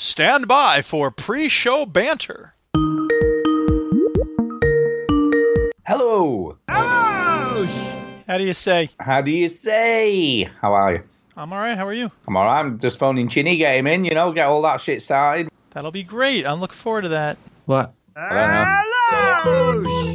Stand by for pre-show banter. Hello. How do you say? How do you say? How are you? I'm all right. How are you? I'm alright. I'm just phoning Chinny, get him in, you know, get all that shit started. That'll be great. I'm looking forward to that. What? I don't know. You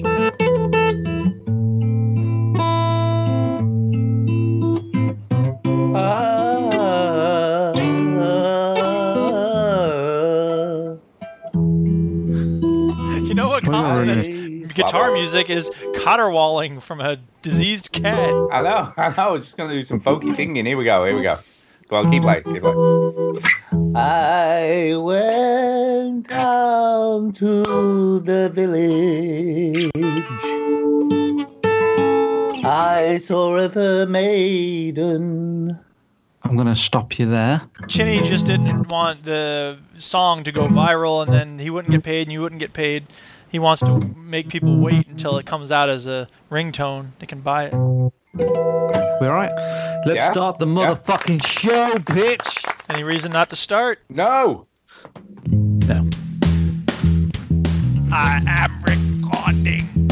guitar music is caterwauling from a diseased cat. I know, I know. I was just going to do some folky singing. Here we go, here we go. Go on, keep playing, keep playing. I went down to the village. I saw a fair maiden. I'm going to stop you there. Chinny just didn't want the song to go viral, and then he wouldn't get paid, and you wouldn't get paid. He wants to make people wait until it comes out as a ringtone. They can buy it. We're all right. Let's Yeah. start the Yeah. motherfucking show, bitch. Any reason not to start? No! No. I am recording.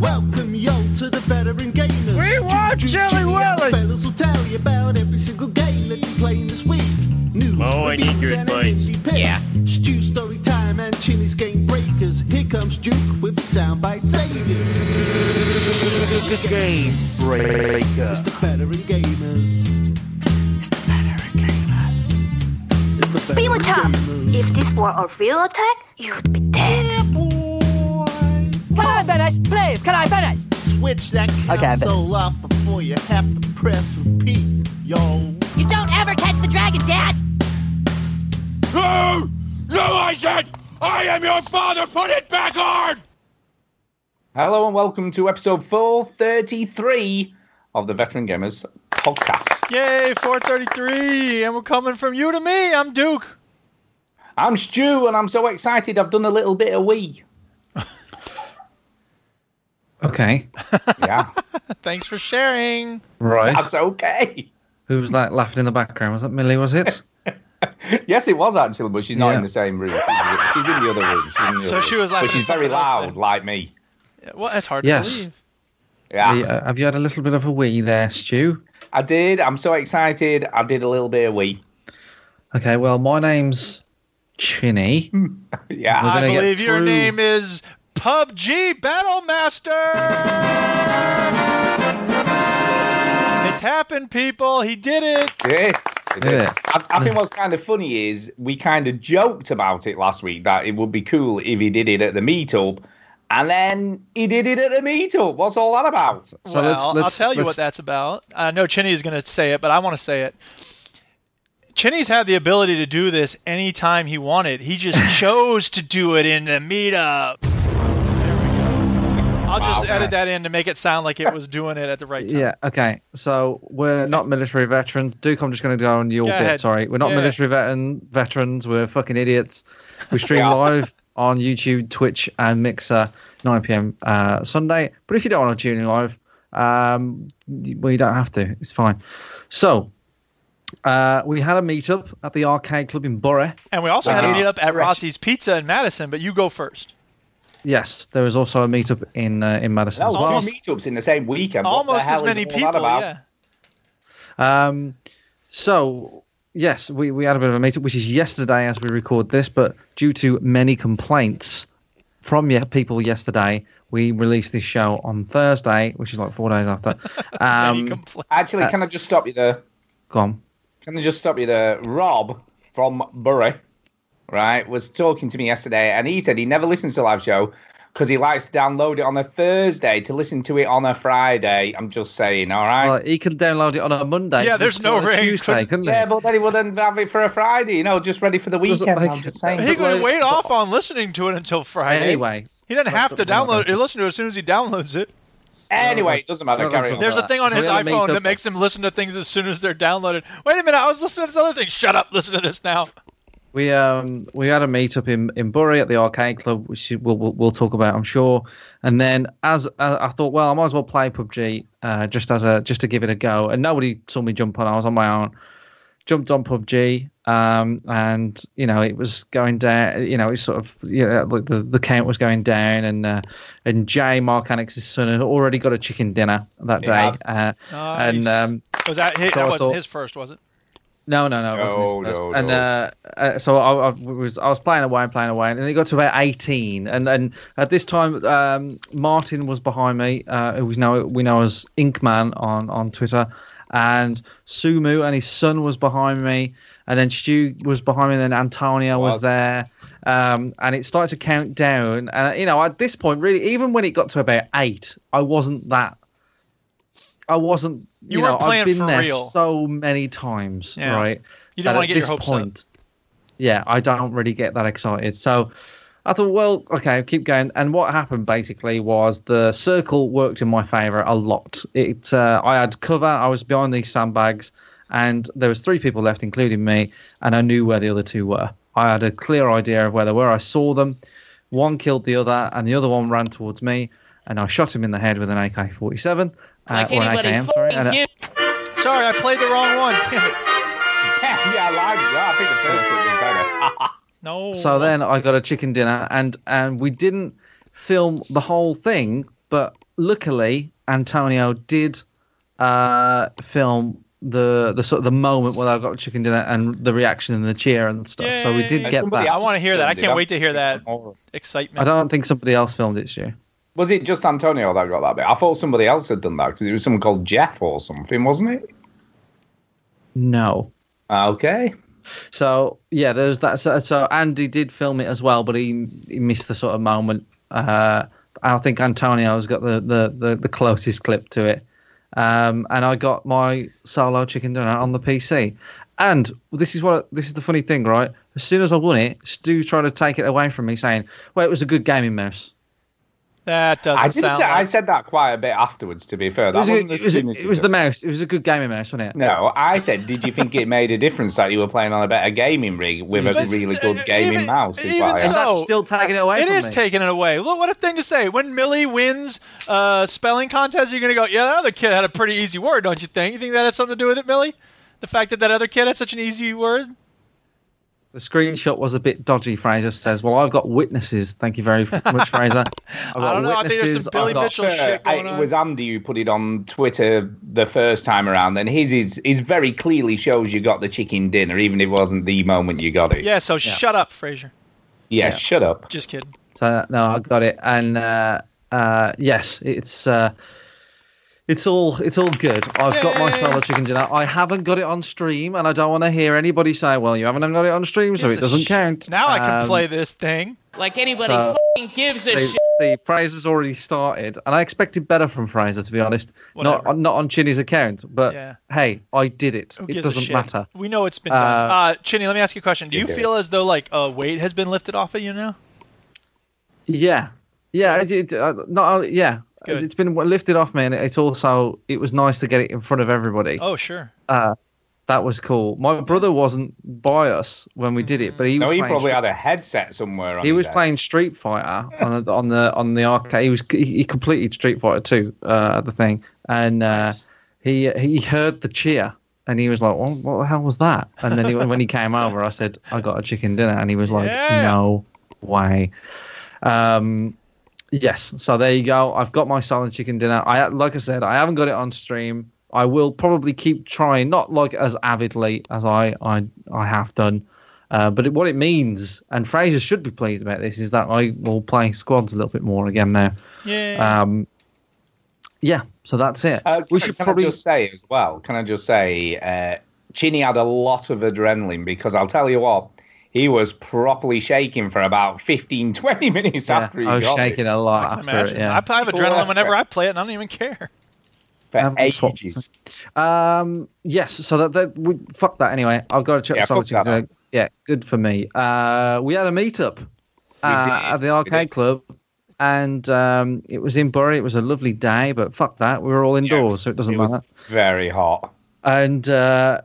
Welcome yo to the veteran gamers. We want Jelly Willy. Fellas will tell you about every single game that we playing this week. News, Oh, I need your advice. indie. Yeah. Stew story time and Chinny's game breakers. Here comes Duke with the soundbite savior. Game breaker. It's the veteran gamers. It's the veteran gamers. It's the veteran Be tough. gamers. If this were a real attack, you'd be dead. boy. Can I finish? Please, can I finish? Switch that Okay, I'm console off before you have to press repeat, yo. You don't ever catch the dragon, Dad! No! No, I said! I am your father! Put it back on! Hello and welcome to episode 433 of the Veteran Gamers podcast. Yay, 433, and we're coming from you to me. I'm Duke. I'm Stu and I'm so excited I've done a little bit of wee. Okay. Yeah, Thanks for sharing. Right. that's okay. Who was that laughing in the background? Was that Millie, was it? Yes, it was actually, but she's not Yeah. in the same room. She's, she's in the other room. She's in the So other she was laughing But she's very loud, then. like me. Well, that's hard Yes. to believe. Yeah, The, uh, have you had a little bit of a wee there, Stu? I did. I'm so excited. I did a little bit of wee. Okay, well, my name's Chinny. Yeah, I believe your name is PUBG Battlemaster. It's happened, people. He did it. did. I Did it? I, I think what's kind of funny is we kind of joked about it last week that it would be cool if he did it at the meetup, and then he did it at the meetup. What's all that about? So well, let's- I'll let's- tell you what that's about. I know Chinny is going to say it, but I want to say it. Chinny's had the ability to do this anytime he wanted. He just chose to do it in the meetup. There we go. I'll just Wow. edit that in to make it sound like it was doing it at the right time. Yeah, okay. So we're not military veterans. Duke, I'm just going to go on your Go bit. ahead. Sorry. We're not Yeah. military veteran veterans. We're fucking idiots. We stream Yeah. live on YouTube, Twitch, and Mixer 9 p.m. Uh, Sunday. But if you don't want to tune in live, um, well, you don't have to. It's fine. So uh, we had a meetup at the arcade club in Bury. And we also had a Wow. meetup at Rossi's Pizza in Madison, but you go first. Yes, there was also a meetup in uh, in Madison That as was well. Almost- two meetups in the same weekend. What the Almost hell as is many all people, about? yeah. Um, so yes, we, we had a bit of a meetup, which is yesterday as we record this, but due to many complaints from ye- people yesterday, we released this show on Thursday, which is like four days after. Any Um, compl- Actually, Uh, can I just stop you there? go on. Can I just stop you there? Rob from Bury, right, was talking to me yesterday, and he said he never listens to live show because he likes to download it on a Thursday to listen to it on a Friday. I'm just saying, all right. Well, he could download it on a Monday. Yeah, there's no it on a ring, Tuesday, couldn't- couldn't yeah, but then he wouldn't have it for a Friday, you know, just ready for the Doesn't weekend. make I'm just saying. he but could like- wait off on listening to it until Friday. Anyway, He doesn't have to but we're not download going it. Listen to it as soon as he downloads it. Anyway, it doesn't matter. No, Carry on. There's a thing on his had iPhone that makes him listen to things as soon as they're downloaded. Wait a minute, I was listening to this other thing. Shut up, listen to this now. We um we had a meetup in in Bury at the arcade club, which we'll we'll, we'll talk about, I'm sure. And then as uh, I thought, well, I might as well play PUBG uh, just as a just to give it a go. And nobody saw me jump on. I was on my own. Jumped on PUBG. Um, and you know it was going down. You know, it's sort of you know like the, the count was going down, and uh, and Jay Mark Annex's son had already got a chicken dinner that day. Yeah. Uh, Nice. and um, was that, his, so that wasn't thought- his first, was it? No, no, no, it wasn't first. no, And no. uh, uh, so I, I was I was playing away and playing away, and then it got to about 18, and and at this time um, Martin was behind me, uh, who we know we know as Inkman on on Twitter, and Sumu and his son was behind me, and then Stu was behind me, and then Antonio was, Was. there. Um, and it started to count down, and you know, at this point, really, even when it got to about eight, I wasn't that. I wasn't. You You, know, I've been for there real. so many times, Yeah. right? You didn't want to get your hopes point, Yeah, I don't really get that excited. So I thought, well, okay, keep going. And what happened basically was the circle worked in my favour a lot. It, uh, I had cover. I was behind these sandbags, and there was three people left, including me, and I knew where the other two were. I had a clear idea of where they were. I saw them. One killed the other, and the other one ran towards me, and I shot him in the head with an AK-47. Like uh, or an anybody AKM, sorry. fucking uh, give. Sorry, I played the wrong one. Damn it. Yeah, yeah, I like that. I think the first one was better. No. So then I got a chicken dinner, and and we didn't film the whole thing, but luckily Antonio did uh, film the the sort of the moment when I got chicken dinner and the reaction and the cheer and stuff. So we did Yay. get Somebody that. I want to hear that. I can't wait to hear that excitement. I don't think somebody else filmed it, Stu. Was it just Antonio that got that bit? I thought somebody else had done that because it was someone called Jeff or something, wasn't it? No. Okay. So yeah, there's that. So, so Andy did film it as well, but he he missed the sort of moment. Uh, I think Antonio's got the, the, the, the closest clip to it. Um, and I got my solo chicken dinner on the PC. And this is what this is the funny thing, right? As soon as I won it, Stu tried to take it away from me, saying, "Well, it was a good gaming mouse." That doesn't I did sound say, I said that quite a bit afterwards. To be fair, It that was, wasn't it as was, it was the mouse. It was a good gaming mouse, wasn't it? No, I said, did you think it made a difference that you were playing on a better gaming rig with a But really good gaming even- mouse? Is even so- And that's still taking it away It from is me. taking it away. Look, what a thing to say. When Millie wins uh, spelling contest, you're gonna go, yeah, that other kid had a pretty easy word, don't you think? You think that had something to do with it, Millie? The fact that that other kid had such an easy word? The screenshot was a bit dodgy. Fraser says, "Well, I've got witnesses. Thank you very much, Fraser. I've got I don't know. I think there's witnesses, some Billy I've got- Mitchell shit going it on. was Andy who put it on Twitter the first time around, and his is, is very clearly shows you got the chicken dinner, even if it wasn't the moment you got it. Yeah, so shut up, Fraser. Yeah, Yeah. shut up. Just kidding. So no, I got it, and uh, uh, yes, it's uh, it's all it's all good. I've got my Yay. solo chicken dinner. I haven't got it on stream, and I don't want to hear anybody say, "Well, you haven't got it on stream, so Gives it doesn't sh- count." Now I can Um, play this thing. like anybody So- fucking gives a The, shit. the praise has already started, and I expected better from Fraser, to be honest. Whatever. Not not on Chinny's account, but Yeah. hey, I did it. Who It doesn't matter. We know it's been Uh, done. Uh, Chinny, let me ask you a question. Do you You do feel as though like a weight has been lifted off of you now? Yeah, yeah, it, it, uh, not only- yeah. Good. It's been lifted off me, and it's also it was nice to get it in front of everybody. Oh, sure. Uh, that was cool. My brother wasn't by us when we did it, but he was No, he probably Street- had a headset somewhere on he was head. playing Street Fighter on the on the on the arcade. He was he he completed Street Fighter 2 uh, at the thing, and uh, Nice. he he heard the cheer. And he was like, well, "What the hell was that?" And then he, when he came over, I said, "I got a chicken dinner," and he was like, Yeah. "No way." Um, yes. So there you go. I've got my silent chicken dinner. I like I said, I haven't got it on stream. I will probably keep trying, not like as avidly as I I, I have done. Uh, but it, what it means, and Fraser should be pleased about this, is that I will play squads a little bit more again now. Yeah. Um, yeah, so that's it. Uh, we should can probably. I just say as well? Can I just say, uh, Chinny had a lot of adrenaline because I'll tell you what, he was properly shaking for about 15, 20 minutes yeah, after he I was got shaking it a lot I can after imagine. it. Yeah. I, I have adrenaline whenever I play it, and I don't even care. for haven't swapped ages. Um, yes, so that, that we fuck that anyway. I've got to check Yeah, the solid that, Yeah, good for me. Uh, we had a meetup uh, at the arcade club, and um, it was in Bury. It was a lovely day, but fuck that, we were all indoors, Yes, so it doesn't was matter. Very hot. And uh,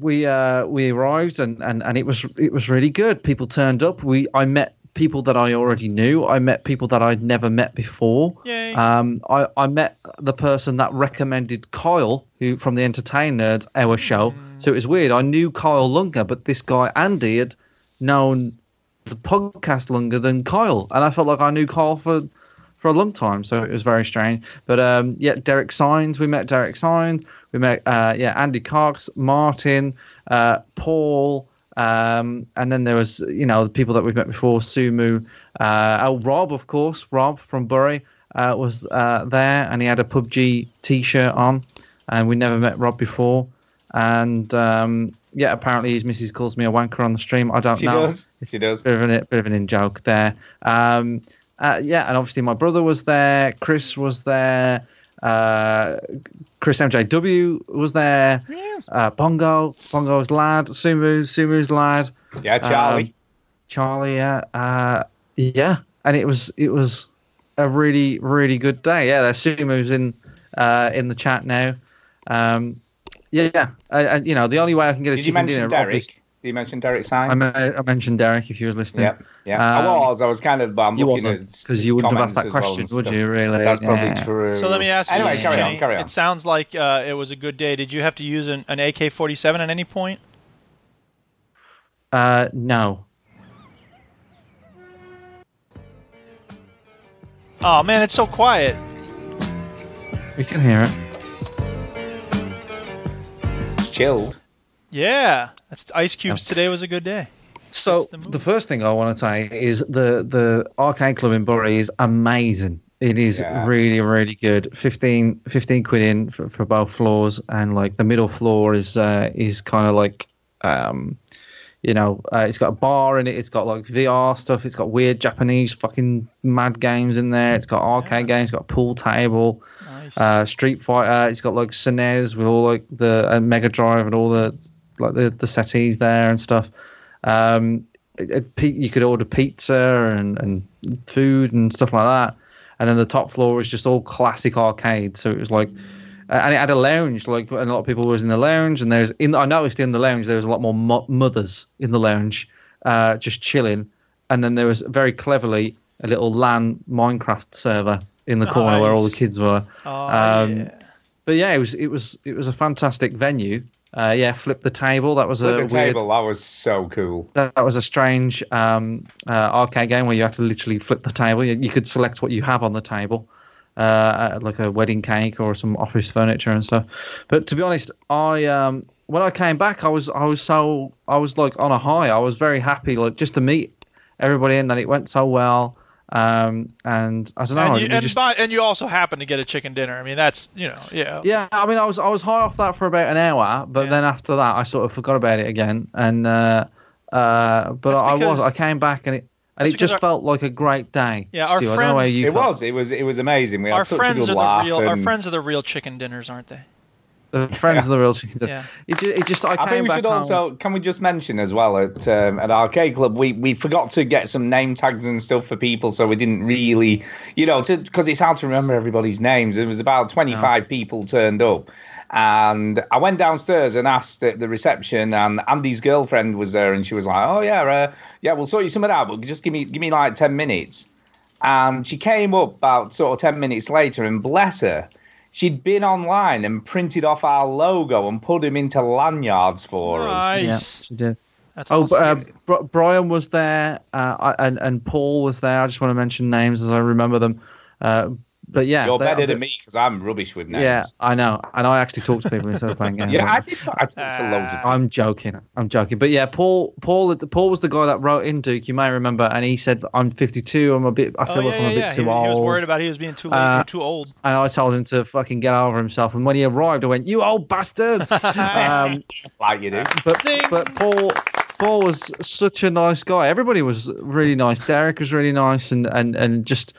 we uh, we arrived, and, and, and it was it was really good. People turned up. We I met people that I already knew. I met people that I'd never met before. Yay. Um, I, I met the person that recommended Kyle, who from the Entertain Nerds, our show. So it was weird. I knew Kyle longer, but this guy Andy had known the podcast longer than Kyle, and I felt like I knew Kyle for for a long time. So it was very strange. But um, yeah, Derek Signs, we met Derek Signs. We met uh, yeah Andy Cox, Martin, uh, Paul. Um, and then there was, you know, the people that we've met before, Sumu, uh, oh, Rob, of course, Rob from Bury uh, was uh, there, and he had a PUBG T-shirt on, and we never met Rob before. And um, yeah, apparently his missus calls me a wanker on the stream. I don't She know. does. She does. Bit of an bit of an in joke there. Um, uh, yeah, and obviously my brother was there. Chris was there. Uh, Chris MJW was there. Uh, Bongo, Bongo's lad. Sumu, Sumu's lad. Yeah, Charlie. Um, Charlie, yeah, uh, yeah, and it was it was a really really good day. Yeah, there's Sumu's in uh, in the chat now. Um, yeah, and, and you know the only way I can get a Did you chicken mention dinner. Derek? obviously- Did you mentioned Derek Signs? I, I mentioned Derek if you was listening. Yeah, yeah. Um, I was. I was kind of. But I'm you wasn't, at 'cause you wouldn't have asked that comments as well question, would stuff. you, really? That's probably Yeah. true. So let me ask Anyway, you, carry Chinny, on. Carry on. It sounds like uh, it was a good day. Did you have to use an, an AK-47 at any point? Uh, no. Oh man, it's so quiet. We can hear it. It's chilled. Yeah, that's Ice Cube's. Today was a good day. So the the, first thing I want to say is the the arcade club in Bury is amazing. It is Yeah. really really good. 15, 15 quid in for, for both floors, and like the middle floor is uh, is kind of like um, you know, uh, it's got a bar in it. It's got like VR stuff. It's got weird Japanese fucking mad games in there. It's got arcade games. It's got a pool table. Nice. uh, Street Fighter. It's got like SNES with all like the uh, Mega Drive and all the like the, the settees there and stuff. Um, you could order pizza and, and food and stuff like that. And then the top floor was just all classic arcade. So it was like, and it had a lounge. Like and a lot of people was in the lounge. And there's in I noticed in the lounge there was a lot more mo- mothers in the lounge, uh, just chilling. And then there was very cleverly a little LAN Minecraft server in the corner where all the kids were. oh um, yeah. But yeah, it was it was it was a fantastic venue. Uh, yeah, flip the table. That was Flip a the weird. table. That was so cool. That was a strange um, uh, arcade game where you have to literally flip the table. You, you could select what you have on the table, uh, like a wedding cake or some office furniture and stuff. But to be honest, I um, when I came back, I was I was so I was like on a high. I was very happy, like just to meet everybody and that it went so well. Um, and I don't know. and, you, and, just- by, and you also happen to get a chicken dinner. I mean, that's you know, yeah. Yeah, I mean, I was I was high off that for about an hour, but Yeah. then after that, I sort of forgot about it again. And uh, uh, but That's I was I came back and it and it just our- felt like a great day. Yeah, our Stu. I don't know how friends- It felt. was. It was. It was amazing. We had Our such a good are laugh. the real. Our friends are the real chicken dinners, aren't they? The friends of the real chicken. Yeah. It just, it just I, I came think we back should home- also can we just mention as well at um, at arcade club we we forgot to get some name tags and stuff for people so we didn't really you know because it's hard to remember everybody's names. It was about 25 people turned up. And I went downstairs and asked at the reception and Andy's girlfriend was there and she was like oh yeah uh, yeah we'll sort you some something out but just give me give me like 10 minutes. And she came up about sort of 10 minutes later and bless her she'd been online and printed off our logo and put him into lanyards for us Yeah, Nice. she did. That's Oh, awesome. but, uh, Bri- Brian was there, uh, I- and and Paul was there. I just want to mention names as I remember them. Uh, but yeah, You're better than me because I'm rubbish with names. Yeah, I know, and I actually talk to people instead of playing games. Yeah, I did. Talk, I talked to loads of people. I'm joking. I'm joking. But yeah, Paul, Paul, Paul was the guy that wrote in Duke. You may remember, and he said, "I'm 52. I'm a bit. I oh feel yeah, like I'm yeah, a bit yeah. too he, old." he was worried about he was being too late, Uh, too old. and I told him to fucking get over himself. And when he arrived, I went, "You old bastard!" um, like you do. but Zing. but Paul, Paul was such a nice guy. Everybody was really nice. Derek was really nice, and and and just.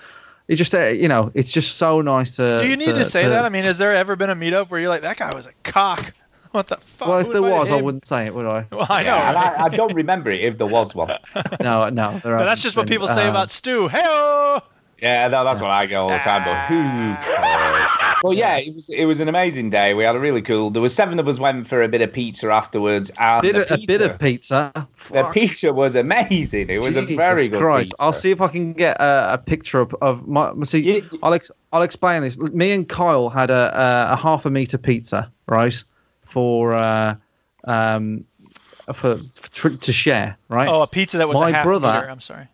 It just, uh, you know, it's just so nice to. Do you need to, say that? I mean, has there ever been a meetup where you're like, that guy was a cock? What the fuck? well, if Who there invited was, I wouldn't say it, would I? Well, I know. Yeah, and I, I don't remember it if there was one. No, no. There but that's just what been. people say Uh, about Stu. Hey, Yeah, no, that's what I go all the time. But who cares? Well, yeah, it was it was an amazing day. We had a really cool. There was seven of us went for a bit of pizza afterwards, and Bit the of, a bit of pizza- pizza. The Fuck. pizza was amazing. It was a very good Christ. pizza. I'll see if I can get a, a picture of, of my. See, You- I'll ex, I'll explain this. Me and Kyle had a, a, a half a meter pizza, right, for uh, um, for, for to share, right. Oh, a pizza that was My a half brother- meter. I'm sorry.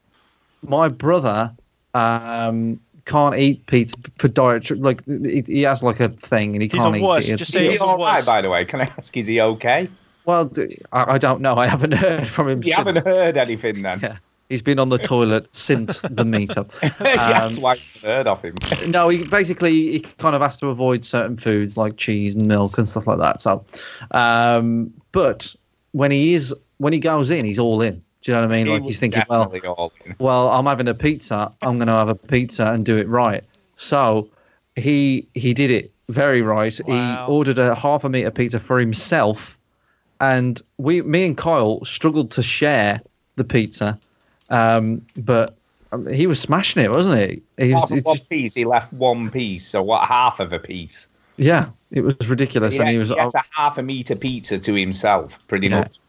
My brother um can't eat pizza for diet. Like he, he has like a thing, and he He's can't eat wuss. it. Just Is say he he's a all right, by the way? Can I ask? Is he okay? Well, I don't know. I haven't heard from him. You since. haven't heard anything then. Yeah. He's been on the toilet since the meetup. That's Um, why I've heard of him. no, he basically he kind of has to avoid certain foods like cheese and milk and stuff like that. So, um, but when he is when he goes in, he's all in. Do you know what I mean? He like he's thinking, well, definitely all in. well, I'm having a pizza. I'm going to have a pizza and do it right. So he he did it very right. Wow. He ordered a half a meter pizza for himself, and we, me and Kyle, struggled to share the pizza, um, but um, he was smashing it, wasn't he? he was, Half of it's one just- piece, he left one piece. So what? Half of a piece. yeah, it was ridiculous, Yeah, and he was. he had a half a meter pizza to himself, pretty Yeah. much.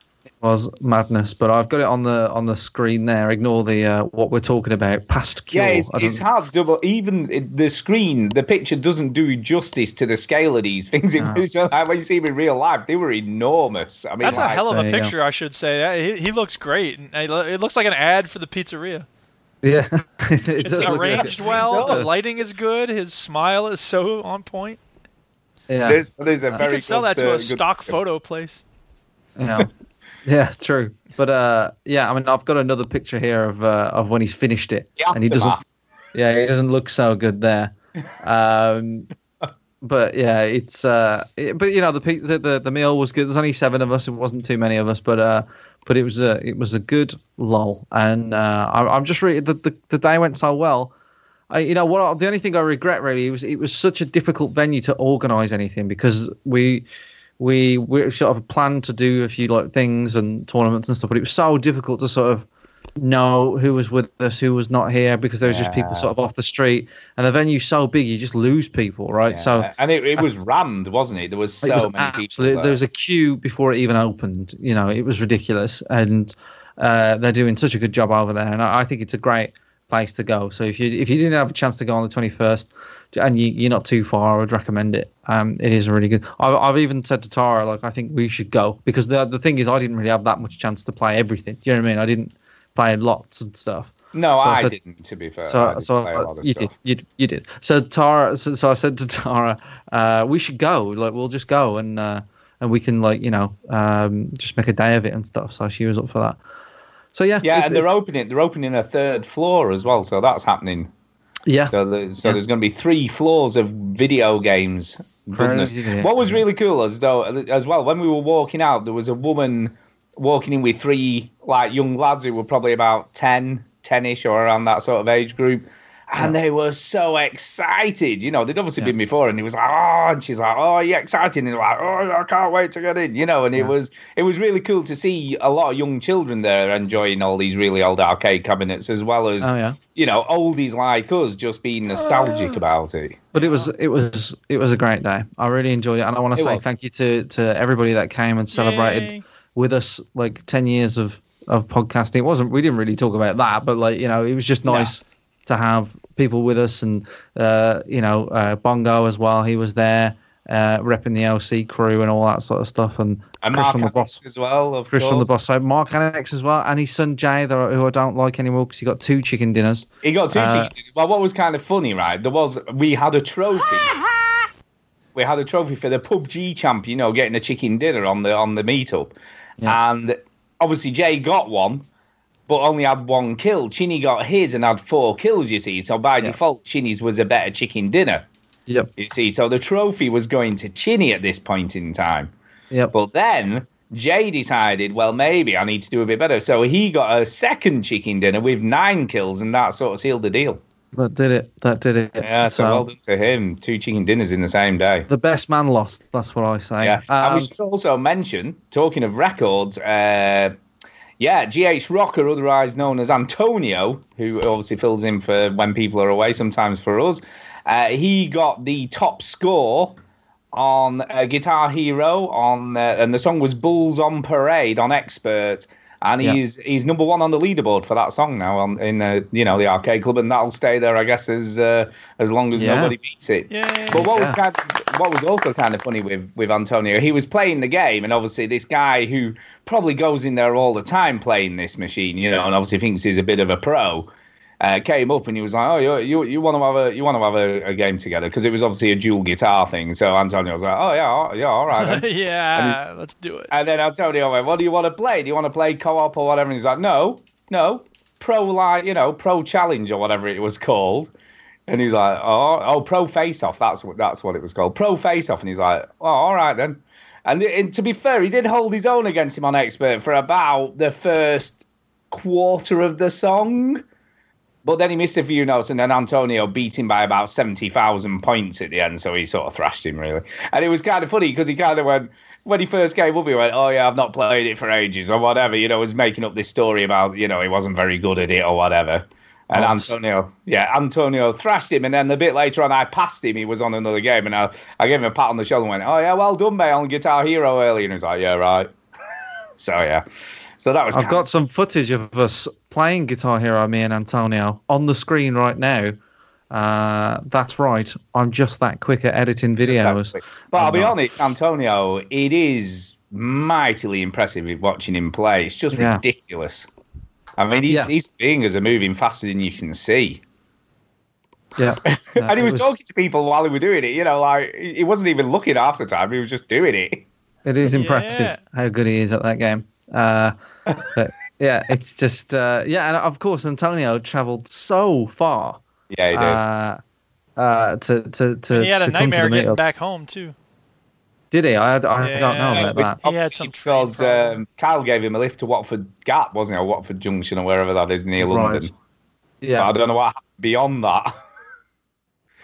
Was madness, but I've got it on the on the screen there. Ignore the uh, what we're talking about. Past cure. Yeah, it's, I it's hard to double. Even the screen, the picture doesn't do justice to the scale of these things. It No. was, like, when you see them in real life, they were enormous. I mean, That's a hell of a There you go. picture, I should say. He, he looks great. and It looks like an ad for the pizzeria. yeah. it It's does look like it. arranged well. The lighting is good. His smile is so on point. Yeah. There's, there's a You could sell good, that to uh, a good- stock photo place. Yeah. Yeah, true. But uh, yeah, I mean, I've got another picture here of uh, of when he's finished it, The and he doesn't. Yeah, he doesn't look so good there. Um, but yeah, it's uh, it, but you know, the, the the the meal was good. There's only seven of us. It wasn't too many of us, but uh, but it was a it was a good lull, and uh, I, I'm just really the, the the day went so well. I, you know what? The only thing I regret really was it was such a difficult venue to organise anything because we we we sort of planned to do a few like things and tournaments and stuff, but it was so difficult to sort of know who was with us, who was not here because there was just people sort of off the street, and the venue's so big you just lose people, right? So and it, it was rammed, wasn't it? There was so was many people. There. There was a queue before it even opened. You know, it was ridiculous, and uh, they're doing such a good job over there, and I, I think it's a great place to go. So if you if you didn't have a chance to go on the 21st, and you, you're not too far, I would recommend it. Um, it is really good. I've, I've even said to Tara like I think we should go because the the thing is I didn't really have that much chance to play everything. Do you know what I mean? I didn't play lots and stuff. no, so I I said- didn't. To be fair, So, so play a I- lot of you stuff. did, you, you did. So Tara, so, so I said to Tara, uh, we should go. Like, we'll just go and uh, and we can like you know um, just make a day of it and stuff. So she was up for that. So yeah, Yeah, and they're opening. They're opening a third floor as well, so that's happening. Yeah, So, the, so Yeah. there's going to be three floors of video games. Goodness. Crazy What was really cool as though as well when we were walking out, there was a woman walking in with three like young lads who were probably about 10, 10ish or around that sort of age group. And they were so excited, you know. They'd obviously Yeah. been before, and he was like, "Oh," and she's like, "Oh, yeah, excited," and he's like, "Oh, I can't wait to get in," you know. And it was it was really cool to see a lot of young children there enjoying all these really old arcade cabinets, as well as oh yeah. you know, oldies like us just being oh. nostalgic about it. But it was it was it was a great day. I really enjoyed it, and I want to It say was. thank you to to everybody that came and celebrated Yay. with us like 10 years of of podcasting. It wasn't we didn't really talk about that, but like you know, it was just No. nice to have people with us and uh, you know uh, Bongo as well. He was there uh, repping the LC crew and all that sort of stuff, and, And Chris Mark from the boss. as well, of Chris course. from the boss side, Mark Annex as well, and his son Jay, who I don't like anymore because he got two chicken dinners. He got two Uh, chickens. Well, what was kind of funny, right? There was we had a trophy. we had a trophy for the PUBG champ, you know, getting a chicken dinner on the on the meetup, Yeah. and obviously Jay got one, but only had one kill. Chinny got his and had four kills. You see, so by Yeah. default, Chinny's was a better chicken dinner. Yep, You see, so the trophy was going to Chinny at this point in time. yep. But then Jay decided, well, maybe I need to do a bit better. So he got a second chicken dinner with nine kills, and that sort of sealed the deal. That did it. That did it. Yeah, so, well done to him. Two chicken dinners in the same day. the best man lost. That's what I say. Yeah. and Um, we should also mention, talking of records, uh, yeah, GH Rocker, otherwise known as Antonio, who obviously fills in for when people are away, sometimes for us, Uh, he got the top score on uh, Guitar Hero on, uh, and the song was "Bulls on Parade" on Expert, and Yeah. he's he's number one on the leaderboard for that song now on in uh, you know the arcade club, and that'll stay there, I guess, as uh, as long as Yeah. nobody beats it. Yay. But what was kind of, what was also kind of funny with with Antonio, he was playing the game, and obviously this guy who probably goes in there all the time playing this machine, you know, and obviously thinks he's a bit of a pro. Uh, came up and he was like, "Oh, you you, you want to have a you want to have a, a game together?" Because it was obviously a dual guitar thing. So Antonio was like, "Oh yeah, yeah, all right." Yeah, let's do it. and then Antonio went, "What do you want to play? Do you want to play co-op or whatever?" And he's like, "No, no, pro like you know pro challenge or whatever it was called." And he's like, "Oh, oh, pro face off. That's what that's what it was called, pro face off." And he's like, "Oh, all right then." And, and to be fair, he did hold his own against him on expert for about the first quarter of the song. But then he missed a few notes, and then Antonio beat him by about 70,000 points at the end, so he sort of thrashed him, really. And it was kind of funny because he kind of went, when he first came up, he went, Oh, yeah, I've not played it for ages, or whatever, you know, was making up this story about, you know, he wasn't very good at it, or whatever. And Oh. Antonio, yeah, Antonio thrashed him, and then a bit later on, I passed him. He was on another game, and I, I gave him a pat on the shoulder and went, "Oh yeah, well done, mate, on Guitar Hero earlier." And he was like, "Yeah, right." so yeah, so that was. I've got some footage of us playing Guitar Hero, me and Antonio, on the screen right now. Uh, that's right. I'm just that quick at editing videos. Exactly. But I'll I'm be not. honest, Antonio, it is mightily impressive watching him play. It's just Yeah. ridiculous. I mean, his, Yeah. his fingers are moving faster than you can see. Yeah. and he was, talking to people while he was doing it. You know, like he he wasn't even looking half the time. He was just doing it. It is impressive Yeah. how good he is at that game. Uh, but yeah, it's just uh, yeah, and of course Antonio travelled so far Yeah, he did. uh, uh, to to to. And he had a to come nightmare the getting back home too. Did he? I, I don't know Yeah. about that. He had some because problem. um, Kyle gave him a lift to Watford Gap, wasn't it? Or Watford Junction or wherever that is near Right. London. But Yeah, I don't know what happened beyond that.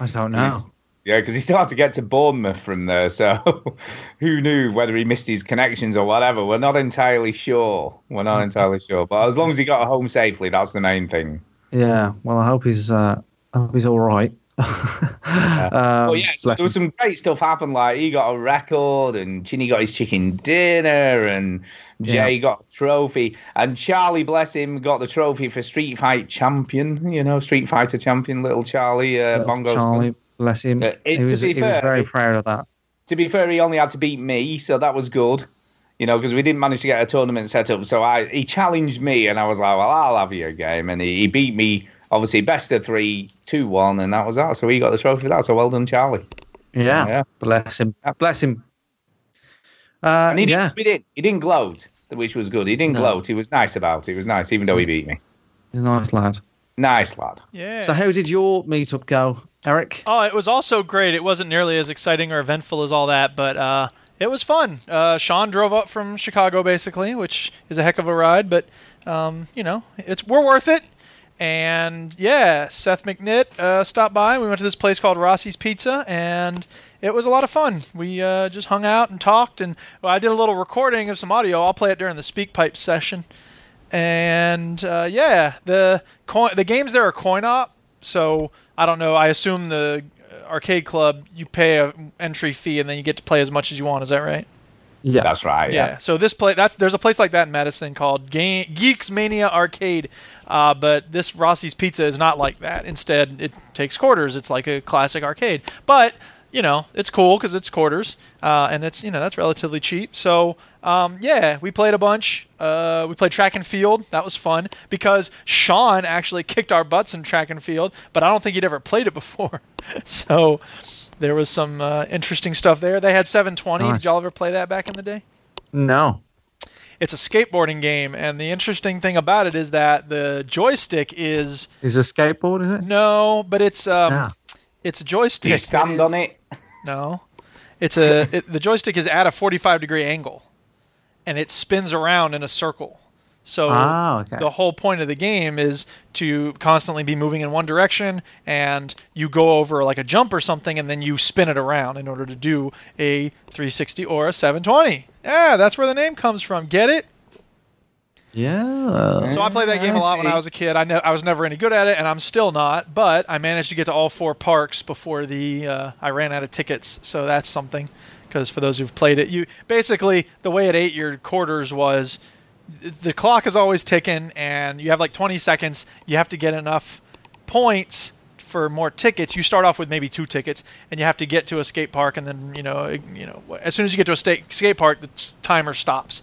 I don't know. He's- Yeah, because he still had to get to Bournemouth from there, so who knew whether he missed his connections or whatever? We're not entirely sure. We're not entirely sure, but as long as he got home safely, that's the main thing. Yeah. Well, I hope he's uh, I hope he's all right. um, Well, yeah, so there was some great stuff happened. Like he got a record, and Chinny got his chicken dinner, and Jay Yeah. got a trophy, and Charlie, bless him, got the trophy for Street Fight champion. You know, Street Fighter champion, little Charlie uh, Little Bongo. son. Charlie, bless him. Uh, it- he to was, be he was fair, very proud of that. to be fair, he only had to beat me, so that was good. You know, because we didn't manage to get a tournament set up. So I he challenged me, and I was like, well, I'll have your game. And he, he beat me, obviously, best of three, 2 1, and that was that. So he got the trophy for that. So well done, Charlie. Yeah. Yeah. Bless him. Bless him. Uh, And he, yeah. didn't, he, didn't, he didn't gloat, which was good. He didn't No. gloat. He was nice about it. He was nice, even though he beat me. He's a nice lad. Nice lad. Yeah. So how did your meetup go, Eric? Oh, it was also great. It wasn't nearly as exciting or eventful as all that, but uh, it was fun. Uh, Sean drove up from Chicago, basically, which is a heck of a ride, but um, you know, it's we're worth it. And yeah, Seth McNitt uh, stopped by. We went to this place called Rossi's Pizza, and it was a lot of fun. We uh, just hung out and talked, and well, I did a little recording of some audio. I'll play it during the Speak Pipe session. And uh, yeah, the coin, the games there are coin op, so I don't know. I assume the arcade club you pay a entry fee and then you get to play as much as you want. Is that right? Yeah. That's right. Yeah. So this play that's there's a place like that in Madison called Game, Geeks Mania Arcade, uh, but this Rossi's Pizza is not like that. Instead, it takes quarters. It's like a classic arcade, but you know it's cool because it's quarters, uh, and it's you know that's relatively cheap. So um, yeah, we played a bunch. Uh, we played track and field. That was fun because Sean actually kicked our butts in track and field, but I don't think he'd ever played it before. so there was some uh, interesting stuff there. They had 720. Nice. Did y'all ever play that back in the day? No. it's a skateboarding game, and the interesting thing about it is that the joystick is Is a skateboard, is it? no, but it's um, Ah. It's a joystick. Do you stand is- on it? No, it's a it, the joystick is at a 45 degree angle, and it spins around in a circle. So Ah, okay. the whole point of the game is to constantly be moving in one direction, and you go over like a jump or something, and then you spin it around in order to do a 360 or a 720. Yeah, that's where the name comes from. Get it? Yeah. So I played that game a lot when I was a kid. I know I was never any good at it, and I'm still not. But I managed to get to all four parks before the uh, I ran out of tickets. So that's something. Because for those who've played it, you basically the way it ate your quarters was the clock is always ticking, and you have like 20 seconds. You have to get enough points for more tickets. You start off with maybe two tickets, and you have to get to a skate park, and then you know, you know, as soon as you get to a sta- skate park, the timer stops.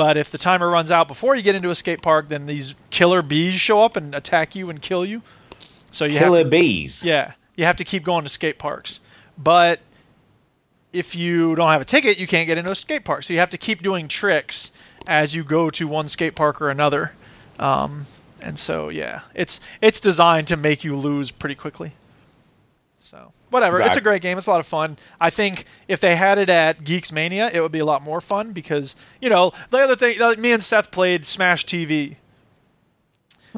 But if the timer runs out before you get into a skate park, then these killer bees show up and attack you and kill you. So you Killer have to, bees. yeah, you have to keep going to skate parks. But if you don't have a ticket, you can't get into a skate park. So you have to keep doing tricks as you go to one skate park or another. Um, and so yeah, it's it's designed to make you lose pretty quickly. So whatever, it's a great game. It's a lot of fun. I think if they had it at Geeks Mania, it would be a lot more fun because you know the other thing, like me and Seth played Smash TV,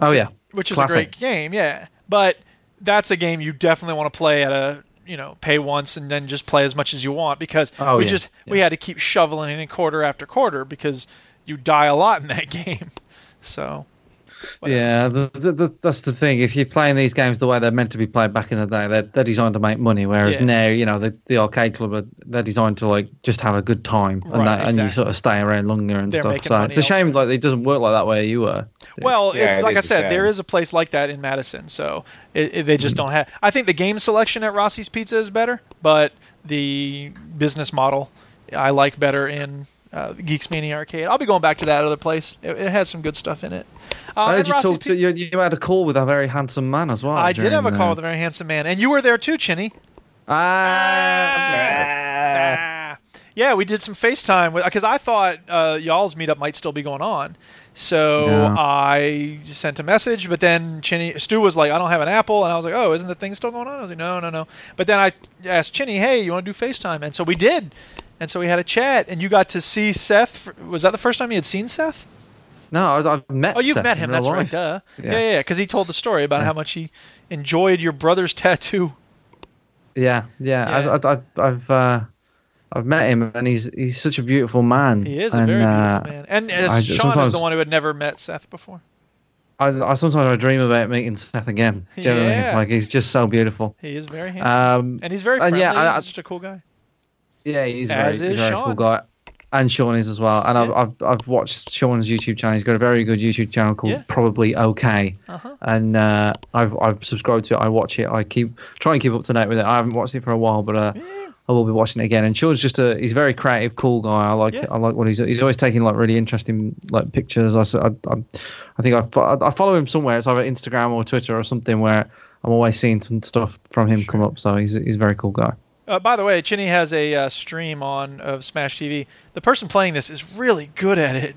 Oh yeah. which is Classic. a great game, yeah. But that's a game you definitely want to play at a you know pay once and then just play as much as you want because Oh, we yeah, just we had to keep shoveling in quarter after quarter because you die a lot in that game. So whatever. Yeah, the, the, the, that's the thing. If you're playing these games the way they're meant to be played back in the day, they're, they're designed to make money. Whereas Yeah. now, you know, the, the arcade club, are, they're designed to like just have a good time, and Right, that, and you sort of stay around longer and They're stuff. So it's a shame elsewhere. like it doesn't work like that where you were. Well, Yeah, it, it like I said, there is a place like that in Madison, so it, it- they Mm. just don't have. I think the game selection at Rossi's Pizza is better, but the business model I like better in uh, Geeks Mania Arcade. I'll be going back to that other place. It, it has some good stuff in it. Uh, I heard you talked to, you, you had a call with a very handsome man as well. I did have a call uh, with a very handsome man, and you were there too, Chinny. Ah, Ah. Yeah, we did some FaceTime because I thought uh, y'all's meetup might still be going on. So Yeah. I sent a message, but then Chinny Stu was like, "I don't have an Apple," and I was like, "Oh, isn't the thing still going on?" I was like, "No, no, no." But then I asked Chinny, "Hey, you want to do FaceTime?" And so we did, and so we had a chat, and you got to see Seth. Was that the first time you had seen Seth? no, I, I've met. Oh, you've Seth met him. That's right. Duh. Yeah. Yeah, yeah, because he told the story about Yeah. how much he enjoyed your brother's tattoo. Yeah, yeah. Yeah. I've, I've, I've, uh, I've met him, and he's he's such a beautiful man. He is a and, very beautiful uh, man. And uh, I- Sean is the one who had never met Seth before. I, I sometimes I dream about meeting Seth again. Generally, Yeah. like he's just so beautiful. He is very handsome. Um, and he's very and friendly. yeah, I- I- he's just a cool guy. Yeah, he's a very, very cool guy. And Sean is as well. And I've, I've I've watched Sean's YouTube channel. He's got a very good YouTube channel called Yeah. Probably Okay. Uh-huh. And uh, I've I've subscribed to it. I watch it. I keep try and keep up to date with it. I haven't watched it for a while, but uh, Yeah. I will be watching it again. And Sean's just a he's a very creative, cool guy. I like Yeah. I like what he's he's always taking like really interesting like pictures. I think I, fo- I follow him somewhere. It's either Instagram or Twitter or something where I'm always seeing some stuff from him come up. So he's he's a very cool guy. Uh, by the way, Chinny has a uh, stream on of Smash TV. The person playing this is really good at it.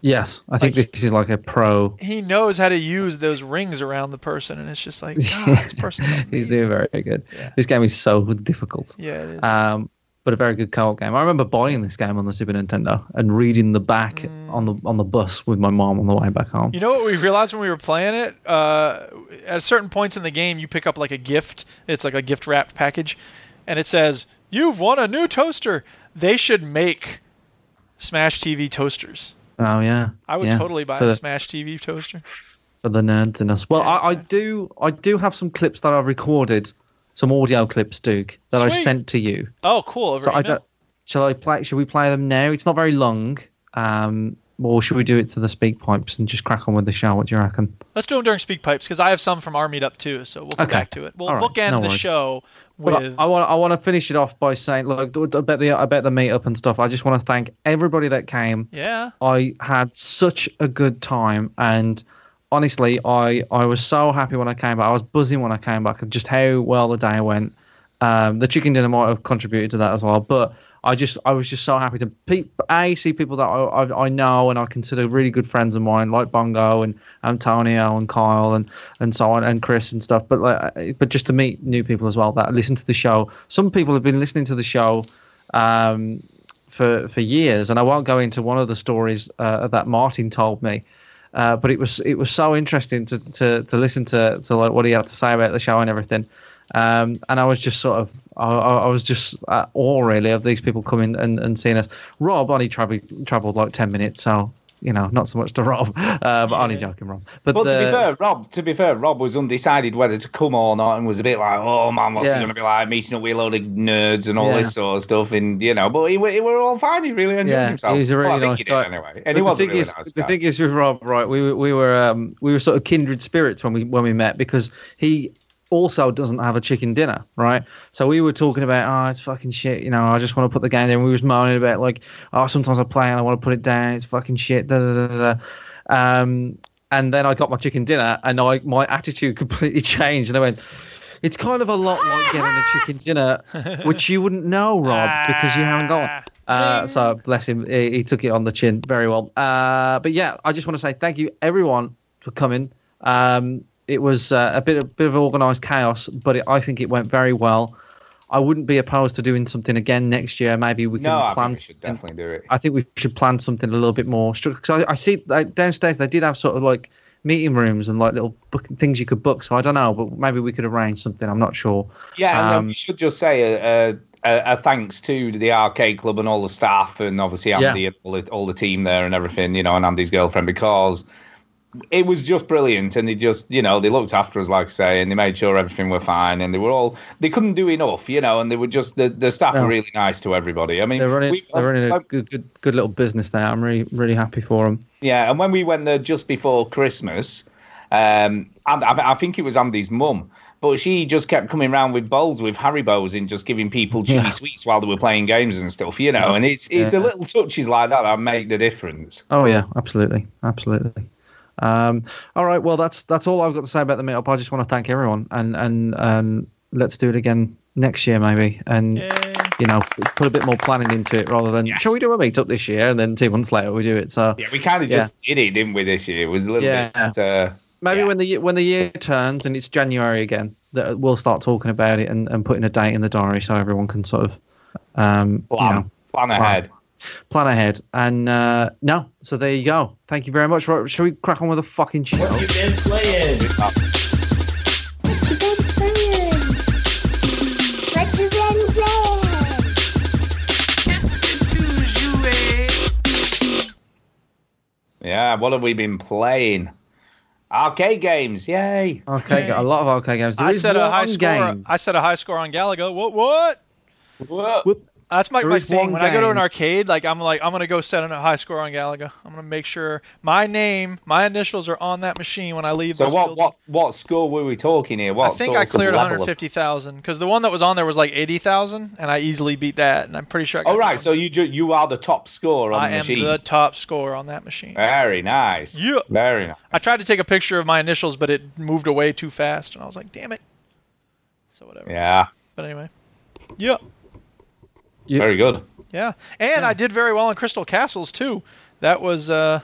Yes, I think Like- this is like a pro. He knows how to use those rings around the person, and it's just like, God, this person's He's doing very good. Yeah. This game is so difficult. Yeah, it is. Um, but a very good co-op game. I remember buying this game on the Super Nintendo and reading the back on the on the bus with my mom on the way back home. Mm. You know what we realized when we were playing it? Uh, at certain points in the game, you pick up like a gift. It's like a gift wrapped package, and it says, "You've won a new toaster." They should make Smash TV toasters. oh yeah, I would yeah. totally buy a Smash TV toaster. for the nerds in us. Well, Yeah, I, I do I do have some clips that I've recorded, some audio clips, Duke, that I sent to you. Oh, cool. So I don't. Shall I play? Should we play them now? It's not very long. Um, or should we do it to the speak pipes and just crack on with the show? What do you reckon? Let's do them during Speak Pipes because I have some from our meetup too. So we'll come Okay. back to it. We'll right. bookend No the show With. I want I want to finish it off by saying, look, about the about the meetup and stuff. I just want to thank everybody that came. yeah. I had such a good time, and honestly, I I was so happy when I came back. I was buzzing when I came back, and just how well the day went. Um, the chicken dinner might have contributed to that as well, but I just I was just so happy to pe- a see people that I, I I know and I consider really good friends of mine, like Bongo and Antonio and Kyle and and so on and Chris and stuff. But like, but just to meet new people as well that listen to the show. Some people have been listening to the show. Um, for for years, and I won't go into one of the stories uh, that Martin told me, uh, but it was it was so interesting to to, to listen to to like what he had to say about the show and everything. Um, and I was just sort of I, I was just at awe really of these people coming and, and seeing us. Rob only traveled traveled like ten minutes, so you know, not so much to Rob, uh, but only joking, Rob. But, But to be fair, Rob, to be fair, Rob was undecided whether to come or not, and was a bit like, "Oh man, what's Yeah. he going to be like? Meeting up with a load of nerds and all Yeah. this sort of stuff." And you know, but he, he were all fine. He really enjoyed yeah, himself. he's a really well, nice he guy. anyway. And he was a thing really is, nice the guy. thing is with Rob, right? We were we were um, we were sort of kindred spirits when we when we met because he also doesn't have a chicken dinner, right? So we were talking about, oh, it's fucking shit, you know. I just want to put the game down. We was moaning about like, oh, sometimes I play and I want to put it down. It's fucking shit. Da, da, da, da. Um, and then I got my chicken dinner, and I my attitude completely changed, and I went. It's kind of a lot like getting a chicken dinner, which you wouldn't know, Rob, because you haven't got one. Uh, so bless him, he, he took it on the chin very well. Uh, but yeah, I just want to say thank you everyone for coming. Um, it was uh, a bit a bit of organised chaos, but it, I think it went very well. I wouldn't be opposed to doing something again next year. Maybe we can no, plan. we should definitely do it. I think we should plan something a little bit more structured. Because I, I see like, downstairs they did have sort of like meeting rooms and like little book, things you could book. So I don't know, but maybe we could arrange something. I'm not sure. Yeah, Um, we should just say a, a, a, a thanks to the arcade club and all the staff, and obviously Andy Yeah. and all the, all the team there and everything, you know, and Andy's girlfriend because it was just brilliant, and they just, you know, they looked after us, like I say, and they made sure everything were fine, and they were all, they couldn't do enough, you know, and they were just the, the staff No. were really nice to everybody. I mean, They're running, we- they're running a good, good, good little business there. I'm really, really happy for them. Yeah, and when we went there just before Christmas, um, and I, I think it was Andy's mum, but she just kept coming round with bowls with Harry Haribo's and just giving people chewy Yeah. sweets while they were playing games and stuff, you know. And it's it's Yeah. the little touches like that that make the difference. Oh yeah, absolutely, absolutely. Um, all right, well that's that's all I've got to say about the meetup. I just want to thank everyone and and and let's do it again next year maybe, and you know put a bit more planning into it rather than Yes. shall we do a meetup this year and then two months later we do it. So Yeah, we kind of Yeah. just did it, didn't we? This year it was a little Yeah. bit. Uh, maybe yeah. when the when the year turns and it's January again, that we'll start talking about it and, and putting a date in the diary so everyone can sort of um, you plan, know plan ahead. plan ahead. And uh, no, so there you go. Thank you very much. Right, shall we crack on with the fucking show? What you been playing? What you been playing? What you been playing? Yeah, what have we been playing? Arcade games, yay! Okay, got a lot of arcade games. There I set a high score. game. I set a high score on Galaga. What? What? Whoa. Whoop. That's my, my thing. one When I go to an arcade, like I'm like I'm gonna go set a high score on Galaga. I'm gonna make sure my name, my initials are on that machine when I leave. So what building. what what score were we talking here? What I think I cleared level of- 150,000 because the one that was on there was like 80,000, and I easily beat that. And I'm pretty sure. I got Oh right, so you ju- you are the top score on I the am the top score on that machine. Very nice. Yeah. Very nice. I tried to take a picture of my initials, but it moved away too fast, and I was like, damn it. So whatever. Yeah. But anyway. Yeah. Yeah. Very good. Yeah, and I did very well in Crystal Castles too. That was uh,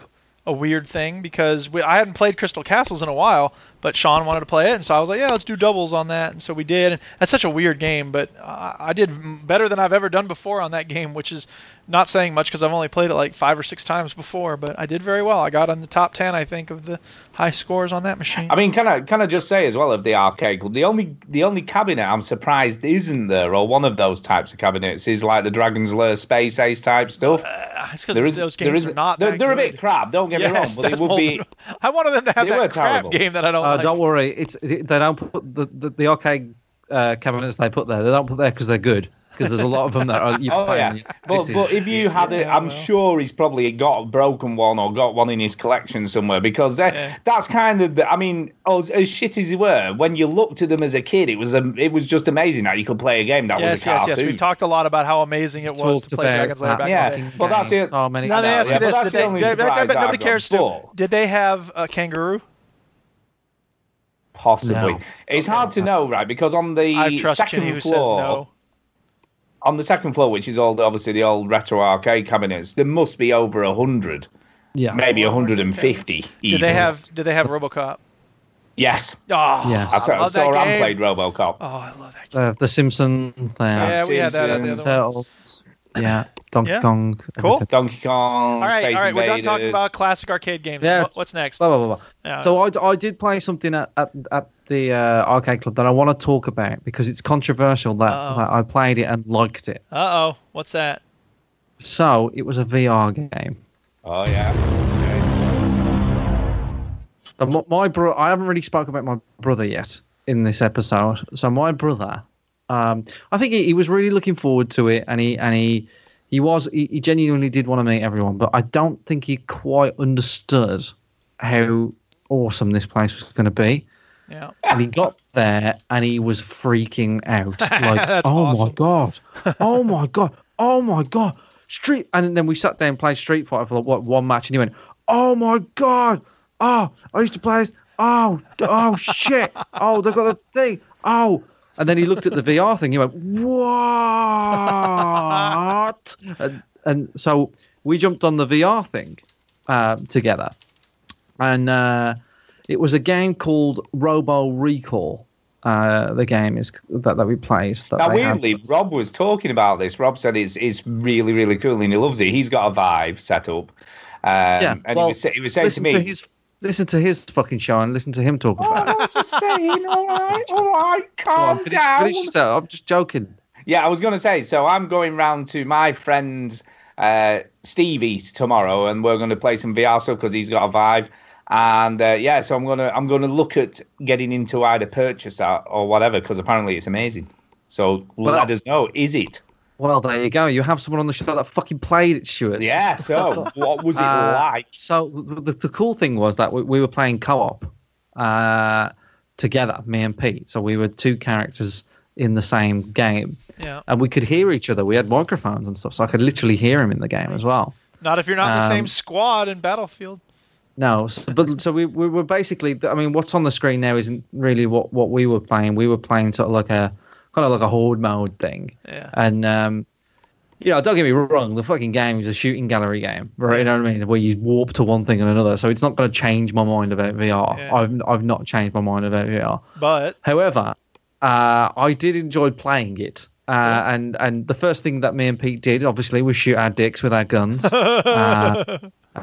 a weird thing because we, I hadn't played Crystal Castles in a while, but Sean wanted to play it, and so I was like, yeah, let's do doubles on that, and so we did. And that's such a weird game, but I, I did better than I've ever done before on that game, which is not saying much because I've only played it like five or six times before. But I did very well. I got on the top ten, I think, of the high scores on that machine. I mean, can I can I just say as well of the arcade club, the only the only cabinet I'm surprised isn't there, or one of those types of cabinets, is like the Dragon's Lair Space Ace type stuff. Uh, it's because There is those games is are not they're, that they're a bit crap. Don't get me wrong, but they would be. I wanted them to have they that crap terrible. game that I don't Uh, like. don't worry, it's they don't put the the, the arcade uh, cabinets they put there. They don't put there because they're good. Because there's a lot of them that are. You Oh yeah, and but is but if you shit. had it, Yeah, I'm well. sure he's probably got a broken one or got one in his collection somewhere because that Yeah. that's kind of the, I mean, as, as shit as they were, when you looked at them as a kid, it was a, it was just amazing that you could play a game that yes, was a yes, cartoon. yes. We've talked a lot about how amazing it was talked to play about Dragon's Lair back Yeah, in the well, that's it. So many Now, let me ask you this: did the they, only did- nobody cares got. to. But- Did they have a kangaroo? Possibly. No. It's hard to know, right? Because on the I trust second Chinny who floor, says no. On the second floor, which is all the, obviously the old retro arcade cabinets, there must be over a hundred, yeah. maybe Well, 150. Do they have? do they have RoboCop? Yes, Oh, Yes. I I saw, love saw that Ram game. played RoboCop. Oh, I love that game. Uh, the Simpsons. There. Yeah, we had that at the Simpsons. other one. Yeah. Donkey Yeah. Kong. Cool. Donkey Kong, All right, Space all right. We're done Invaders. talking about classic arcade games. Yeah. What- What's next? Blah, blah, blah, blah. Yeah. So I, I did play something at, at, at the uh, arcade club that I want to talk about because it's controversial that, that I played it and liked it. Uh oh. What's that? So it was a VR game. Oh yes. The, my, my bro, I haven't really spoke about my brother yet in this episode. So my brother, um, I think he, he was really looking forward to it, and he and he he was he, he genuinely did want to meet everyone, but I don't think he quite understood how awesome this place was going to be. Yeah. And he got there and he was freaking out. Like, oh my god, oh my god, oh my god, Street. And then we sat down and played Street Fighter for like, what one match, and he went, oh my god, oh, I used to play this. Oh, oh shit, oh they got the thing, oh. And then he looked at the VR thing. He went, "What?" and, and so we jumped on the VR thing uh, together, and uh, it was a game called Robo Recall. Uh, the game is that, that we played. That Now, weirdly, Rob was talking about this. Rob said it's, it's really, really cool and he loves it. He's got a Vive set up. Um, yeah, and well, he was, he was saying to me, to his listen to his fucking show and listen to him talk about it. Oh, I'm just saying, all right, all right, Go on, calm finish, down. finish yourself. I'm just joking. Yeah, I was going to say, so I'm going round to my friend uh, Stevie's tomorrow, and we're going to play some VR stuff because he's got a Vive. And uh, yeah, so I'm gonna I'm gonna look at getting into either purchase that or whatever because apparently it's amazing. So Well, let us know, is it? Well, there you go. You have someone on the show that fucking played it, Stuart. Yeah. So what was it Uh, like? So the, the, the cool thing was that we, we were playing co-op uh, together, me and Pete. So we were two characters in the same game, Yeah. and we could hear each other. We had microphones and stuff, so I could literally hear him in the game as well. Not if you're not in the Um, same squad in Battlefield. No, so, but so we, we were basically. I mean, what's on the screen now isn't really what, what we were playing. We were playing sort of like a kind of like a horde mode thing. Yeah. And um, yeah, don't get me wrong, the fucking game is a shooting gallery game, right? You know what I mean? Where you warp to one thing and another. So it's not going to change my mind about VR. Yeah. I've I've not changed my mind about VR. But However, uh, I did enjoy playing it. Uh, and and the first thing that me and Pete did, obviously, was shoot our dicks with our guns, uh,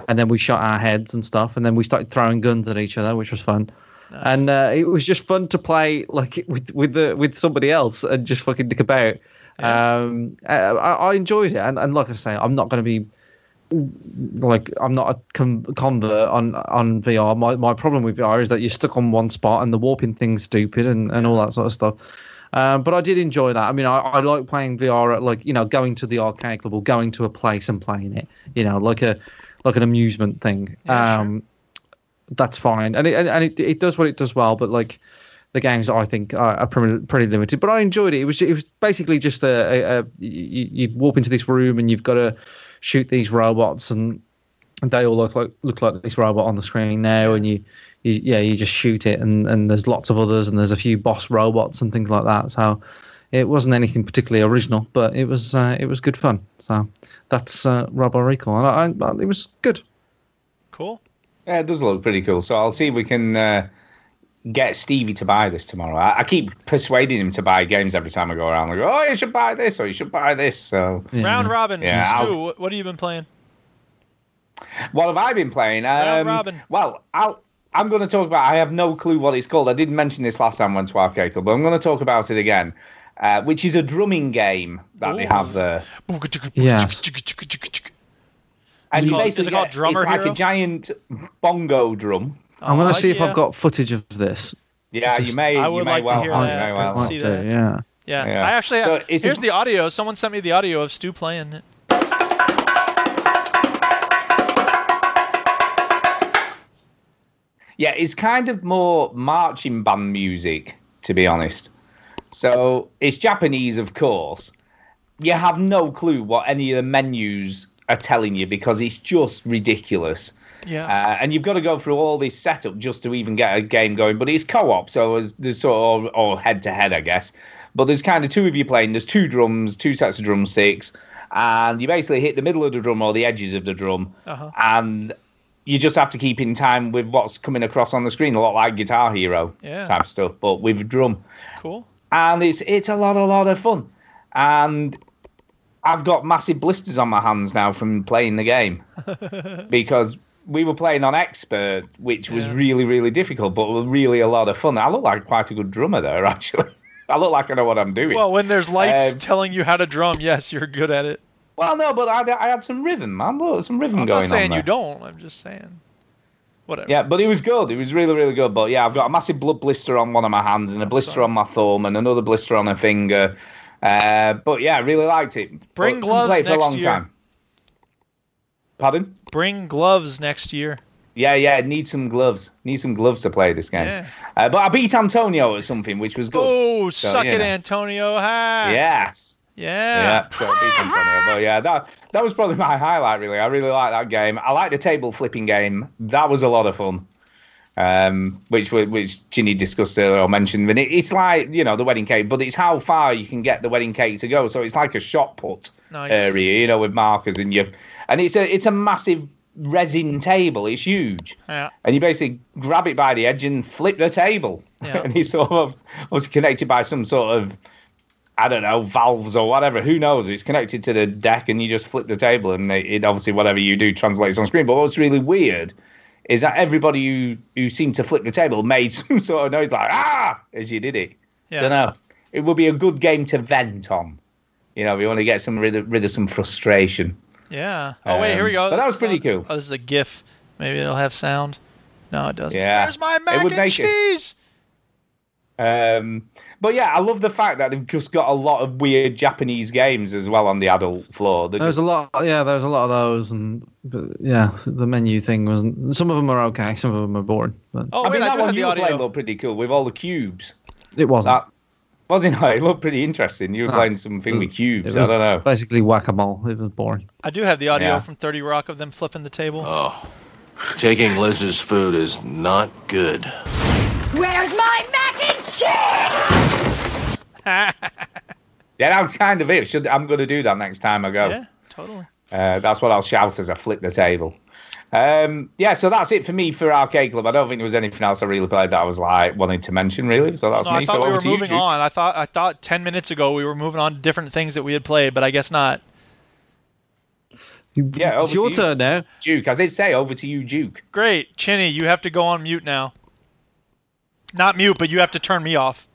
and then we shot our heads and stuff, and then we started throwing guns at each other, which was fun. And uh, it was just fun to play like with with the with somebody else and just fucking dick about. Um, I, I enjoyed it, and, and like I say, I'm not going to be like I'm not a com- convert on on VR. My my problem with VR is that you're stuck on one spot and the warping thing's stupid and, and all that sort of stuff. Um, but I did enjoy that. I mean, I, I like playing VR at like you know going to the arcade club or going to a place and playing it. You know, like a like an amusement thing. Yeah, sure. That's fine, and it and it, it does what it does well. But like the games I think are, are pretty, pretty limited. But I enjoyed it. It was it was basically just a, a, a you, you walk into this room and you've got to shoot these robots and and they all look like look like this robot on the screen now, and you, you yeah you just shoot it, and and there's lots of others, and there's a few boss robots and things like that. So it wasn't anything particularly original, but it was uh, it was good fun. So that's uh, Robo Recall, and I, I, it was good. cool. Yeah, it does look pretty cool. So I'll see if we can uh, get Stevie to buy this tomorrow. I, I keep persuading him to buy games every time I go around. I go, oh, you should buy this or you should buy this. So Yeah. Round robin. Yeah, Stu, I'll- what, what have you been playing? what have I been playing? Round Um, robin. Well, I'll. I'm going to talk about. I have no clue what it's called. I didn't mention this last time I went to Arcade Club, but I'm going to talk about it again, uh, which is a drumming game that they have there. Yes. And Is you called- basically is it called get- Drummer it's like Hero? a giant bongo drum. I'm gonna Oh, see if yeah. I've got footage of this. Yeah, you may. I you would may like to hear have, that. You may I well can see Might do, that. Yeah. Yeah. Yeah. I actually So have. here's it- the audio. Someone sent me the audio of Stu playing it. Yeah, it's kind of more marching band music, to be honest. So it's Japanese, of course. You have no clue what any of the menus are telling you because it's just ridiculous. Yeah. Uh, and you've got to go through all this setup just to even get a game going. But it's co-op, so there's, there's sort of or head to head, I guess. But there's kind of two of you playing. There's two drums, two sets of drumsticks, and you basically hit the middle of the drum or the edges of the drum, Uh-huh. and you just have to keep in time with what's coming across on the screen, a lot like Guitar Hero Yeah. type stuff, but with drum Cool. and it's it's a lot a lot of fun and i've got massive blisters on my hands now from playing the game because we were playing on expert which was Yeah. really really difficult but was really a lot of fun i look like quite a good drummer there actually i look like i know what i'm doing Well, when there's lights Um, telling you how to drum, yes, you're good at it. well no but i, I had some rhythm man look some rhythm I'm going not saying you don't. I'm just saying. Whatever. Yeah, but it was good. It was really, really good. But yeah, I've got a massive blood blister on one of my hands and a blister on my thumb and another blister on a finger. Uh, but yeah, I really liked it. Bring gloves it for a next long year. time. Pardon? Bring gloves next year. Yeah, yeah, need some gloves. Need some gloves to play this game. Yeah. Uh, but I beat Antonio or something, which was good. Oh, So, suck it, know. Antonio. Ha. Yes. Yeah. Yeah, so I beat Antonio. But yeah, that that was probably my highlight. Really, I really like that game. I like the table flipping game. That was a lot of fun. Um, which which Chinny discussed earlier or mentioned. And it, it's like you know the wedding cake, but it's how far you can get the wedding cake to go. So it's like a shot put Nice. area, you know, with markers and you, and it's a it's a massive resin table. It's huge Yeah. and you basically grab it by the edge and flip the table. Yeah. and it's sort of was connected by some sort of I don't know valves or whatever. Who knows? It's connected to the deck, and you just flip the table, and it, it obviously whatever you do translates on screen. But what's really weird is that everybody who who seemed to flip the table made some sort of noise like ah as you did it. Yeah. Don't know. It would be a good game to vent on. You know, we want to get some rid of, rid of some frustration. Yeah. Oh wait, here we Um, go. but that was pretty on- cool. Oh, this is a GIF. Maybe it'll have sound. No, it doesn't. Yeah. Where's my It mac would and make it. cheese? Um, but yeah, I love the fact that they've just got a lot of weird Japanese games as well on the adult floor. They're There's just, a lot, yeah. There's a lot of those, and but, yeah, the menu thing wasn't. Some of them are okay, some of them are boring, but Oh I mean, I, that one you were playing audio. looked pretty cool with all the cubes. it wasn't. That wasn't it? It looked pretty interesting. You were No. playing something with It cubes. was I don't know. Basically, whack a mole. It was boring. I do have the audio Yeah. from 30 Rock of them flipping the table. Oh, taking Liz's food is not good. Where's my mac and cheese? Yeah, that was kind of it. Should I'm going to do that next time I go. yeah, totally. Uh, that's what I'll shout as I flip the table. Um, yeah, so that's it for me for Arcade Club. I don't think there was anything else I really played that I was like wanting to mention really. So that's No, me. I thought so we were to you, moving on. I thought I thought 10 minutes ago we were moving on to different things that we had played, but I guess not. Yeah, over it's your to you. turn now. Duke, as I say, over to you, Duke. Great, Chinny, you have to go on mute now. Not mute, but you have to turn me off.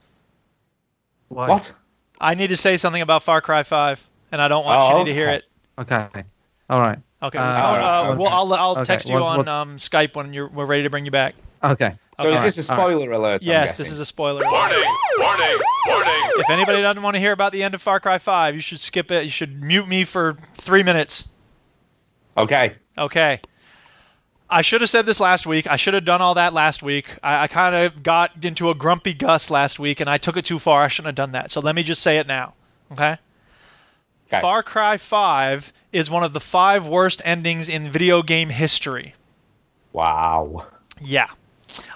Why? What? I need to say something about Far Cry 5, and I don't want Oh, Chinny to hear it. Okay. All right. Okay. Uh, uh, alright, well, I'll I'll Okay, text you what's- on what's- um, Skype when you're we're ready to bring you back. Okay. So Okay. is this a All right, spoiler alert? I'm yes, guessing? this is a spoiler. Warning! Warning! Warning! If anybody doesn't want to hear about the end of Far Cry 5, you should skip it. You should mute me for three minutes. Okay. Okay. I should have said this last week. I should have done all that last week. I, I kind of got into a grumpy Gus last week, and I took it too far. I shouldn't have done that. So let me just say it now. Okay? Okay. Far Cry 5 is one of the five worst endings in video game history. Wow. Yeah.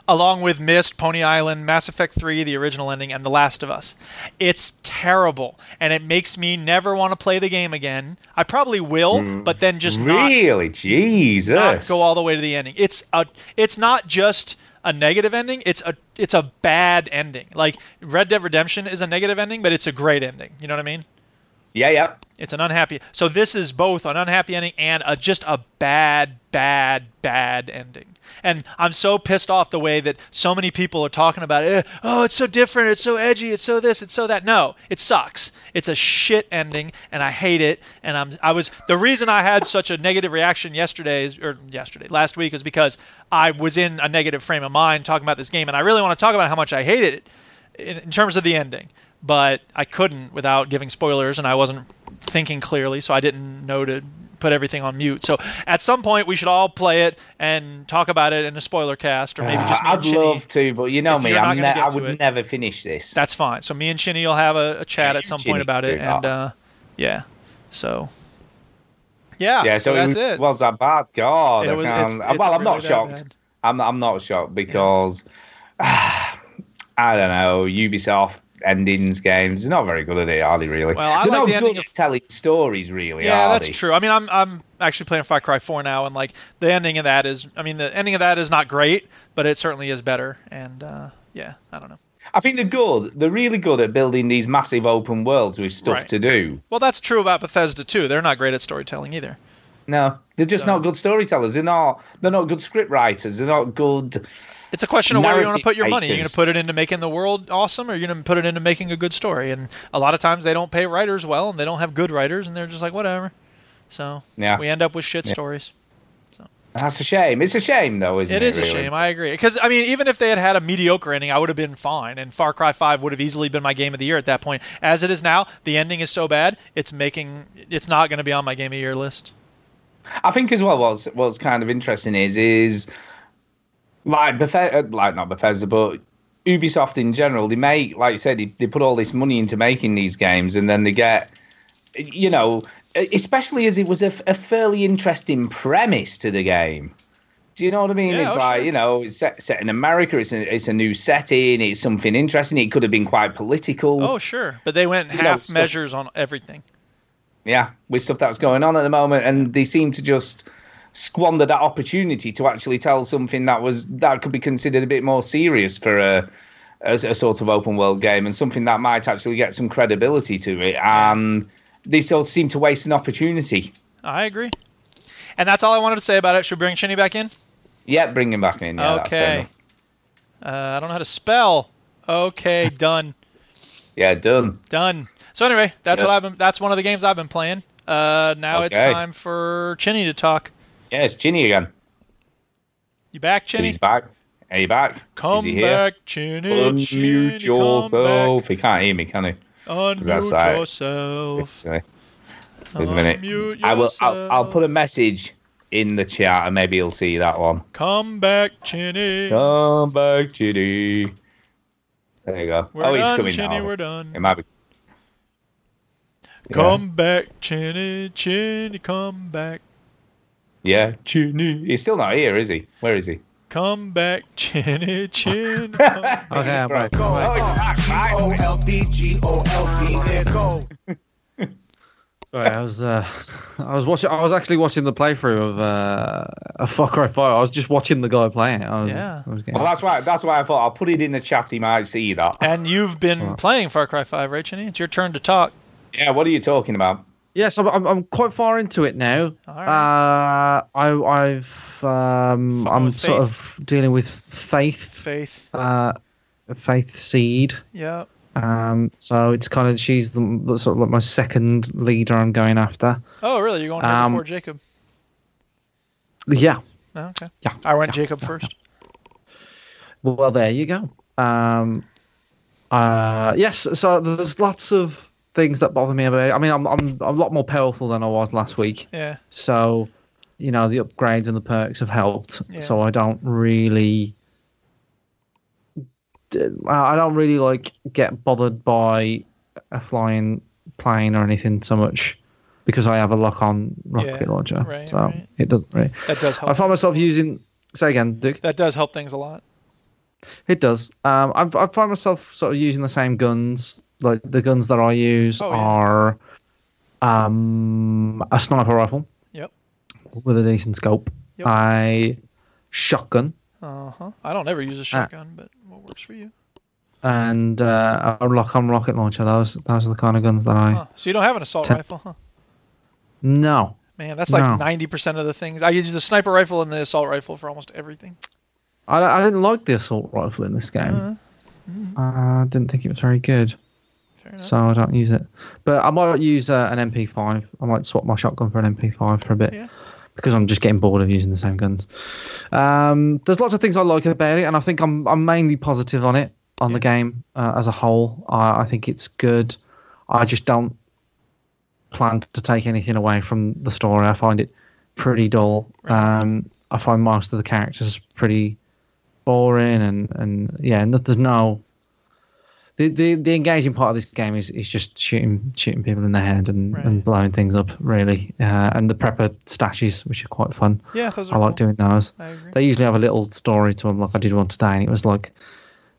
Along with Myst, Pony Island, Mass Effect 3, the original ending, and The Last of Us. It's terrible, and it makes me never want to play the game again. I probably will, mm. but then just not really? Jesus. not go all the way to the ending. It's a it's not just a negative ending. It's a it's a bad ending. Like Red Dead Redemption is a negative ending, but it's a great ending. You know what I mean? Yeah, yeah. It's an unhappy. So this is both an unhappy ending and a, just a bad, bad, bad ending. And I'm so pissed off the way that so many people are talking about it. Oh, it's so different. It's so edgy. It's so this. It's so that. No, it sucks. It's a shit ending, and I hate it. And I'm I was the reason I had such a negative reaction yesterday is or yesterday last week is because I was in a negative frame of mind talking about this game, and I really want to talk about how much I hated it in, in terms of the ending, but I couldn't without giving spoilers, and I wasn't thinking clearly, so I didn't know to put everything on mute. So at some point, we should all play it and talk about it in a spoiler cast, or maybe just me Uh, I'd love to, but you know me, I'm ne- I would never finish this. That's fine. So me and Chinny will have a, a chat Yeah, at some point about it, and uh, yeah, so yeah, yeah, so, that's it, was that bad? God, It was- it's- it's well, I'm not shocked. I'm I'm not shocked because I don't know Ubisoft endings games. They're not very good at it, are they? Really? Well, I They're like not the good at of- telling stories, really. Yeah, that's they? true. I mean, I'm I'm actually playing Far Cry 4 now, and like the ending of that is, I mean, the ending of that is not great, but it certainly is better. And uh, yeah, I don't know. I think they're good. They're really good at building these massive open worlds with stuff Right. to do. Well, that's true about Bethesda too. They're not great at storytelling either. No, they're just So- not good storytellers. They're not. They're not good script writers. They're not good. It's a question of where you want to put your money. You're going to put it into making the world awesome, or you're going to put it into making a good story. And a lot of times they don't pay writers well, and they don't have good writers, and they're just like whatever. So Yeah. we end up with shit Yeah. stories. That's a shame. It's a shame though, isn't it? It is a shame. I agree. Because I mean, even if they had had a mediocre ending, I would have been fine, and Far Cry 5 would have easily been my game of the year at that point. As it is now, the ending is so bad, it's making it's not going to be on my game of the year list. I think as well what's what's kind of interesting is is like Bethesda, uh, like not Bethesda, but Ubisoft in general. They make, like you said, they, they put all this money into making these games, and then they get, you know, especially as it was a, a fairly interesting premise to the game. Do you know what I mean? Yeah, it's oh, like sure. you know, it's set, set in America. It's a, it's a new setting. It's something interesting. It could have been quite political. Oh sure, but they went You know, half stuff- measures on everything. yeah, with stuff that's going on at the moment, and they seem to just squander that opportunity to actually tell something that was that could be considered a bit more serious for a, a, a sort of open world game, and something that might actually get some credibility to it. And they sort of seem to waste an opportunity. I agree. And that's all I wanted to say about it. Should we bring Chinny back in? Yeah, bring him back in. Yeah, okay. Uh, I don't know how to spell. Okay, done. Yeah, done. Done. So anyway, that's Yeah. what I've been. That's one of the games I've been playing. Uh, now it's time for Chinny to talk. Yeah, it's Chinny again. You back, Chinny? He's back. Are you back? Come he back, Chinny. Chinny, Unmute come yourself. He can't hear me, can he? Unmute that's like- yourself. It's, uh, There's a minute. Unmute I will. I'll, I'll put a message in the chat, and maybe he'll see that one. Come back, Chinny. Come back, Chitty. There you go. We're oh, he's done, coming Chinny. now. We're done. It might be. Come back, Chinny. Chinny, come back. Yeah, Chinny. He's still not here, is he? Where is he? Come back, Chinny. Chinny. come back. Okay, I'm Right. back. Oh, he's back. Finally. G-O-L-D, G-O-L-D, let's go. Sorry, I was uh, I was watching. I was actually watching the playthrough of uh, a Far Cry 5. I was just watching the guy playing it. I was, Yeah. I was getting, Well, that's why. That's why I thought I'll put it in the chat. He might see that. And you've been Smart. playing Far Cry 5, right, Chinny? It's your turn to talk. Yeah. What are you talking about? Yes, I'm, I'm, I'm quite far into it now. Right. Uh, I, I've um, I'm sort of dealing with faith, Faith. uh, faith seed. Yeah. Um, so it's kind of she's the, sort of like my second leader I'm going after. Oh, really? You're going Um, before Jacob? Yeah. Oh, okay. Yeah. I went yeah, Jacob yeah, first. Well, there you go. Um, uh, yes, so there's lots of things that bother me about it. I mean, I'm, I'm a lot more powerful than I was last week. Yeah. So, you know, the upgrades and the perks have helped. Yeah. So I don't really, I don't really like get bothered by a flying plane or anything so much because I have a lock on rocket Yeah, launcher. right, so right. it doesn't really. That does help. I find myself using. Say again, Duke. that does help things a lot. It does. Um, I, I find myself sort of using the same guns. Like the guns that I use Oh, yeah. are um, a sniper rifle Yep. with a decent scope, Yep. a shotgun, Uh huh. I don't ever use a shotgun, but what works for you? and uh, a lock-on rocket launcher. Those those are the kind of guns that I. Huh. So you don't have an assault rifle, huh? No, Man, that's like No. 90% of the things. I use the sniper rifle and the assault rifle for almost everything. I, I didn't like the assault rifle in this game. Uh, I didn't think it was very good. So I don't use it. But I might use uh, an MP5. I might swap my shotgun for an MP5 for a bit. Yeah. because I'm just getting bored of using the same guns. Um, there's lots of things I like about it, and I think I'm I'm mainly positive on it on the game uh, as a whole. I, I think it's good. I just don't plan to take anything away from the story. I find it pretty dull. Um, I find most of the characters pretty boring, and and yeah, there's no. The, the, the engaging part of this game is, is just shooting shooting people in the head and, Right. and blowing things up really, uh, and the prepper stashes which are quite fun. Yeah, those are I like doing those. They usually have a little story to them, like I did one today, and it was like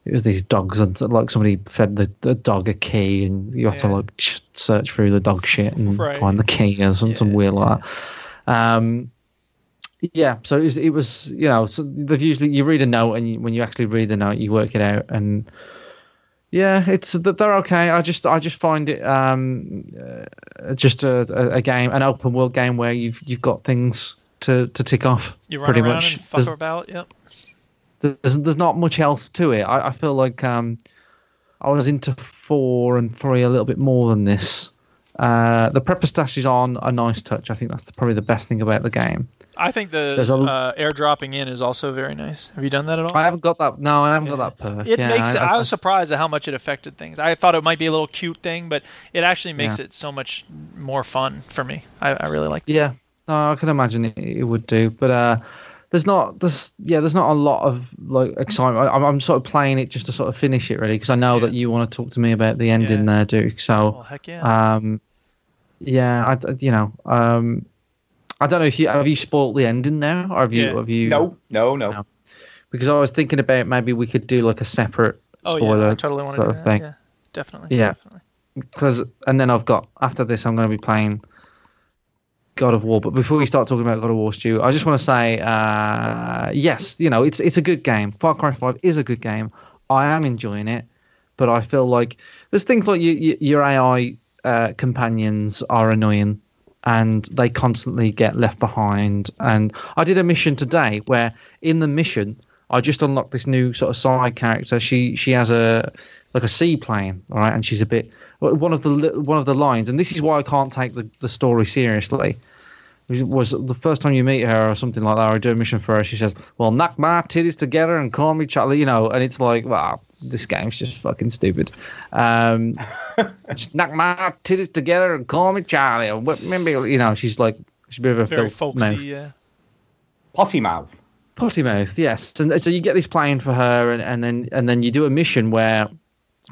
it was these dogs and like somebody fed the, the dog a key, and you have to like search through the dog shit and Right. find the key or some, some Yeah, weird like that. Um, yeah, so it was, it was you know so they've usually you read a note and you, when you actually read the note you work it out and yeah it's they're okay. I just I just find it um uh, just a, a, game an open world game where you've you've got things to to tick off You run pretty around much. and fuck There's- about. Yep. there's there's not much else to it. I, I feel like um, I was into four and three a little bit more than this. Uh, the prepper stash is on a nice touch. I think that's the, probably the best thing about the game. I think the a- uh, airdropping in is also very nice. Have you done that at all? I haven't got that. No, I haven't got that perk. It yeah, makes. I, I, was surprised at how much it affected things. I thought it might be a little cute thing, but it actually makes Yeah. it so much more fun for me. I, I really like. Yeah, no, I can imagine it, it would do, but uh, there's not there's yeah there's not a lot of like excitement. I, I'm, I'm sort of playing it just to sort of finish it really because I know that you want to talk to me about the ending there, Duke. So Well, heck yeah. um, yeah, I, you know um, I don't know if you have you spoiled the ending now or have you Yeah. have you No, no, no. because I was thinking about maybe we could do like a separate oh spoiler yeah, I totally want to sort do of that. thing. Yeah, definitely. Yeah. Definitely. because and then I've got after this I'm going to be playing God of War. But before we start talking about God of War, Stu, I just want to say uh, yes, you know it's it's a good game. Far Cry 5 is a good game. I am enjoying it, but I feel like there's things like you, you, your AI uh, companions are annoying. And they constantly get left behind. And I did a mission today where, in the mission, I just unlocked this new sort of side character. She she has a like a seaplane, all right, and she's a bit one of the one of the lines, and this is why I can't take the, the story seriously. Was, was the first time you meet her or something like that, or I do a mission for her, she says, "Well, knock my titties together and call me Charlie," you know, and it's like, wow, this game's just fucking stupid. Um, just knock my titties together and call me Charlie. Or what- maybe you know, she's like she's a bit of a Very filth folksy. mouth. Yeah. Potty mouth. Potty mouth, yes. And so you get this plane for her, and, and then and then you do a mission where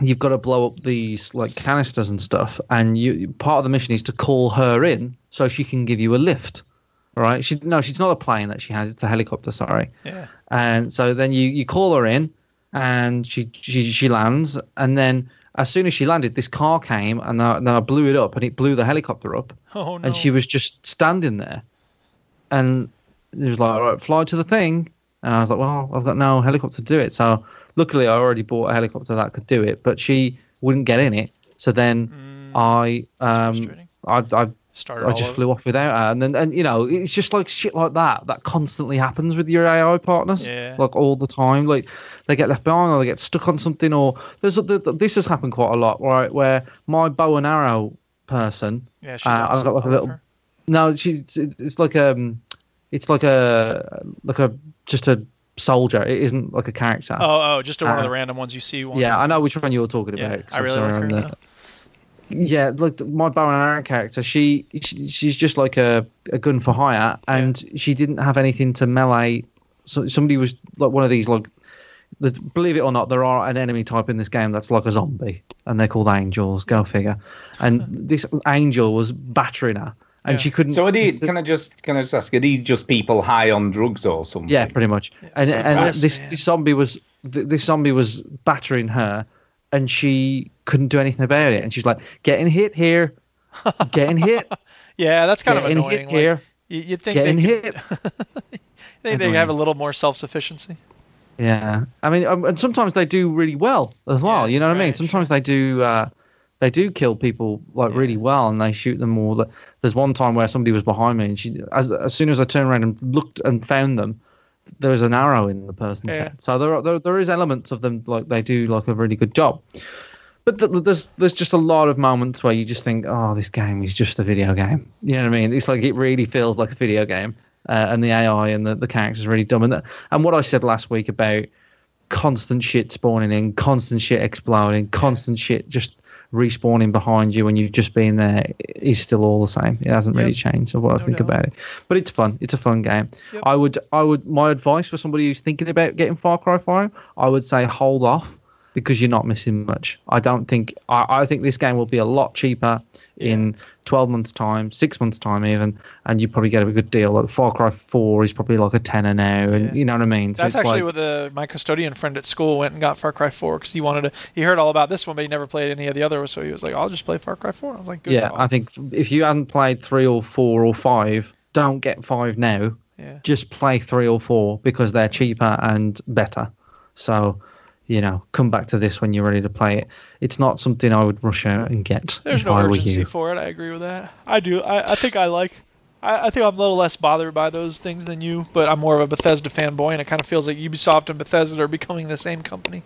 you've got to blow up these like canisters and stuff, and you part of the mission is to call her in so she can give you a lift. All right? She no, she's not a plane that she has; it's a helicopter. Sorry. Yeah. And so then you you call her in, and she she she lands, and then as soon as she landed, this car came, and I, then I blew it up, and it blew the helicopter up Oh no. and she was just standing there. And it was like, all right, fly to the thing. And I was like, well, I've got no helicopter to do it. So luckily, I already bought a helicopter that could do it, but she wouldn't get in it. So then I, um, I, I, Started I just over. flew off without her. And then, and you know, it's just like shit like that that constantly happens with your AI partners, Yeah. like all the time. Like they get left behind or they get stuck on something, or there's this has happened quite a lot, right? Where my bow and arrow person, Yeah, she's uh. I've got like a I little. No, she's it's like um, it's like a like a just a soldier. It isn't like a character. Oh, oh, just one of Uh, the random ones you see. One Yeah, I know which one you're talking about. Yeah, I really like her, Yeah, like my bow and arrow character, she, she she's just like a, a gun for hire, and she didn't have anything to melee. So somebody was like one of these like, there's- believe it or not, there are an enemy type in this game that's like a zombie, and they're called angels. Go figure. And this angel was battering her, and she couldn't. So are these? Can I just can I just ask? Are these just people high on drugs or something? Yeah, pretty much. and and best, this, this zombie was this zombie was battering her, and she couldn't do anything about it. And she's like, "Getting hit here, getting hit, Yeah, that's kind of getting annoying. hit like, here, you, you'd think getting they could, hit." think they have a little more self-sufficiency. Yeah, I mean, um, and sometimes they do really well as well. you know what I mean? Sometimes they do. Uh, they do kill people like really well, and they shoot them all. There's one time where somebody was behind me, and she, as, as soon as I turned around and looked and found them, there was an arrow in the person's Yeah. head. So there, are, there, there is elements of them like they do like a really good job. But th- there's there's just a lot of moments where you just think, oh, this game is just a video game. You know what I mean? It's like it really feels like a video game, uh, and the AI and the, the characters are really dumb. And and what I said last week about constant shit spawning in, constant shit exploding, constant shit just respawning behind you when you've just been there is still all the same. It hasn't really changed of what I think about it. But it's fun. It's a fun game. I would I would my advice for somebody who's thinking about getting Far Cry 5, I would say hold off because you're not missing much. I don't think I, I think this game will be a lot cheaper in 12 months time, 6 months time even, and you probably get a good deal. Like Far Cry 4 is probably like a tenner now and you know what I mean? So That's it's actually like, what the my custodian friend at school went and got Far Cry 4 because he wanted to. He heard all about this one, but he never played any of the other. So he was like, "I'll just play Far Cry 4." I was like, "Good yeah, call." I think if you hadn't played three or four or five, don't get five now. Yeah. Just play three or four because they're cheaper and better. So, you know, come back to this when you're ready to play it. It's not something I would rush out and get There's no urgency for it. I agree with that. I do. I, I think I like. I, I think I'm a little less bothered by those things than you, but I'm more of a Bethesda fanboy, and it kind of feels like Ubisoft and Bethesda are becoming the same company.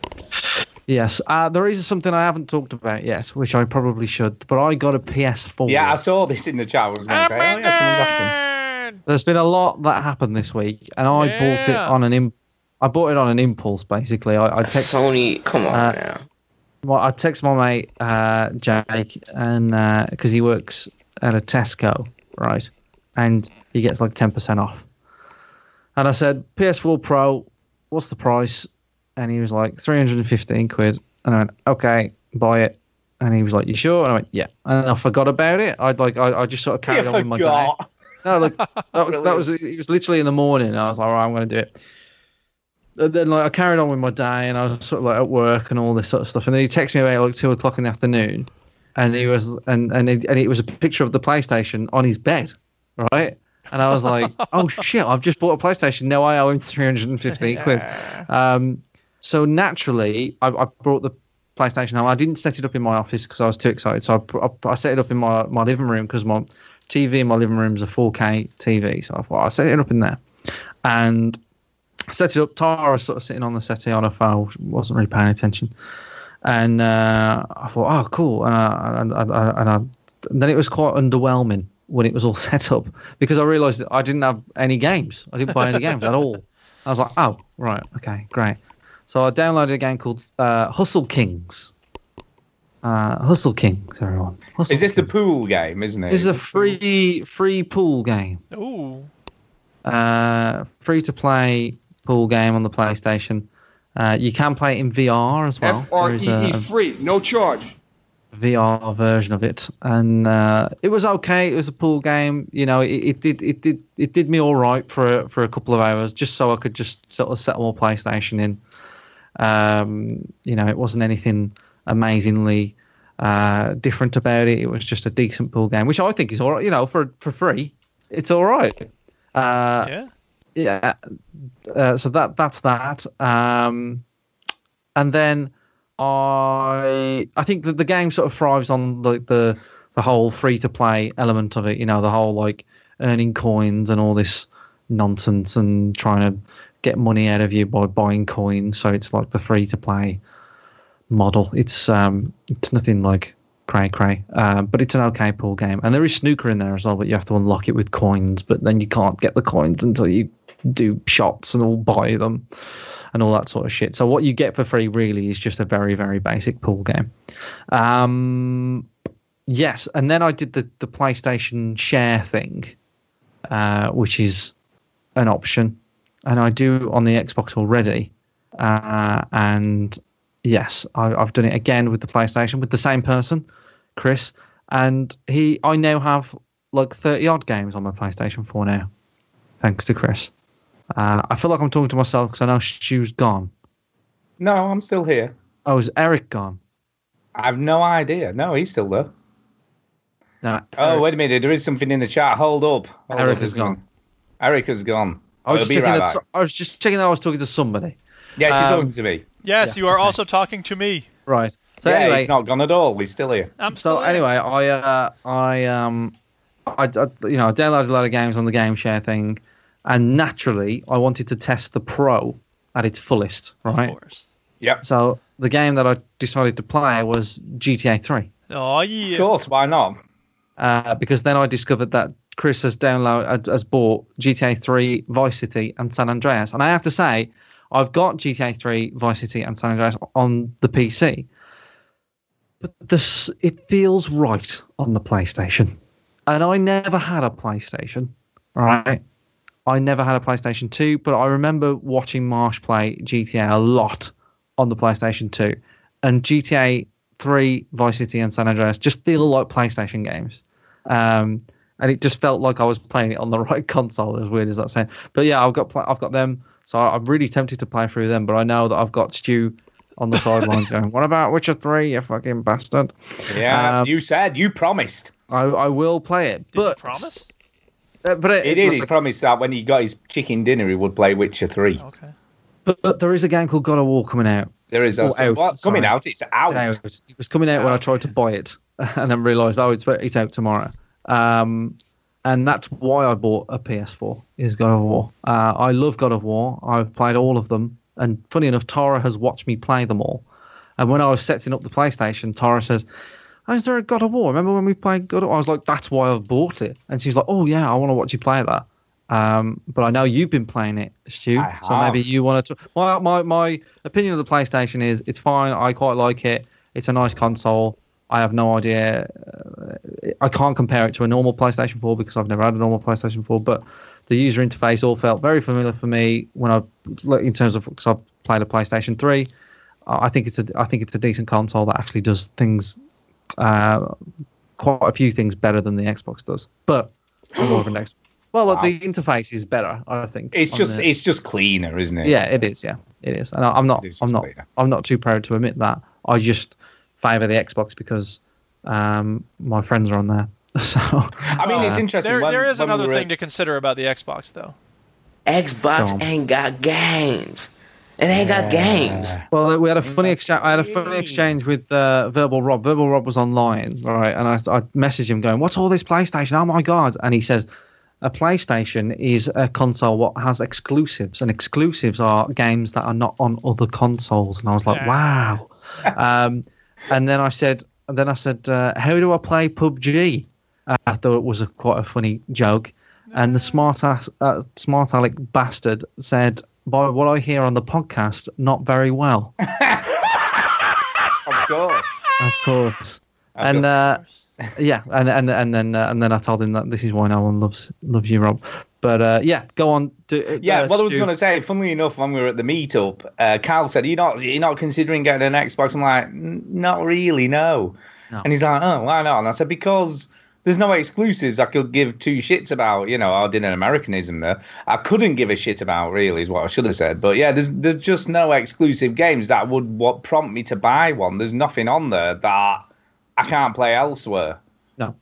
Yes, uh, there is something I haven't talked about yet, which I probably should. But I got a PS4. Yeah, I saw this in the chat. I was going to say, oh yeah, someone's asking. there's been a lot that happened this week, and I bought it on an Im- I bought it on an impulse. Basically, I, I text Sony, come on Uh, now. well, I text my mate uh, Jake, and because he works at a Tesco, right, and he gets like ten percent off. And I said, PS4 Pro, what's the price? And he was like, three hundred and fifteen quid. And I went, okay, buy it. And he was like, you sure? And I went, yeah. And I forgot about it. I'd like, I, I just sort of carried You on with my day. No, like that, that was it was literally in the morning. I was like, all right, I'm going to do it. Then like I carried on with my day, and I was sort of like at work and all this sort of stuff. And then he texted me about like two o'clock in the afternoon, and he was and and it, and it was a picture of the PlayStation on his bed, right? And I was like, oh shit, I've just bought a PlayStation. Now I owe him 315 quid. Um, so naturally, I, I brought the PlayStation home. I didn't set it up in my office because I was too excited. So I, I, I set it up in my, my living room because my TV in my living room is a 4K TV. So I thought I'll set it up in there. And I set it up. Tara was sort of sitting on the settee on her phone, wasn't really paying attention. And uh, I thought, oh, cool. And, I, and, I, and, I, and, I, and then it was quite underwhelming when it was all set up because I realised that I didn't have any games. I didn't buy any games at all. I was like, oh, right, okay, great. So I downloaded a game called uh, Hustle Kings. Uh, Hustle Kings, everyone. Hustle Is this the Kings. pool game, isn't it? This is a free free pool game. Ooh. Uh, free to play pool game on the PlayStation. Uh, you can play it in VR as well. F R There E is a, E free, no charge. VR version of it, and uh, it was okay. It was a pool game. You know, it, it did it did it did me all right for for a couple of hours, just so I could just sort of settle my PlayStation in. Um, you know, it wasn't anything amazingly uh, different about it. It was just a decent pool game, which I think is all right. You know, for for free, it's all right. Uh, Yeah. Yeah. Uh, so that that's that. Um, and then I I think that the game sort of thrives on the the, the whole free to play element of it. You know, the whole like earning coins and all this nonsense and trying to get money out of you by buying coins. So it's like the free to play model. It's um it's nothing like cray cray, uh, but it's an okay pool game. And there is snooker in there as well, but you have to unlock it with coins. But then you can't get the coins until you do shots and all buy them and all that sort of shit. So what you get for free really is just a very very basic pool game. Um, yes, and then I did the the PlayStation Share thing, uh, which is an option, and I do on the Xbox already. Uh, and yes, I, I've done it again with the PlayStation with the same person, Chris, and he. I now have like thirty odd games on my PlayStation 4 now, thanks to Chris. Uh, I feel like I'm talking to myself because I know Stu's gone. No, I'm still here. Oh, is Eric gone? I have no idea. No, he's still there. No. Oh, Eric, wait a minute. There is something in the chat. Hold up. Hold Eric up, has gone. Eric has gone. I was, He'll just be checking right that, back. I was just checking that I was talking to somebody. Yeah, she's Um, talking to me. Yes, Yeah, you are okay. also talking to me. Right. So yeah, anyway, he's not gone at all. He's still here. I'm so still in. anyway, I uh, I um I, I you know I downloaded a lot of games on the game share thing, and naturally I wanted to test the Pro at its fullest, right? Of course. Yep. So the game that I decided to play was GTA 3, Oh yeah. Of course, why not? uh, because then I discovered that Chris has downloaded has bought GTA 3, Vice City, and San Andreas, and I have to say I've got GTA 3, Vice City, and San Andreas on the PC, but this it feels right on the PlayStation, and I never had a PlayStation, right? I never had a PlayStation 2, but I remember watching Marsh play GTA a lot on the PlayStation 2, and GTA 3, Vice City, and San Andreas just feel like PlayStation games. Um, and it just felt like I was playing it on the right console. As weird as that sounds, but yeah, I've got I've got them, so I'm really tempted to play through them. But I know that I've got Stu on the sidelines going, "What about Witcher 3, you fucking bastard?" Yeah, Um, you said you promised. I, I will play it, Did you but promise? Uh, but it, He did. He promised that when he got his chicken dinner, he would play Witcher Three. Okay. but, but there is a game called God of War coming out. There is Oh, a out, what, coming out. It's out. It's out. It was coming out when I tried to buy it, and then realised, oh, it's it's out tomorrow. Um, and that's why I bought a PS4. Is God of War. Uh, I love God of War. I've played all of them, and funny enough, Tara has watched me play them all. And when I was setting up the PlayStation, Tara says, oh, "Is there a God of War? Remember when we played God of War?" I was like, "That's why I've bought it." And she's like, "Oh yeah, I want to watch you play that." Um, but I know you've been playing it, Stu. So maybe you want to. My, my my opinion of the PlayStation is it's fine. I quite like it. It's a nice console. I have no idea. Uh, I can't compare it to a normal PlayStation 4 because I've never had a normal PlayStation 4. But the user interface all felt very familiar for me when I, in terms of because I've played a PlayStation 3. Uh, I think it's a I think it's a decent console that actually does things, uh, quite a few things better than the Xbox does. But I'm more of an Xbox. Well, Wow. the interface is better, I think. It's just the- it's just cleaner, isn't it? yeah, it is. Yeah, it is. And I, I'm not. I'm not. cleaner. I'm not too proud to admit that. I just favour the Xbox because um, my friends are on there. So I mean, it's Uh, interesting. There, when, there is when we another thing at- to consider about the Xbox, though. Xbox Dumb. ain't got games. It ain't got games. Well, we had a funny exchange. I had a funny exchange with uh, Verbal Rob. Verbal Rob was online, right? And I, I messaged him going, "What's all this PlayStation? Oh my god!" And he says, "A PlayStation is a console what has exclusives, and exclusives are games that are not on other consoles." And I was like, "Wow." um, and then I said, and then I said, uh, "How do I play PUBG?" Uh, I thought it was a quite a funny joke. And the smart ass, uh, smart aleck bastard said, "By what I hear on the podcast, not very well." of course. Of course. Of and course. uh, yeah, and and and then uh, and then I told him that this is why no one loves loves you, Rob. But uh, yeah, go on. Do, uh, Yeah, uh, what I was going to say, funnily enough, when we were at the meetup, uh, Carl said, "You're not, you're not considering getting an Xbox." I'm like, "N- "Not really, no." No. And he's like, "Oh, why not?" And I said, "Because there's no exclusives I could give two shits about." You know, I did an Americanism there. I couldn't give a shit about, really, is what I should have said. But yeah, there's there's just no exclusive games that would what prompt me to buy one. There's nothing on there that I can't play elsewhere. No.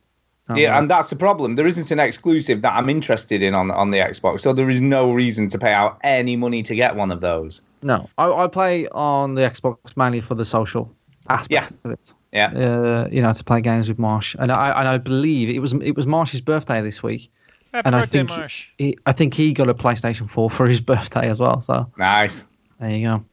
No, Yeah, no. and that's the problem. There isn't an exclusive that I'm interested in on on the Xbox, so there is no reason to pay out any money to get one of those. no. I, I play on the Xbox mainly for the social aspect of it. Yeah. Uh, you know, to play games with Marsh, and I and I believe it was it was Marsh's birthday this week, Happy and I birthday, think Marsh. he, I think he got a PlayStation 4 for his birthday as well. So Nice, there you go.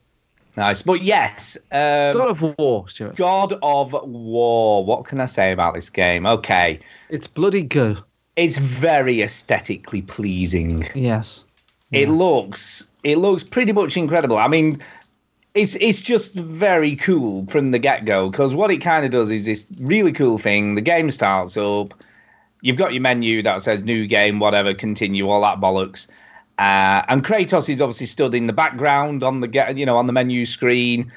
nice. But yes, um, God of War, Stuart. God of War. What can I say about this game? Okay, It's bloody good. it's very aesthetically pleasing. Yes. It looks it looks pretty much incredible. I mean, it's it's just very cool from the get go because what it kind of does is this really cool thing. The game starts up. You've got your menu that says new game, whatever, continue, all that bollocks. Uh, and Kratos is obviously stood in the background on the get, you know, on the menu screen.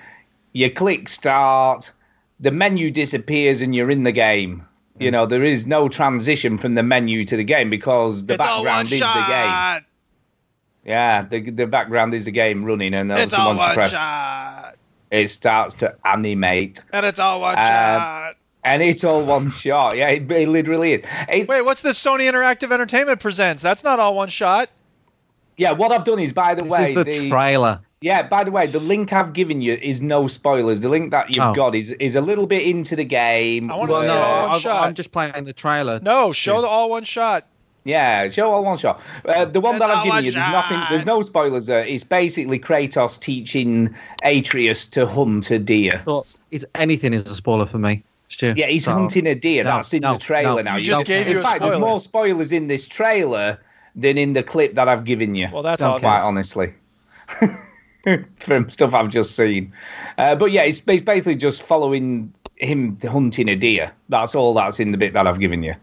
You click start, the menu disappears, and you're in the game. You know, there is no transition from the menu to the game because the it's background is the game. Shot. Yeah, the the background is the game running, and It's obviously all once you one press, shot. it starts to animate, And it's all one Um, shot. and it's all one shot. Yeah, it, it literally is. It's, Wait, what's this Sony Interactive Entertainment presents? That's not all one shot. yeah, what I've done is, by the This way, is the, trailer. yeah, by the way, the link I've given you is no spoilers. The link that you've Oh. got is is a little bit into the game. I wanna see no, all one I, shot. I'm just playing the trailer. No, show the all one shot. Yeah, show all one shot. Uh, the one It's that I've given you, there's nothing, there's no spoilers there. It's basically Kratos teaching Atreus to hunt a deer. thought it's anything is a spoiler for me. Stu. Yeah, he's So- hunting a deer. No, That's in no, the trailer no. now. You just don't- gave in you a fact, there's more spoilers in this trailer than in the clip that I've given you. Well, that's Don't quite honestly. From stuff I've just seen. Uh, but yeah, it's, it's basically just following him hunting a deer. That's all that's in the bit that I've given you.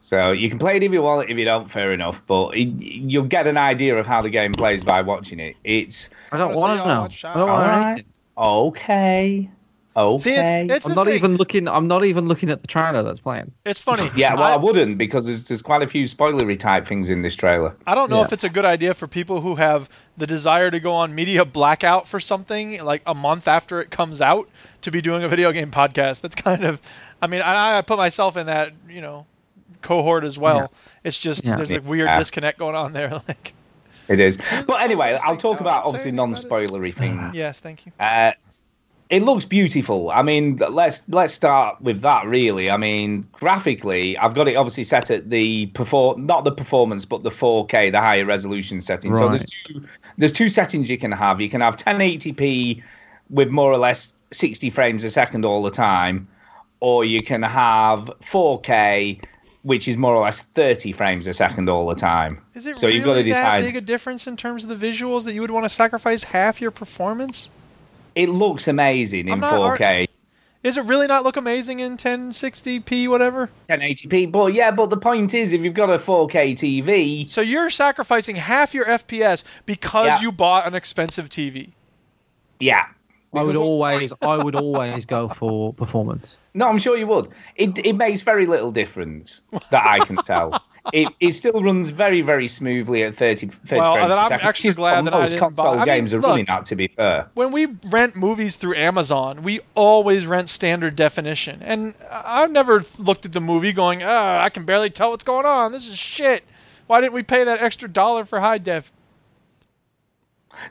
So you can play it if you want. If you don't, fair enough. But it, you'll get an idea of how the game plays by watching it. It's I don't wanna want see to all know. I don't want Alright. anything. okay. Okay. See, it's, it's I'm not thing. even looking. I'm not even looking at the trailer that's playing. It's funny. yeah, well, I, I, wouldn't because there's, there's quite a few spoilery type things in this trailer. I don't know Yeah. if it's a good idea for people who have the desire to go on media blackout for something like a month after it comes out to be doing a video game podcast. That's kind of, I mean, I, I put myself in that, you know, cohort as well. Yeah. It's just Yeah. there's a weird Yeah. disconnect going on there. Like, It is. But anyway, I'll talk about obviously non-spoilery things. yes, thank you. Uh, it looks beautiful. I mean, let's let's start with that. Really, I mean, graphically, I've got it obviously set at the perform not the performance, but the 4K, the higher resolution setting. So there's two there's two settings you can have. You can have 1080p with more or less 60 frames a second all the time, or you can have 4K which is more or less 30 frames a second all the time. Is it so really you've got to that decide. big a difference in terms of the visuals that you would want to sacrifice half your performance? It looks amazing in I'm not 4K. Is it really not look amazing in 1060p whatever? 1080p. But yeah, but the point is, if you've got a 4K TV, So you're sacrificing half your FPS because Yeah. you bought an expensive TV. yeah. I would always, I would always go for performance. No, I'm sure you would. It it makes very little difference that I can tell. It, it still runs very very smoothly at 30, 30 Well, frames then per I'm second, actually which is glad what that I didn't buy- console I mean, games are look- running at. To be fair, When we rent movies through Amazon, we always rent standard definition. And I've never looked at the movie going, ah, I can barely tell what's going on. This is shit. Why didn't we pay that extra dollar for high def?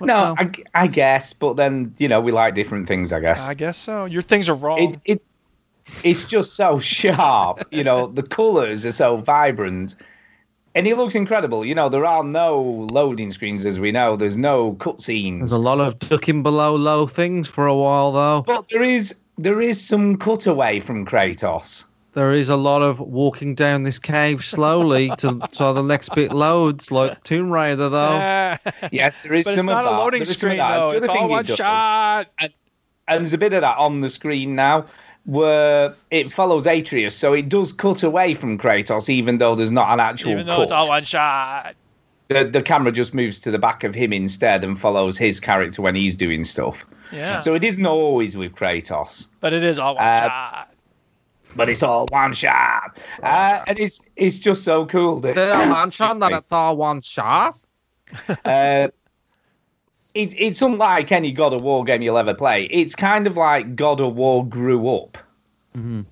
No, I, I guess, but then you know we like different things. I guess I guess so. Your things are wrong. it it it's just so sharp. You know, the colours are so vibrant. And it looks incredible. You know, there are no loading screens, as we know. There's no cutscenes. There's a lot of ducking below low things for a while though. But there is there is some cutaway from Kratos. There is a lot of walking down this cave slowly to so the next bit loads, like Tomb Raider though. Yes, there is but some it's not of a loading There is some of screen though. It's all thing it one shot. And, and there's a bit of that on the screen now where it follows Atreus, so it does cut away from Kratos, even though there's not an actual Even though cut. it's all one shot. the, the camera just moves to the back of him instead and follows his character when he's doing stuff. Yeah. So it isn't always with Kratos. but it is all one Uh, shot. But it's all one shot, uh, and it's it's just so cool. That, They don't mention that it's all one shot. uh, it, it's unlike any God of War game you'll ever play. It's kind of like God of War grew up, Mhm.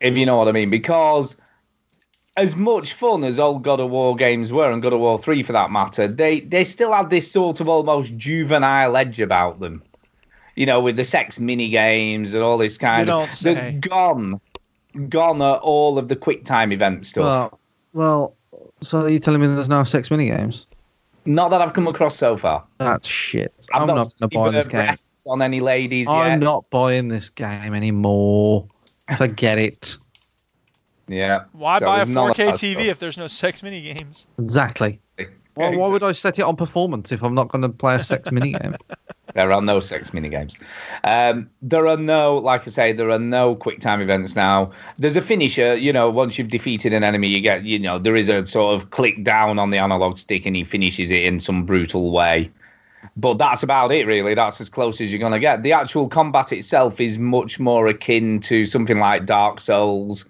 if you know what I mean. Because as much fun as old God of War games were, and God of War 3 for that matter, they, they still had this sort of almost juvenile edge about them. You know, with the sex mini games and all this kind You of. don't say. They're gone. Gone are all of the quick time event stuff. Well, well, so you're telling me there's no sex minigames? Not that I've come across so far. That's shit. I've I'm not, not gonna buy this game. on any ladies yet. I'm not buying this game anymore. Forget it. Yeah. Why So buy a there's none of 4K TV stuff. if there's no sex mini games? Exactly. Why, why would I set it on performance if I'm not going to play a sex minigame? There are no sex minigames. Um, there are no, like I say, there are no quick time events now. There's a finisher, you know, once you've defeated an enemy, you get, you know, there is a sort of click down on the analog stick and he finishes it in some brutal way. But that's about it, really. That's as close as you're going to get. The actual combat itself is much more akin to something like Dark Souls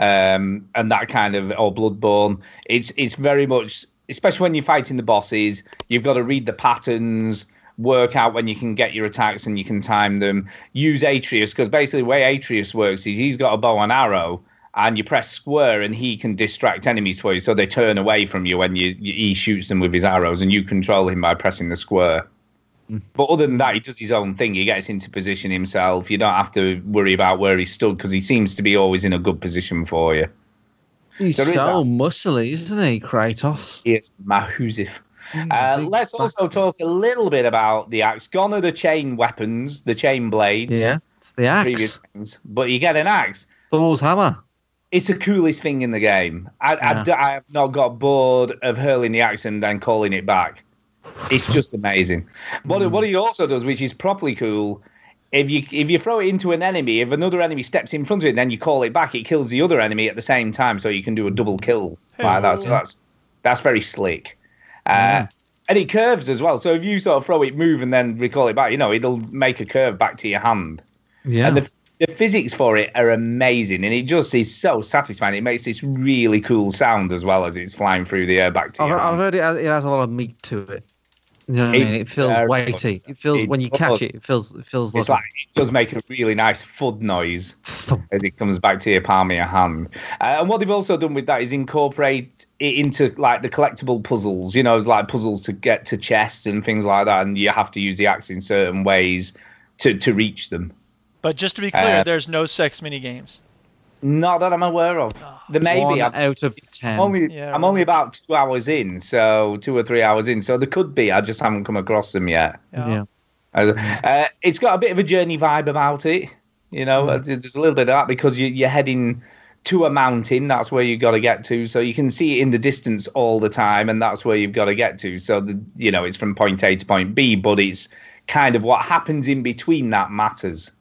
um, and that kind of, or Bloodborne. It's it's very much, especially when you're fighting the bosses, you've got to read the patterns, work out when you can get your attacks and you can time them. Use Atreus because basically the way Atreus works is he's got a bow and arrow, and you press square and he can distract enemies for you, so they turn away from you when you, you he shoots them with his arrows, and you control him by pressing the square. Hmm. But other than that, he does his own thing. He gets into position himself. You don't have to worry about where he stood because he seems to be always in a good position for you. He's So so, there is that. muscly, isn't he, Kratos? He is massive. Uh, let's also talk a little bit about the axe. Gone are the chain weapons, the chain blades. Yeah, it's the axe. Previous games, but you get an axe. Thor's hammer. It's the coolest thing in the game. I, I Yeah. d- I have not got bored of hurling the axe and then calling it back. It's just amazing. What Hmm. what he also does, which is properly cool, if you if you throw it into an enemy, if another enemy steps in front of it, then you call it back, it kills the other enemy at the same time, so you can do a double kill like that. So that's that's very slick. Uh, And it curves as well. So if you sort of throw it, move, and then recall it back, you know, it'll make a curve back to your hand. Yeah. And the, the physics for it are amazing, and it just is so satisfying. It makes this really cool sound as well as it's flying through the air back to I've, your I've hand. heard it has, it has a lot of meat to it. You know what I It mean? It feels very weighty. It feels it when you catch it, it feels it feels It's like, like it does make a really nice thud noise as it comes back to your palm of your hand. Uh, and what they've also done with that is incorporate it into like the collectible puzzles. You know, it's like puzzles to get to chests and things like that, and you have to use the axe in certain ways to to reach them. But just to be clear, Uh, there's no sex mini games. Not that I'm aware of. There may one be. I've- out of ten. Only Yeah, I'm only about two hours in, so two or three hours in, so there could be. I just haven't come across them yet. yeah. Uh, uh, it's got a bit of a journey vibe about it, you know. Mm. There's a little bit of that because you, you're heading to a mountain. That's where you've got to get to. So you can see it in the distance all the time, and that's where you've got to get to. So the you know it's from point A to point B, but it's kind of what happens in between that matters.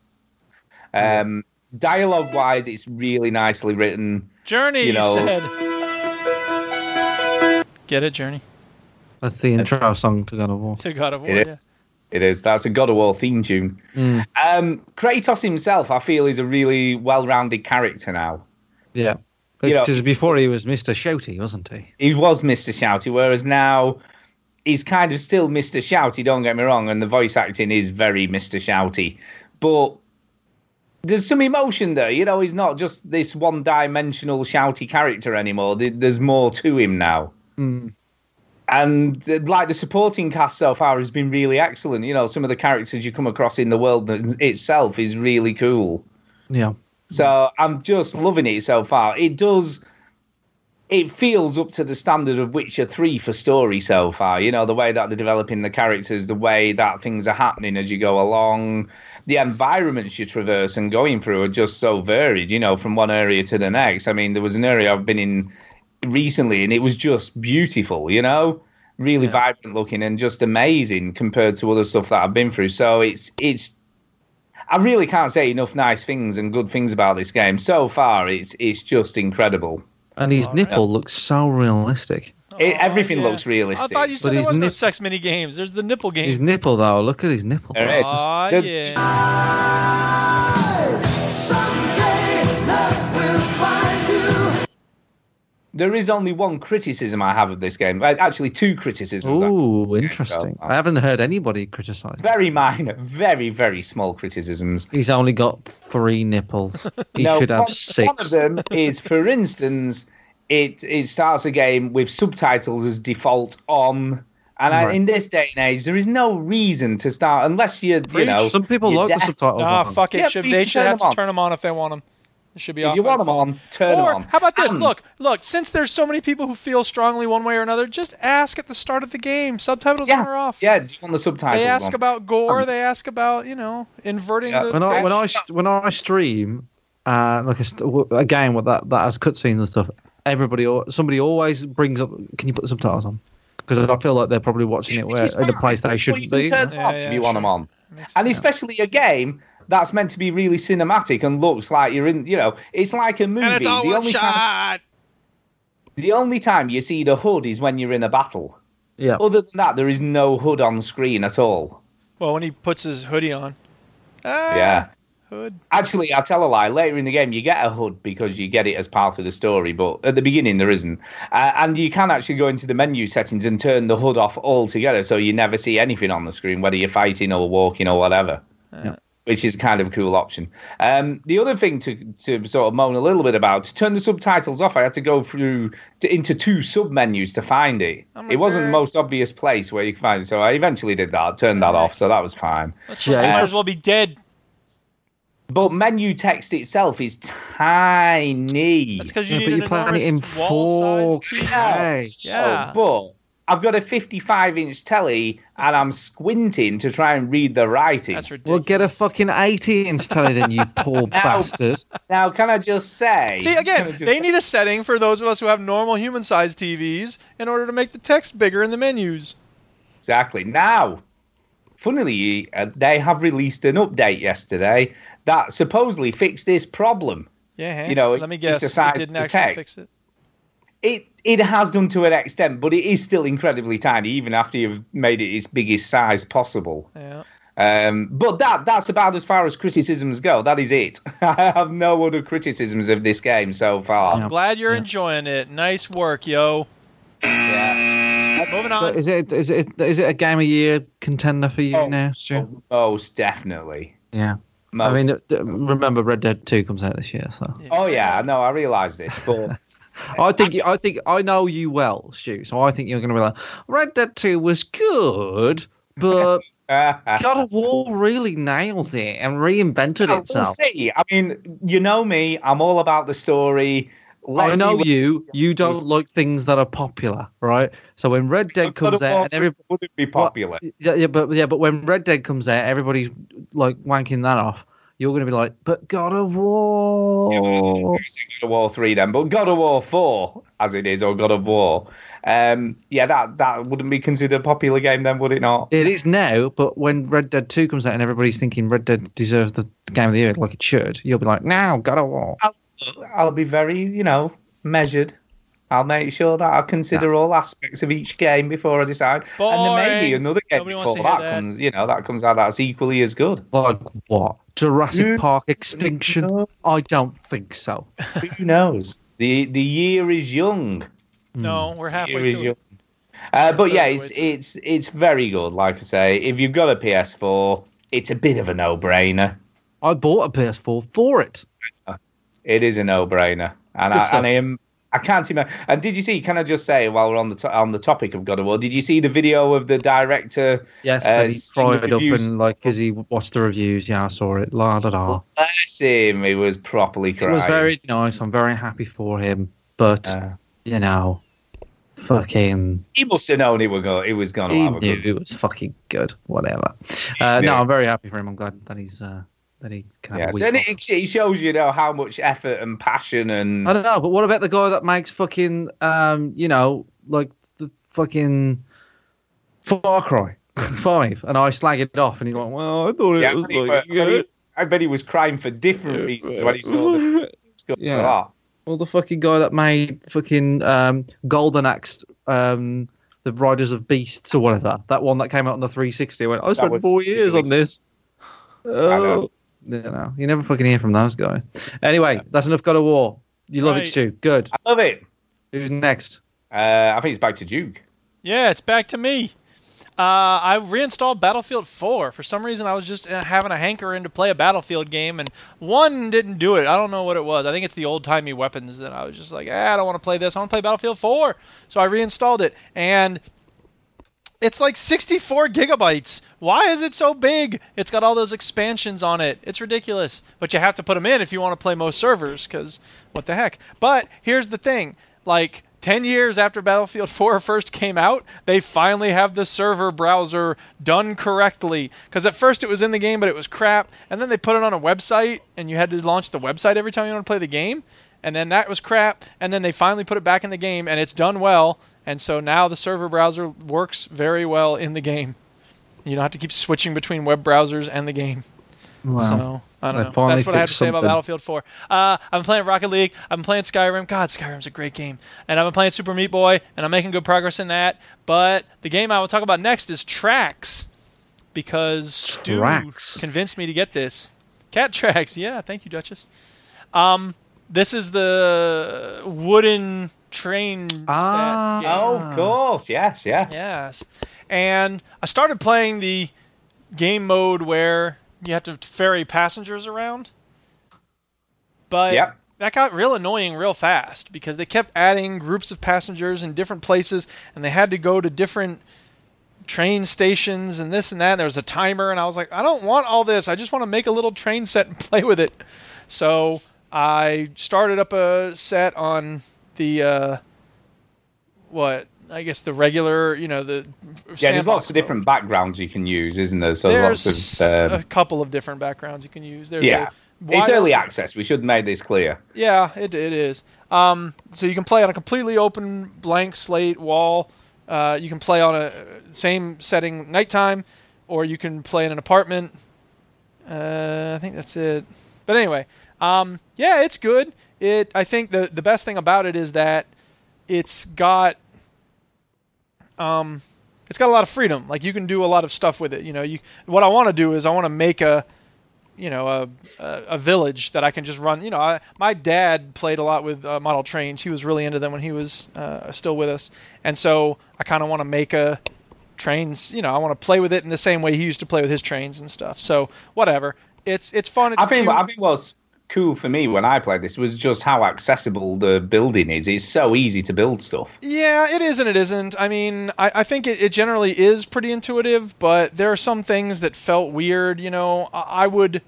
Um, dialogue wise, it's really nicely written. Journey, You you, know- said. Get it, Journey? That's the intro song to God of War. To God of War. It yeah. is. It is. That's a God of War theme tune. Mm. Um, Kratos himself, I feel, is a really well-rounded character now. Yeah. You know- Because before he was Mr. Shouty, wasn't he? He was Mr. Shouty, whereas now he's kind of still Mr. Shouty. Don't get me wrong, and the voice acting is very Mr. Shouty, but there's some emotion there. You know, he's not just this one-dimensional shouty character anymore. There's more to him now. Mm. and uh, like the supporting cast so far has been really excellent. You know, some of the characters you come across in the world itself is really cool. Yeah. So I'm just loving it so far. It does. It feels up to the standard of Witcher 3 for story so far. You know, the way that they're developing the characters, the way that things are happening as you go along, the environments you traverse and going through are just so varied, you know, from one area to the next. I mean, there was an area I've been in recently and it was just beautiful, you know, really vibrant looking and just amazing compared to other stuff that I've been through. So it's, it's, I really can't say enough nice things and good things about this game. So far, it's it's just incredible. And his nipple looks so realistic. It, everything yeah. looks I thought you said But there his was no sex mini games. There's the nipple game. His nipple, though, look at his nipple. There is. Aw, Good. yeah. There is only one criticism I have of this game. Uh, Actually, two criticisms. I Ooh, this game interesting. so far. I haven't heard anybody criticise. Very minor, very very small criticisms. He's only got three nipples. He no, should have one, six. one of them is, for instance, it it starts a game with subtitles as default on. And I, in this day and age, there is no reason to start unless you're, you know, Some people you're like the subtitles. Ah, on. fuck it. Yeah, should, they should turn have them on. to turn them on if they want them. It should be off you want them default. on, turn them Or on. how about this? And- Look, look. Since there's so many people who feel strongly one way or another, just ask at the start of the game. Subtitles Yeah, on or off. yeah. Do you want the subtitles? They ask on? about gore. Um, They ask about you know inverting Yeah. the. when I when I when I stream, uh, like a, a game with that that has cutscenes and stuff, everybody al- somebody always brings up. Can you put the subtitles on? Because I feel like they're probably watching it Which where is in a place they shouldn't you be. turn them Yeah, off yeah, if you want sure. them on. And sense. especially a game that's meant to be really cinematic and looks like you're in, you know, it's like a movie. and it's all the one only time, the only time you see the hood is when you're in a battle. Yeah. Other than that, there is no hood on screen at all. Well, when he puts his hoodie on. Ah, Yeah. Hood. Actually, I tell a lie. Later in the game, you get a hood because you get it as part of the story, but at the beginning there isn't. Uh, and you can actually go into the menu settings and turn the hood off altogether, so you never see anything on the screen, whether you're fighting or walking or whatever. Yeah. Which is kind of a cool option. Um, the other thing to, to sort of moan a little bit about, to turn the subtitles off, I had to go through to, into two sub menus to find it. Oh it wasn't the most obvious place where you can find it, so I eventually did that, turned that off, so that was fine. Yeah, Might Uh, as well be dead. But menu text itself is tiny. That's because you Yeah, need but an you're playing it in enormous wall-sized 4K. Yeah. Oh, but I've got a 55 inch telly and I'm squinting to try and read the writing. That's ridiculous. Well, get a fucking 80 inch telly then, you poor bastard. Now, can I just say? See, again, just- they need a setting for those of us who have normal human-sized TVs in order to make the text bigger in the menus. Exactly. Now, funnily, uh, they have released an update yesterday that supposedly fixed this problem. Yeah. huh? You know, let me guess. the it didn't of actually text. fix it. It it has done to an extent, but it is still incredibly tiny, even after you've made it its biggest size possible. Yeah. Um, but that that's about as far as criticisms go. That is it. I have no other criticisms of this game so far. Yeah. Glad you're Yeah. enjoying it. Nice work, yo. Yeah. Moving So on. is it is it is it a game of year contender for you Oh, now, Stu? Oh, most definitely. Yeah. Most. I mean, remember Red Dead 2 comes out this year, so oh yeah, I know. I realise this, but I think I think I know you well, Stu. So I think you're going to be like, Red Dead 2 was good, but God of War really nailed it and reinvented we'll itself. see. I mean, you know me. I'm all about the story. I know what- you. You don't like things that are popular, right? So when Red Dead comes out, and every wouldn't be popular. yeah, yeah, but yeah, but when Red Dead comes out, everybody's like wanking that off. you're going to be like, but God of War. God of War 3 then, but God of War 4, as it is, or God of War, um, yeah, that, that wouldn't be considered a popular game then, would it not? It is now, but when Red Dead 2 comes out and everybody's thinking Red Dead deserves the game of the year like it should, you'll be like, now, God of War. I'll, I'll be very, you know, measured. I'll make sure that I consider all aspects of each game before I decide. And there may be another game Nobody before that, that. comes, you know, that comes out that's equally as good. Like what? Jurassic You- Park Extinction? I don't think so. Who knows? The the year is young. No, we're Year halfway is through. young. Uh, but yeah, it's it's it's very good. Like I say, if you've got a PS4, it's a bit of a no-brainer. I bought a PS4 for it. It is a no-brainer, and Good I, stuff. and I am. I can't imagine. And did you see? Can I just say, while we're on the to- on the topic of God of War, did you see the video of the director? Yes, uh, and he fried up and like, as he watched the reviews, yeah, I saw it. La da da. Bless him. He was properly It was very nice. I'm very happy for him. But, Uh, you know, fucking. he must have known it was go. It was going He have a knew good. it was fucking good. Whatever. Uh, no, I'm very happy for him. I'm glad that he's. Uh, that he can have a week and off. it, it shows you know how much effort and passion and I don't know, but what about the guy that makes fucking, um, you know, like the fucking Far Cry Five, and I slag it off, and he's like, "Well, I thought it Yeah, was I, like, I, bet he, good." I bet he was crying for different reasons when he saw the. Yeah. Ah, Well, the fucking guy that made fucking um, Golden Axe, um, the Riders of Beasts or whatever, that one that came out on the 360. I went, I spent was four years on this. know. Oh. You know, you never fucking hear from those guys. Anyway, that's enough God of War. You love Right. it, Stu. Good. I love it. Who's next? Uh, I think it's back to Duke. Yeah, it's back to me. Uh, I reinstalled Battlefield 4. For some reason, I was just uh, having a hankering to play a Battlefield game, and one didn't do it. I don't know what it was. I think it's the old timey weapons that I was just like, ah, I don't want to play this. I want to play Battlefield 4. So I reinstalled it, and it's like 64 gigabytes. Why is it so big? It's got all those expansions on it. It's ridiculous. But you have to put them in if you want to play most servers, because what the heck? But here's the thing: like 10 years after Battlefield 4 first came out, they finally have the server browser done correctly. Because at first it was in the game, but it was crap. And then they put it on a website, and you had to launch the website every time you want to play the game. And then that was crap. And then they finally put it back in the game, and it's done well. And so now the server browser works very well in the game. You don't have to keep switching between web browsers and the game. So I don't know. That's what I have to say about. Battlefield 4. Uh, I've been playing Rocket League. I've been playing Skyrim. God, Skyrim's a great game. And I've been playing Super Meat Boy, and I'm making good progress in that. But the game I will talk about next is Tracks, because Stu convinced me to get this. Cat Tracks, yeah. Thank you, Duchess. Um, this is the wooden train Ah. Oh, of course. Yes, yes. Yes. And I started playing the game mode where you have to ferry passengers around. But Yep. that got real annoying real fast because they kept adding groups of passengers in different places and they had to go to different train stations and this and that. And there was a timer and I was like, I don't want all this. I just want to make a little train set and play with it. So I started up a set on the uh, what I guess the regular, you know, the Yeah, there's lots sandbox of different backgrounds you can use, isn't there? So There's lots of. Um, a couple of different backgrounds you can use. There's yeah. It's early access. We should make this clear. Yeah, it, it is. Um, so you can play on a completely open blank slate wall. Uh, you can play on a same setting nighttime, or you can play in an apartment. Uh, I think that's it. But anyway, um, yeah, it's good. It. I think the the best thing about it is that it's got um, it's got a lot of freedom. Like you can do a lot of stuff with it. You know, you what I want to do is I want to make a you know a, a a village that I can just run. You know, I, my dad played a lot with uh, model trains. He was really into them when he was uh, still with us, and so I kind of want to make a trains. You know, I want to play with it in the same way he used to play with his trains and stuff. So whatever, it's it's fun. It's I think cute. I think what's cool for me when I played this was just how accessible the building is. It's so easy to build stuff. Yeah, it is and it isn't. I mean, I, I think it, it generally is pretty intuitive, but there are some things that felt weird. You know, I, I would,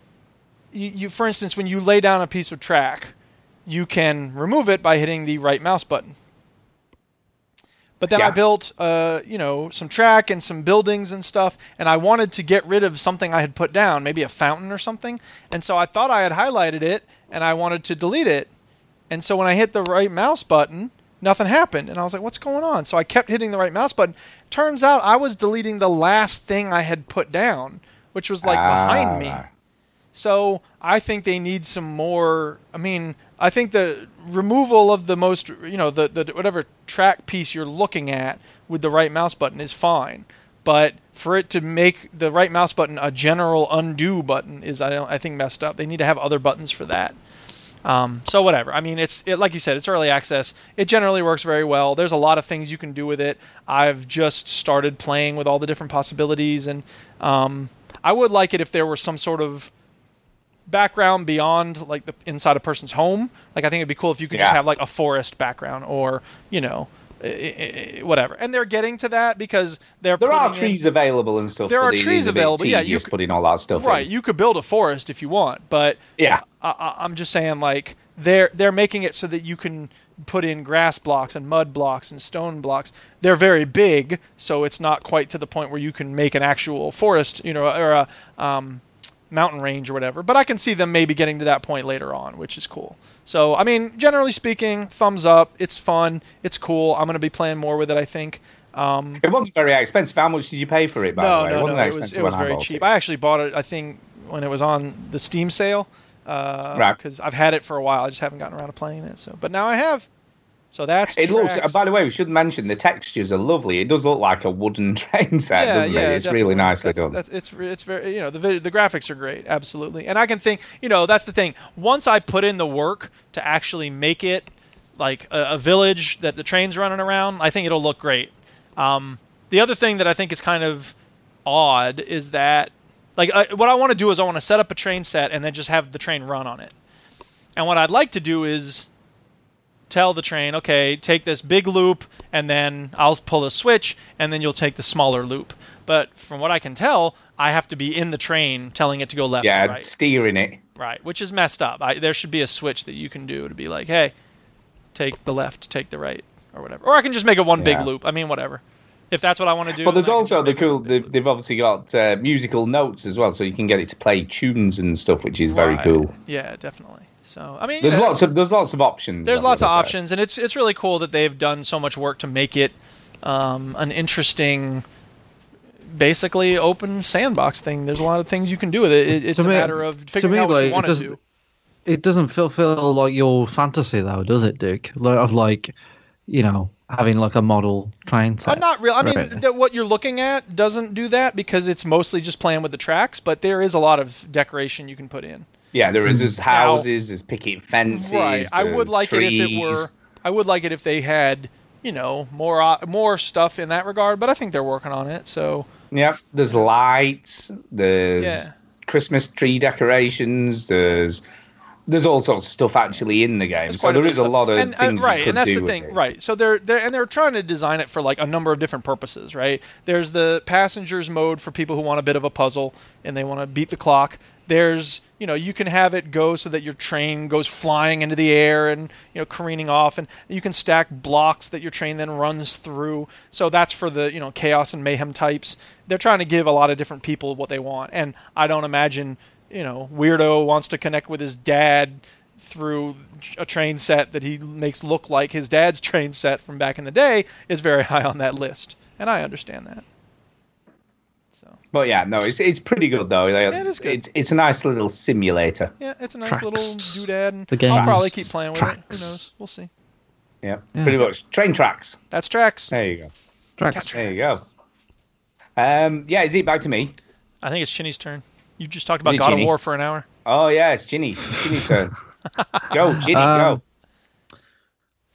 you, you, for instance, when you lay down a piece of track, you can remove it by hitting the right mouse button. But then I built, uh, you know, some track and some buildings and stuff, and I wanted to get rid of something I had put down, maybe a fountain or something. And so I thought I had highlighted it, and I wanted to delete it. And so when I hit the right mouse button, nothing happened, and I was like, "What's going on?" So I kept hitting the right mouse button. Turns out I was deleting the last thing I had put down, which was like behind me. Ah. So I think they need some more. I mean, I think the removal of the most, you know, the, the whatever track piece you're looking at with the right mouse button is fine. But for it to make the right mouse button a general undo button is, I, don't, I think, messed up. They need to have other buttons for that. Um, so whatever. I mean, it's it, like you said, it's early access. It generally works very well. There's a lot of things you can do with it. I've just started playing with all the different possibilities, and um, I would like it if there were some sort of background beyond like the inside a person's home. Like I think it'd be cool if you could just have like a forest background or you know i- i- i- whatever. And they're getting to that because they're There are putting in- trees available and stuff. There are trees available, yeah, you tedious could- putting all that stuff right. in. You could build a forest if you want, but Yeah. I, I, I'm just saying like they're they're making it so that you can put in grass blocks and mud blocks and stone blocks. They're very big, so it's not quite to the point where you can make an actual forest, you know, or a um, mountain range or whatever. But I can see them maybe getting to that point later on, which is cool. So I mean, generally speaking, thumbs up. It's fun. It's cool. I'm gonna be playing more with it. I think. Um, It wasn't very expensive. How much did you pay for it, by no, the way? no, it wasn't no. that It was it was very cheap. it. I actually bought it. I think when it was on the Steam sale. Uh, Right. Because I've had it for a while. I just haven't gotten around to playing it. So, but now I have. So that's. It looks. By the way, we should mention the textures are lovely. It does look like a wooden train set, yeah, doesn't yeah, it? It's really nicely that's, done. That's, it's it's very you know the the graphics are great, absolutely. And I can think you know that's the thing. Once I put in the work to actually make it like a, a village that the train's running around, I think it'll look great. Um, the other thing that I think is kind of odd is that like I, what I want to do is I want to set up a train set and then just have the train run on it. And what I'd like to do is tell the train, okay, take this big loop, and then I'll pull a switch, and then you'll take the smaller loop. But from what I can tell, I have to be in the train telling it to go left yeah, right. steering it. Right, which is messed up. I, there should be a switch that you can do to be like, hey, take the left, take the right, or whatever. Or I can just make it one big loop. I mean, whatever. If that's what I want to do. But there's then I can also the make it one cool. big They've, they've obviously got uh, musical notes as well, so you can get it to play tunes and stuff, which is very Right. cool. Yeah, definitely. So I mean, There's yeah, lots of there's lots of options. there's lots of side. options, and it's it's really cool that they've done so much work to make it um, an interesting, basically open sandbox thing. There's a lot of things you can do with it. it it's To a me- matter of figuring me, out what like, you it want to doesn't- do. It doesn't fulfill like your fantasy though, does it, Duke? Like, Of like, you know, having like a model train Uh, set. not real. I mean, Right. that what you're looking at doesn't do that because it's mostly just playing with the tracks. But there is a lot of decoration you can put in. Yeah, there is there's Now- houses, there's picket fences. Right. I would there's like it if it were. I would like it if they had, you know, more uh, more stuff in that regard. But I think they're working on it. So Yep, there's lights, there's Yeah. Christmas tree decorations, there's there's all sorts of stuff actually in the game. So there is is a lot of and, uh, things right, you could and that's the thing, it. right? So they're they're and they're trying to design it for like a number of different purposes, right? There's the passengers mode for people who want a bit of a puzzle and they want to beat the clock. There's you know you can have it go so that your train goes flying into the air and you know careening off, and you can stack blocks that your train then runs through. So that's for the you know chaos and mayhem types. They're trying to give a lot of different people what they want, and I don't imagine you know weirdo wants to connect with his dad through a train set that he makes look like his dad's train set from back in the day is very high on that list, and I understand that. So But yeah, no, it's it's pretty good though. Yeah, it is good. It's it's a nice little simulator. yeah, it's a nice Tracks. little doodad, and The game I'll probably keep playing with tracks. it. Who knows? We'll see. Yeah, Yeah. pretty much. Train tracks. That's tracks. There you go. Tracks. There you go. Um, yeah, is it back to me? I think it's Chinny's turn. You just talked about God Chinny? of War for an hour. Oh yeah, it's Ginny. Ginny's turn. go, Ginny, Um, go.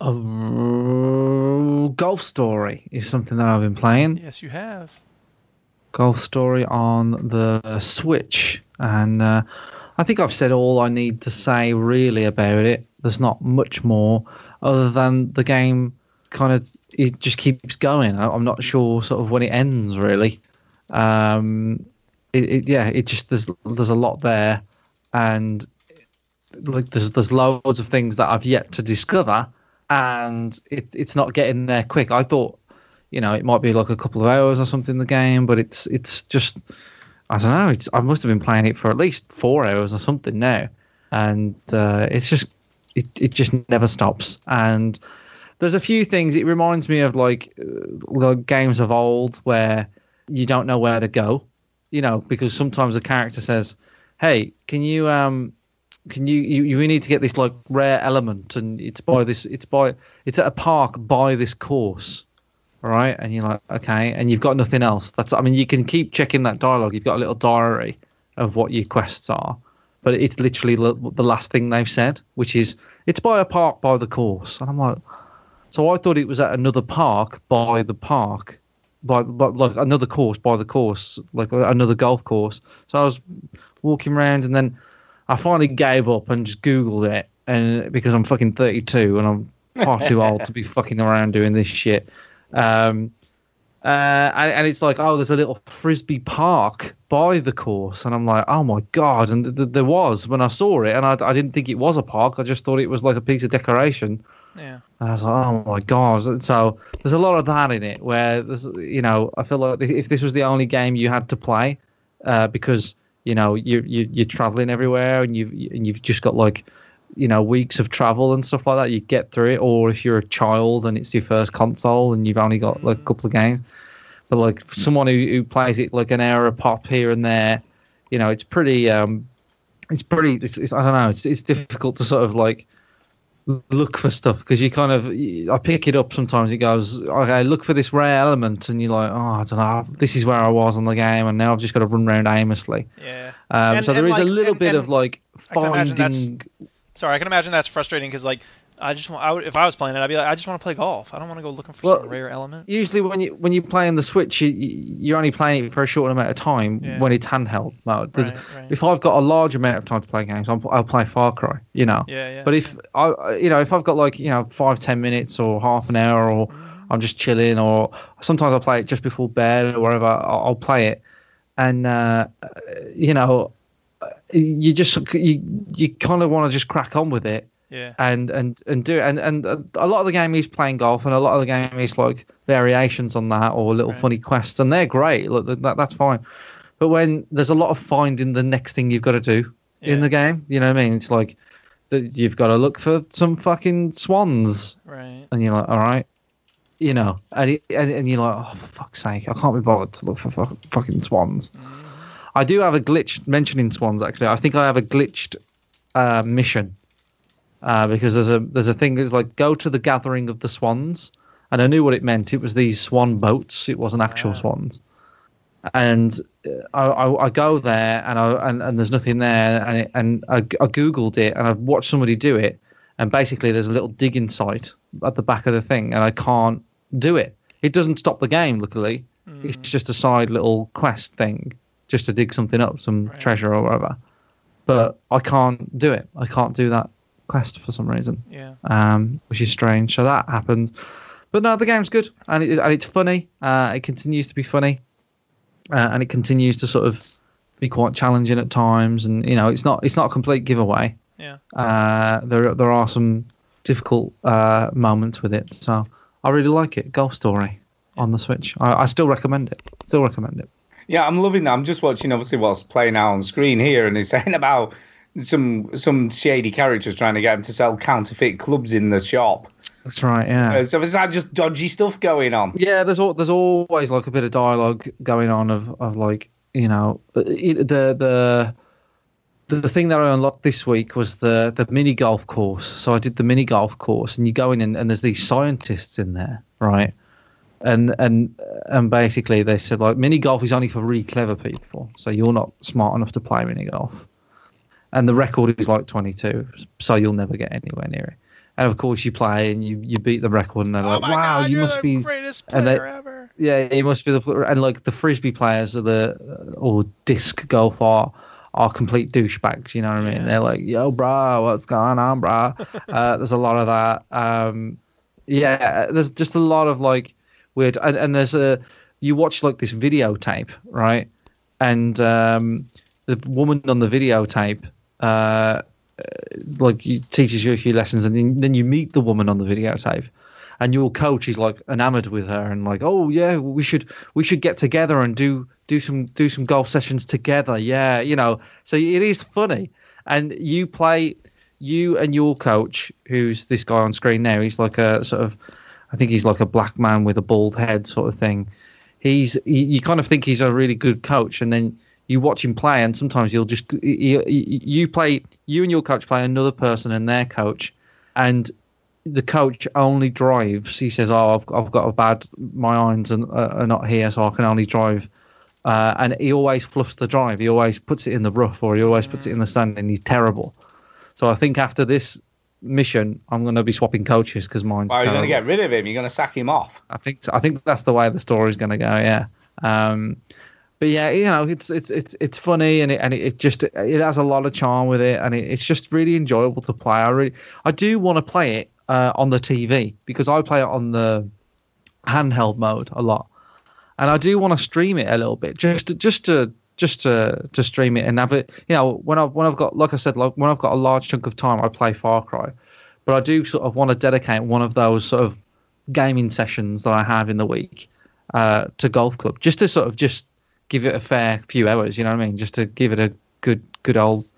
Oh, Golf Story is something that I've been playing. Yes, you have. Golf Story on the Switch, and uh, I think I've said all I need to say really about it. There's not much more other than the game kind of it just keeps going. I- I'm not sure sort of when it ends really. Um, it, it, yeah, it just there's there's a lot there, and like there's there's loads of things that I've yet to discover, and it, it's not getting there quick. I thought you know, it might be like a couple of hours or something in the game, but it's it's just I don't know. I must have been playing it for at least four hours or something now, and uh, it's just it it just never stops. And there's a few things. It reminds me of like uh, the games of old where you don't know where to go, you know, because sometimes a character says, "Hey, can you um." Can you, you you need to get this like rare element and it's by this it's by it's at a park by this course. Right? And you're like okay. And you've got nothing else. That's i mean you can keep checking that dialogue. You've got a little diary of what your quests are. But it's literally the last thing they've said which is it's by a park by the course. And i'm like so i thought it was at another park by the park by, by like another course by the course like another golf course so i was walking around and then i finally gave up and just googled it and because i'm fucking 32 and i'm far too old to be fucking around doing this shit um, uh, and, and it's like, oh, there's a little frisbee park by the course, and I'm like, oh my god! And th- th- there was when I saw it, and I, I didn't think it was a park. I just thought it was like a piece of decoration. Yeah. And I was like, oh my god! So there's a lot of that in it, where there's, you know, I feel like if this was the only game you had to play, uh, because you know you you you're traveling everywhere and you've and you've just got like you know weeks of travel and stuff like that you get through it or if you're a child and it's your first console and you've only got like a couple of games but like someone who, who plays it like an hour pop here and there you know it's pretty um it's pretty it's, it's i don't know it's, it's difficult to sort of like look for stuff because you kind of i pick it up sometimes it goes okay look for this rare element and you're like oh i don't know this is where i was on the game and now i've just got to run around aimlessly Yeah. um, And- so there is is a little and- bit and of like I can imagine that's- finding Sorry, I can imagine that's frustrating because like I just want I would, if I was playing it, I'd be like I just want to play golf. I don't want to go looking for Well, some rare element. usually when you when you play on the Switch, you, you're only playing it for a short amount of time Yeah. when it's handheld mode. Right, right. If I've got a large amount of time to play games, I'll, I'll play Far Cry. You know. Yeah, yeah, But if I, you know, if I've got like you know five ten minutes or half an hour, or Mm-hmm. I'm just chilling, or sometimes I'll play it just before bed or whatever, I'll, I'll play it, and uh, you know, you just you you kind of want to just crack on with it Yeah. and and and do it. And and a lot of the game is playing golf, and a lot of the game is like variations on that or little funny quests, and they're great. Look, that, that's fine. But when there's a lot of finding the next thing you've got to do in the game, you know what I mean? It's like that you've got to look for some fucking swans, Right. and you're like, all right. You know, and, it, and and you're like, oh for fuck's sake, I can't be bothered to look for fu- fucking swans. I do have a glitch mentioning swans actually. I think I have a glitched uh, mission uh, because there's a there's a thing that's like go to the gathering of the swans, and I knew what it meant. It was these swan boats. It wasn't actual swans. And uh, I, I, I go there and I and, and there's nothing there and it, and I, I googled it and I've watched somebody do it and basically there's a little digging site at the back of the thing and I can't do it. It doesn't stop the game, luckily. It's just a side little quest thing, just to dig something up, some treasure or whatever. But I can't do it. I can't do that quest for some reason. Yeah. Um, which is strange. So that happens. But no, the game's good and, it, and it's funny. Uh, it continues to be funny, uh, and it continues to sort of be quite challenging at times. And you know, it's not it's not a complete giveaway. Yeah. Uh, there there are some difficult uh, moments with it. So I really like it. Golf Story on the Switch. I, I still recommend it. Still recommend it. Yeah, I'm loving that. I'm just watching obviously what's playing out on screen here, and it's saying about some some shady characters trying to get him to sell counterfeit clubs in the shop. That's right. Yeah. Uh, so is that just dodgy stuff going on? Yeah, there's al- there's always like a bit of dialogue going on of, of like you know uh, the the the the thing that I unlocked this week was the the mini golf course. So I did the mini golf course, and you go in and, and there's these scientists in there, right? And and and basically they said like mini golf is only for really clever people, so you're not smart enough to play mini golf. And the record is like 22, so you'll never get anywhere near it. And of course you play and you, you beat the record, and they're like, wow, you must be the greatest and they- player ever. yeah, you must be the and like the frisbee players or the or disc golf are are complete douchebags. You know what I mean? They're like, yo, bro, what's going on, bro? uh, there's a lot of that. Um, yeah, there's just a lot of like weird, and, and there's a you watch like this videotape, right? And um, the woman on the videotape. Uh, like teaches you a few lessons and then, then you meet the woman on the videotape and your coach is like enamored with her and like, oh yeah, we should we should get together and do do some do some golf sessions together. Yeah, you know. So it is funny, and you play you and your coach, who's this guy on screen now. He's like a sort of, I think he's like a black man with a bald head sort of thing. He's you kind of think he's a really good coach, and then you watch him play, and sometimes you'll just you, you play you and your coach play another person and their coach, and the coach only drives. He says, "Oh, I've, I've got a bad my irons and uh, are not here, so I can only drive." Uh, and he always fluffs the drive. He always puts it in the rough, or he always puts it in the sand, and he's terrible. So I think after this mission, I'm going to be swapping coaches because mine's. Well, you're going to get rid of him. You're going to sack him off. I think I think that's the way the story's going to go. Yeah. Um, but yeah, you know, it's it's it's it's funny and it and it, just it has a lot of charm with it and it, it's just really enjoyable to play. I really I do want to play it uh, on the TV because I play it on the handheld mode a lot, and I do want to stream it a little bit just to, just to just to to stream it and have it. You know, when I when I've got like I said, like when I've got a large chunk of time, I play Far Cry, but I do sort of want to dedicate one of those sort of gaming sessions that I have in the week uh, to golf club, just to sort of just give it a fair few hours. You know what I mean? Just to give it a good good old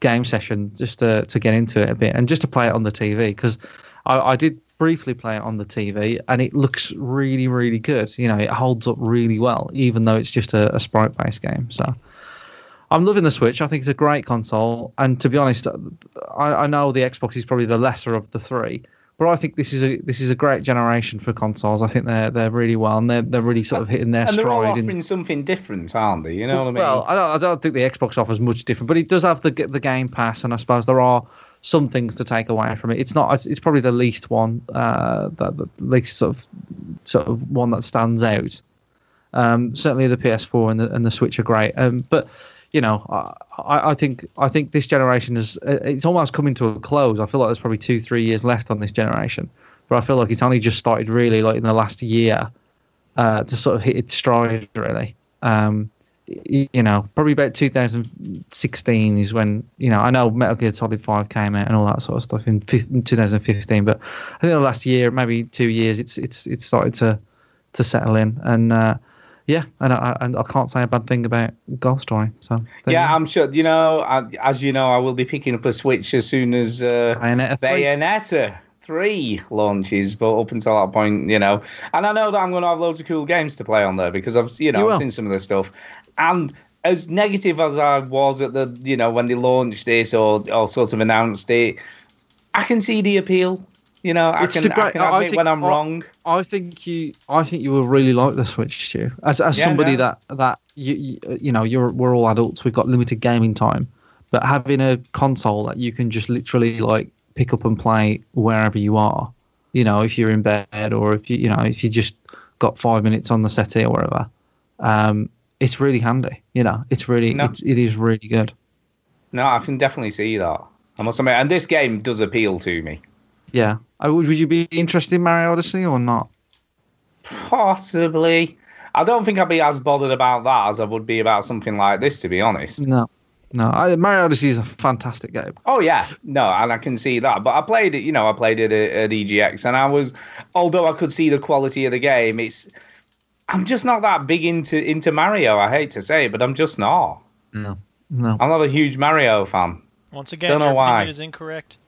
game session, just to to get into it a bit, and just to play it on the TV because I, I did briefly play it on the TV and it looks really really good. You know, it holds up really well, even though it's just a, a sprite based game. So. I'm loving the Switch. I think it's a great console, and to be honest, I, I know the Xbox is probably the lesser of the three, but I think this is a this is a great generation for consoles. I think they're they're really well, and they're they're really sort of hitting their and they're all stride. in- offering something different, aren't they? You know what I mean? well, I don't, I don't think the Xbox offers much different, but it does have the the Game Pass, and I suppose there are some things to take away from it. It's not. It's probably the least one, uh, that the least sort of sort of one that stands out. Um, certainly the PS4 and the and the Switch are great, um, but you know, I, I think I think this generation is it's almost coming to a close. I feel like there's probably two three years left on this generation, but I feel like it's only just started really like in the last year uh, to sort of hit its stride really. Um, you know, probably about 2016 is when you know I know Metal Gear Solid 5 came out and all that sort of stuff in, in 2015, but I think the last year, maybe two years, it's it's it's started to to settle in and. Uh, yeah, and I, and I can't say a bad thing about Golf Story. So yeah. I'm sure. You know, I, as you know, I will be picking up a Switch as soon as uh, Bayonetta 3. Bayonetta 3 launches. But up until that point, you know, and I know that I'm going to have loads of cool games to play on there because I've, you know, You I've seen some of the stuff. And as negative as I was at the, you know, when they launched this or, or sort of announced it, I can see the appeal. You know, I It's can, great- I can I think- when I'm I- wrong. I think you, I think you will really like the Switch, Stu. As as Yeah, somebody yeah. that that you, you you know you're we're all adults. We've got limited gaming time, but having a console that you can just literally like pick up and play wherever you are. You know, if you're in bed or if you you know if you just got five minutes on the settee or whatever, um, it's really handy. You know, it's really No. it's, it is really good. No, I can definitely see that. I must admit, and this game does appeal to me. Yeah. Would, would you be interested in Mario Odyssey or not? Possibly. I don't think I'd be as bothered about that as I would be about something like this, to be honest. No. No, I, Mario Odyssey is a fantastic game. Oh yeah, no, and I can see that. But I played it, you know, I played it at, at EGX, and I was, although I could see the quality of the game, it's, I'm just not that big into into Mario. I hate to say, it, but I'm just not. No. No. I'm not a huge Mario fan. Once again, Don't know your why. opinion is incorrect.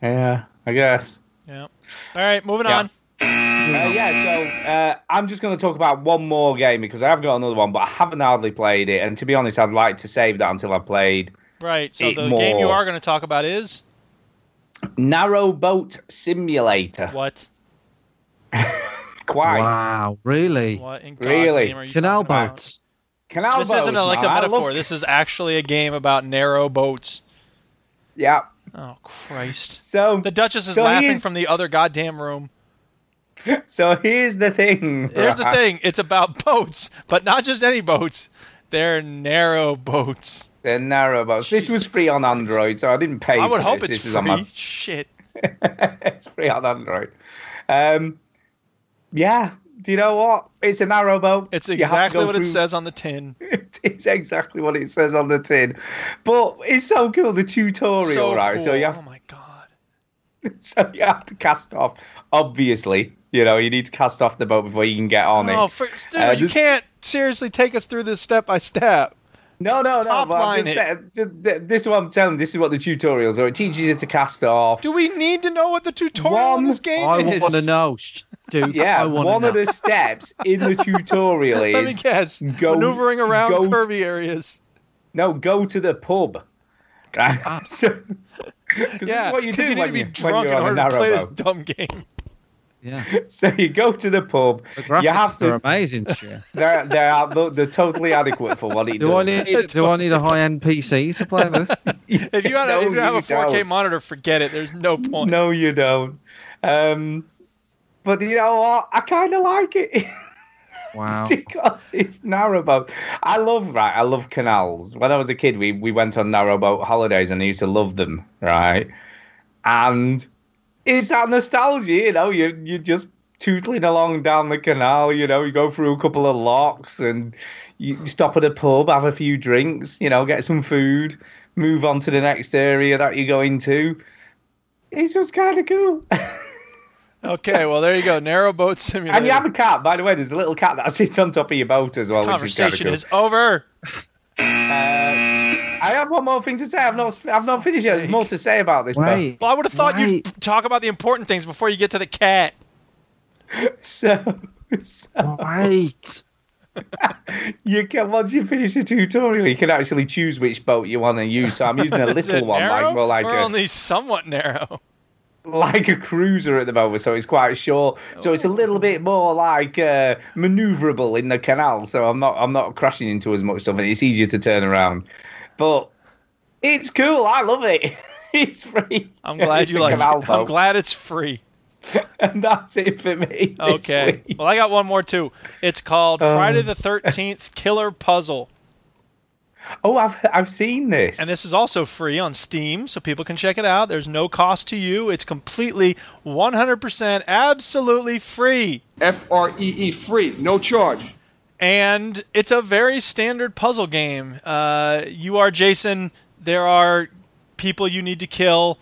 Yeah, I guess. Yeah. All right, moving Yeah. on. Uh, yeah, so uh, I'm just going to talk about one more game because I have got another one, but I haven't hardly played it. And to be honest, I'd like to save that until I've played Right. So Eight the game you are going to talk about is Narrow Boat Simulator. what? Quite. Wow, really? What in God's Really? name are you Canal boats. Canal This boats, This isn't a, like a man. I metaphor. love- This is actually a game about narrow boats. Yeah. Oh Christ! So The Duchess is So laughing he's- from the other goddamn room. So here's the thing. Here's the thing: it's about boats, but not just any boats. They're narrow boats. They're narrow boats. This was free on Android, so I didn't pay. I would hope this. it's this free. is on my Shit. it's free on Android. Um, yeah. Do you know what? It's a narrow boat. It's You have to exactly go what it says on the tin. It's exactly what it says on the tin. But it's so cool. The tutorial, so right? cool. So you have Oh my god. so you have to cast off. Obviously, you know you need to cast off the boat before you can get on Oh, it. for, dude, Uh, you this- can't seriously take us through this step by step. No, no, no. Top but line just it. saying- th- th- this is what I'm telling. This is what the tutorials are. It teaches you to cast off. Do we need to know what the tutorial in One- this game I is? want to know, sh- dude. Yeah, I one to of the steps in the tutorial is Let me guess. go- Maneuvering around go- curvy areas. no, go to the pub. Right? so, 'cause this Yeah, is what you do because you need when to be you- drunk in you're on order to play this dumb game. Yeah. So you go to the pub. The You have to. amazing. They're amazing. they're, they're, they're totally adequate for what it Do I does. need do I need a high end PC to play this? If you, had a, No, if you have a 4K don't. monitor, forget it. There's no point. No, you don't. Um, but you know what? I kind of like it. Wow. because it's narrowboat. I love right. I love canals. When I was a kid, we we went on narrowboat holidays, and I used to love them. Right, and it's that nostalgia. You know, you you just tootling along down the canal. You know, you go through a couple of locks, and you stop at a pub, have a few drinks. You know, get some food, move on to the next area that you're going to. It's just kind of cool. Okay, well there you go. Narrow boat simulator. And you have a cat, by the way. There's a little cat that sits on top of your boat as well, which is kind of Conversation cool. is over. Uh, I have one more thing to say. I've not, I've not finished yet. There's more to say about this. Wait. Well, I would have thought Wait. you'd talk about the important things before you get to the cat. So, so Wait. you can once you finish the tutorial, you can actually choose which boat you want to use. So I'm using a little one, narrow like more like or a only somewhat narrow. Like a cruiser at the moment. So it's quite short. So it's a little bit more like uh, maneuverable in the canal. So I'm not I'm not crashing into as much stuff, and it's easier to turn around. But it's cool. I love it. It's free. I'm glad It's you like canal it. I'm glad it's free. and that's it for me. Okay. Well, I got one more too. It's called Um, Friday the 13th Killer Puzzle. Oh, I've I've seen this. And this is also free on Steam, so people can check it out. There's no cost to you. It's completely 100% absolutely free. F R E E free, no charge. And it's a very standard puzzle game. Uh, you are Jason. There are people you need to kill.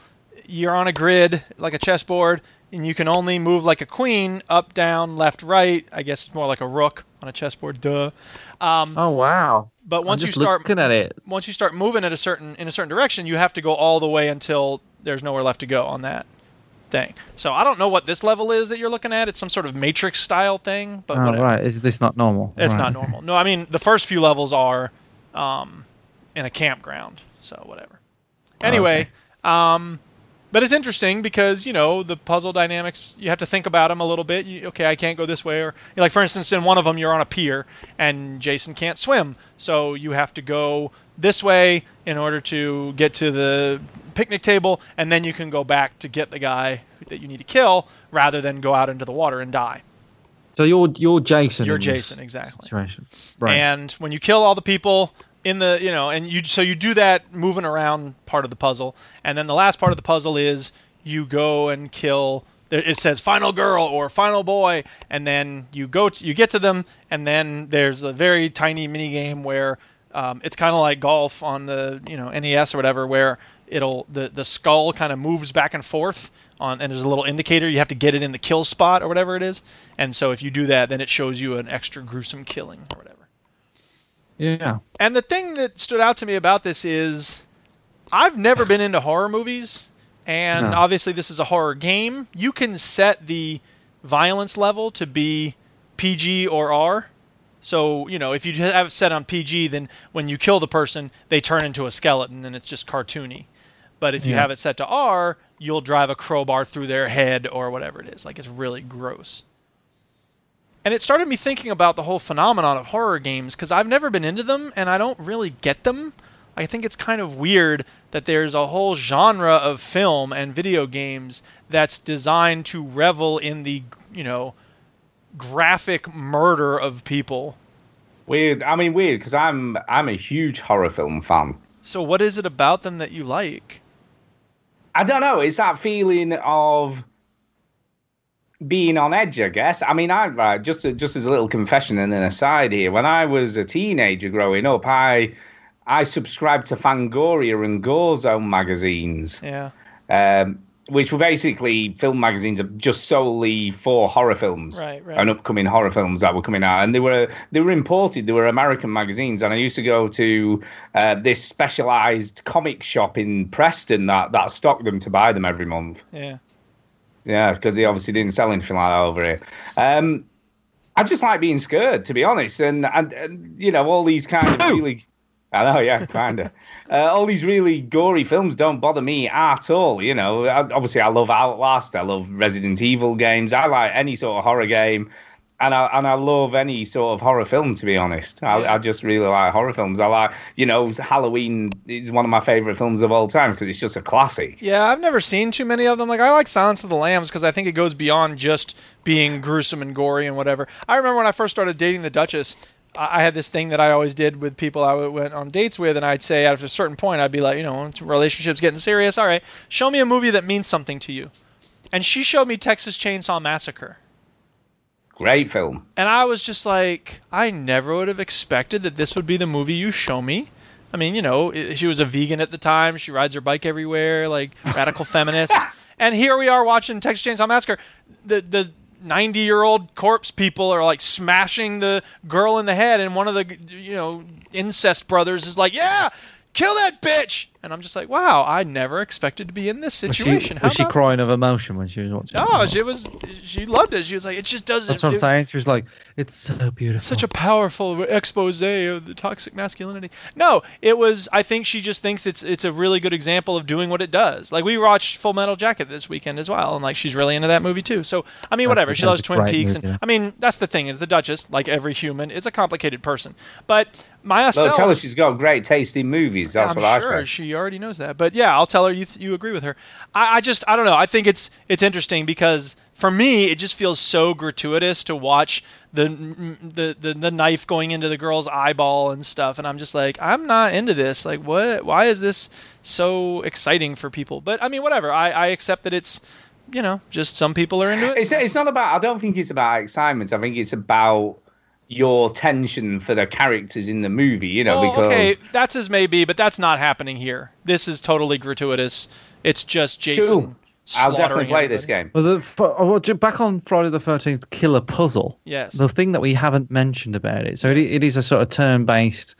You're on a grid, like a chessboard, and you can only move like a queen up, down, left, right. I guess it's more like a rook on a chessboard. Duh. Um, Oh wow. but once you start looking at it. once you start moving at a certain in a certain direction, you have to go all the way until there's nowhere left to go on that thing. So I don't know what this level is that you're looking at. It's some sort of matrix style thing, but Oh whatever. right. Is this not normal? It's Right, not normal. No, I mean the first few levels are um, in a campground, so whatever. Anyway, um, but it's interesting because you know the puzzle dynamics. You have to think about them a little bit. You, okay, I can't go this way, or like for instance, in one of them you're on a pier and Jason can't swim, so you have to go this way in order to get to the picnic table, and then you can go back to get the guy that you need to kill, rather than go out into the water and die. So you're you're Jason. You're Jason, exactly. Situation. Right. And when you kill all the people in the, you know, and you so you do that moving around part of the puzzle, and then the last part of the puzzle is you go and kill. It says final girl or final boy, and then you go to, you get to them, and then there's a very tiny mini game where um, it's kind of like golf on the you know NES or whatever, where it'll the the skull kind of moves back and forth on, and there's a little indicator. You have to get it in the kill spot or whatever it is, and so if you do that, then it shows you an extra gruesome killing or whatever. Yeah. And the thing that stood out to me about this is I've never been into horror movies, and No. obviously this is a horror game. You can set the violence level to be PG or R. So, you know, if you have it set on PG, then when you kill the person, they turn into a skeleton and it's just cartoony. But if you Yeah. have it set to R, you'll drive a crowbar through their head or whatever it is. Like it's really gross. And it started me thinking about the whole phenomenon of horror games because I've never been into them and I don't really get them. I think it's kind of weird that there's a whole genre of film and video games that's designed to revel in the, you know, graphic murder of people. Weird. I mean, weird because I'm I'm a huge horror film fan. So what is it about them that you like? I don't know. It's that feeling of being on edge, I guess. I mean, I uh, just just as a little confession and an aside here. When I was a teenager growing up, I I subscribed to Fangoria and Gorezone magazines. Yeah. Um, which were basically film magazines just solely for horror films Right, right. and upcoming horror films that were coming out, and they were they were imported. They were American magazines, and I used to go to uh, this specialized comic shop in Preston that that stocked them to buy them every month. Yeah. Yeah, because he obviously didn't sell anything like that over here. Um, I just like being scared, to be honest, and and, and you know all these kind of really. I know, yeah, kinda. uh, all these really gory films don't bother me at all. You know, I, obviously I love Outlast, I love Resident Evil games, I like any sort of horror game, and I and I love any sort of horror film. To be honest, I, I just really like horror films. I like, you know, Halloween is one of my favorite films of all time because it's just a classic. Yeah, I've never seen too many of them. Like I like Silence of the Lambs because I think it goes beyond just being gruesome and gory and whatever. I remember when I first started dating the Duchess, I I had this thing that I always did with people I went on dates with, and I'd say after a certain point, I'd be like, you know, relationship's getting serious, all right, show me a movie that means something to you. And she showed me Texas Chainsaw Massacre. Great film. And I was just like, I never would have expected that this would be the movie you show me. I mean, you know, she was a vegan at the time. She rides her bike everywhere, like radical feminist. And here we are watching Texas Chainsaw Massacre. The the 90 year old corpse people are like smashing the girl in the head, and one of the you know incest brothers is like, yeah, kill that bitch. And I'm just like, wow, I never expected to be in this Was she, situation. How was she crying of emotion when she was watching? it? Oh, she was. She loved it. She was like, it just doesn't. That's what I'm it- saying. She was like, "It's so beautiful." such a powerful expose of the toxic masculinity. No, it was. I think she just thinks it's it's a really good example of doing what it does. Like we watched Full Metal Jacket this weekend as well, and like she's really into that movie too. So I mean, That's- whatever. She loves Twin Peaks, movie, and yeah. I mean that's the thing is the Duchess, like every human, is a complicated person. But Maya No, tell her she's got great taste in movies. That's I'm what I sure say. she already knows that. But yeah, I'll tell her you you agree with her. I, I just I don't know. I think it's it's interesting because for me it just feels so gratuitous to watch the the the, the knife going into the girl's eyeball and stuff, and I'm just like I'm not into this. Like what? Why is this so exciting for people? But I mean whatever. I I accept that it's you know just some people are into it. It's it's not about. I don't think it's about excitement. I think it's about your tension for the characters in the movie. You know, Well, because okay, that's as may be, but that's not happening here. This is totally gratuitous. It's just Jason. Cool. I'll definitely slaughtering play this game. Well, the, for, oh, well, ju- back on Friday the Thirteenth Killer Puzzle. Yes. The thing that we haven't mentioned about it, so it, it is a sort of turn-based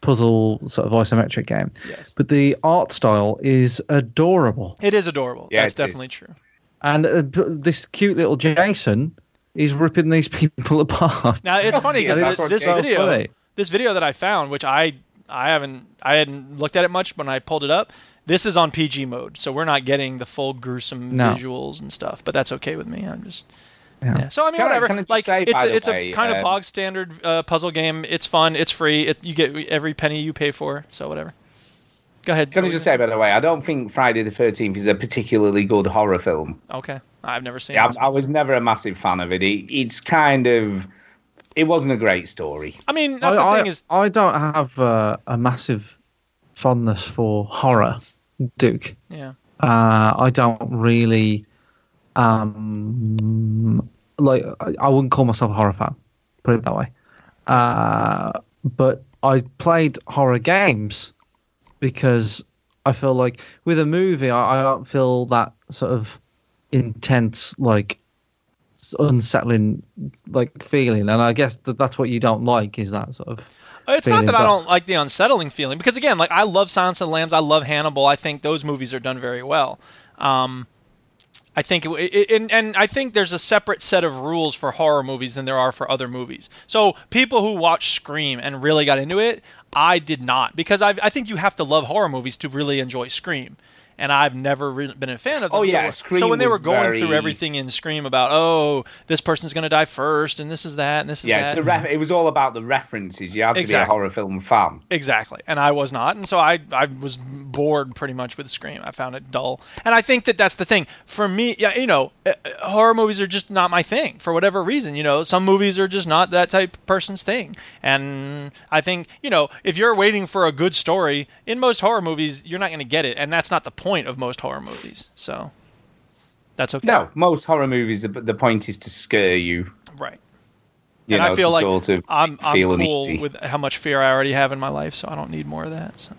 puzzle, sort of isometric game. Yes. But the art style is adorable, It is adorable. Yeah, That's it is. definitely true. and uh, this cute little Jason is ripping these people apart. Now it's funny Yeah, because that's this, this Jason- video, funny. this video that I found, which I I haven't I hadn't looked at it much when I pulled it up. This is on PG mode, so we're not getting the full gruesome No. visuals and stuff. But that's okay with me. I'm just Yeah. yeah. So I mean, Can whatever. can I like say, it's a, it's way, a kind of um, bog standard uh, puzzle game. It's fun. It's free. It, you get every penny you pay for. So whatever. Go ahead. Can I just say, by the way, I don't think Friday the Thirteenth is a particularly good horror film. Okay. I've never seen Yeah, it. I, I was never a massive fan of it. it. It's kind of, it wasn't a great story. I mean, that's I, the I- thing is, I don't have uh, a massive fondness for horror, Duke. yeah. Uh, I don't really um like I, I wouldn't call myself a horror fan, put it that way. Uh, but I played horror games because I feel like with a movie I, I don't feel that sort of intense like unsettling like feeling and I guess that that's what you don't like is that sort of It's not that I don't like the unsettling feeling because again, like I love Silence of the Lambs, I love Hannibal. I think those movies are done very well. Um, I think it, it, and, and I think there's a separate set of rules for horror movies than there are for other movies. So people who watch Scream and really got into it, I did not because I, I think you have to love horror movies to really enjoy Scream. And I've never re- been a fan of them. Oh, yeah, so, Scream so when they were going through everything in Scream about, oh, this person's gonna die first, and this is that, and this is Yeah, that. a ref- it was all about the references. You had to be a horror film fan. Exactly, and I was not, and so I I was bored pretty much with Scream. I found it dull, and I think that that's the thing for me. Yeah, you know, uh, uh, horror movies are just not my thing for whatever reason. You know, some movies are just not that type of person's thing, and I think you know if you're waiting for a good story in most horror movies, you're not going to get it, and that's not the point of most horror movies. So that's okay. No, most horror movies, the, the point is to scare you. right. You and know, I feel like sort of I'm I'm cool with how much fear I already have in my life, so I don't need more of that. So.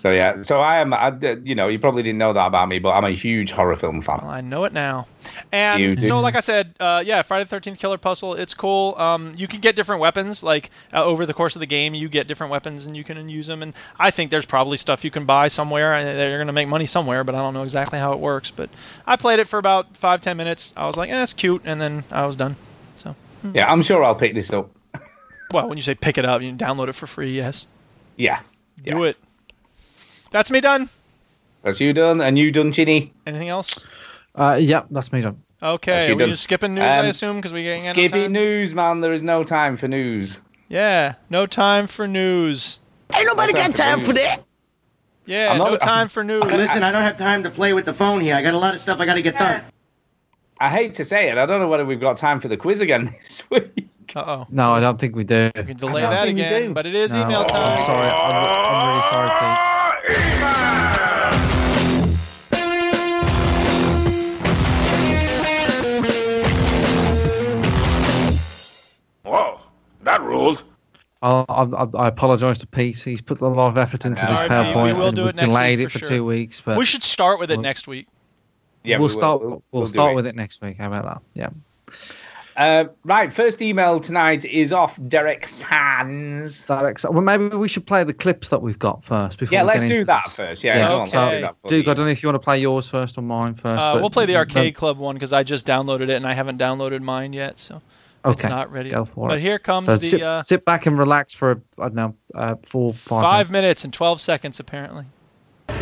So yeah, so I am. I, you know, you probably didn't know that about me, but I'm a huge horror film fan. Well, I know it now. And so, like I said, uh, yeah, Friday the 13th Killer Puzzle, it's cool. Um, you can get different weapons. Like uh, over the course of the game, you get different weapons and you can use them. And I think there's probably stuff you can buy somewhere. and They're going to make money somewhere, but I don't know exactly how it works. But I played it for about five, ten minutes. I was like, eh, it's cute, and then I was done. So, Yeah, I'm sure I'll pick this up. well, when you say pick it up, you can download it for free. Yes, Yeah. do yes. it. That's me done. That's you done, and you done, Chinny. Anything else? Uh, yep, that's me done. Okay, That's are you we just skipping news? I Um, assume because we ain't got no Skippy time? news, man. There is no time for news. Yeah, no time for news. Ain't nobody No time got for time for that. Yeah, I'm not- no time for news. Listen, I don't have time to play with the phone here. I got a lot of stuff I got to get done. I hate to say it, I don't know whether we've got time for the quiz again this week. Uh oh. No, I don't think we do. We can delay that again, but it is No, email I'm sorry. I'm, I'm really sorry, Pete. Whoa, that ruled. I, I, I apologise to Pete. He's put a lot of effort into this Sorry, Pete, we PowerPoint. will and do we've it next delayed week it for for sure. two weeks, but We should start with it Well- next week. Yeah, we'll we will. start. We'll, We'll, we'll do start it. with it next week. How about that? Yeah. Uh, right, first email tonight is off Derek Sands. That ex- well, maybe we should play the clips that we've got first before. Yeah, let's do that this. first. Yeah, Yeah, come on, let's okay. do that. Duke, the- I don't know if you want to play yours first or mine first. Uh, but- we'll play the but- Arcade Club one because I just downloaded it and I haven't downloaded mine yet, so it's Okay, not ready. go for but it. here comes So the sit, uh, sit back and relax for I don't know uh, four five, five minutes. minutes and 12 seconds apparently.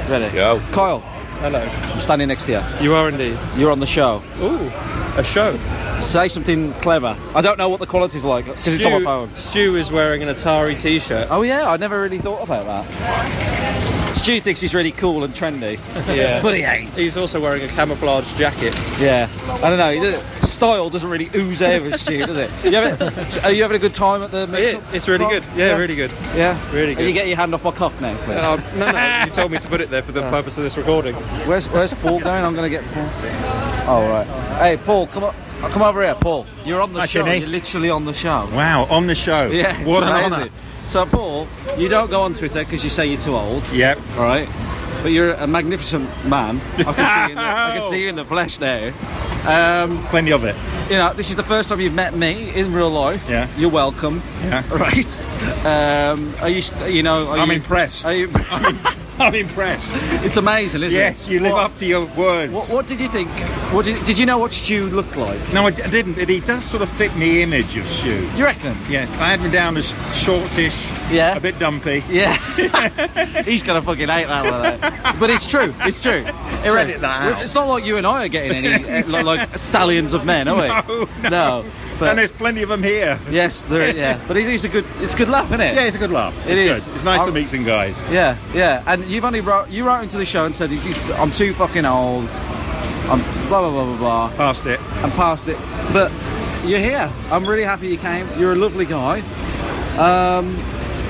Ready? Go. Kyle. Hello. I'm standing next to you. You are indeed. You're on the show. Ooh, a show. Say something clever. I don't know what the quality's like because it's on my phone. Stu is wearing an Atari T-shirt. Oh yeah, I never really thought about that. Stu thinks he's really cool and trendy. Yeah. but he ain't. He's also wearing a camouflage jacket. Yeah. I don't know. he doesn't- Style doesn't really ooze over Stu, does it? You having, are you having a good time at the meet? It, it's really good. Yeah, really good. Yeah. Really Are good. you getting your hand off my cock now, please? Uh, no, no, you told me to put it there for the purpose of this recording. Where's Where's Paul going? I'm gonna get Paul. Oh right. Hey Paul, come on. Come over here, Paul. You're on the Hi, show. Chinny. You're literally on the show. Wow, on the show. Yeah, it's what an amazing. honour. So Paul, you don't go on Twitter because you say you're too old. Yep. All right. But you're a magnificent man. I can see you in the, I can see you in the flesh now. Um, Plenty of it. you know, this is the first time you've met me in real life. Yeah. You're welcome. Yeah. Right. Um, are you? You know? Are I'm you, impressed. Are you? I'm impressed. it's amazing, isn't it? yes, you live What- up to your words. What, what did you think? What did, did you know what Stu looked like? No, I, didn't. But he does sort of fit me image of Stu. You reckon? Yeah, I had him down as shortish, Yeah. a bit dumpy. Yeah. He's gonna fucking hate that one. But it's true. It's true. It's true. that. It's not like you and I are getting any uh, like stallions of men, are we? No, no. But and there's plenty of them here. yes, there. Yeah. But it's, it's a good. It's a good laugh, isn't it? Yeah, it's a good laugh. It It's is. It's nice I'm- to meet some guys. Yeah, yeah. And you've only wrote you wrote into the show and said I'm too fucking old. I'm blah blah blah blah blah. Past it. I'm past it. But you're here. I'm really happy you came. You're a lovely guy. Um,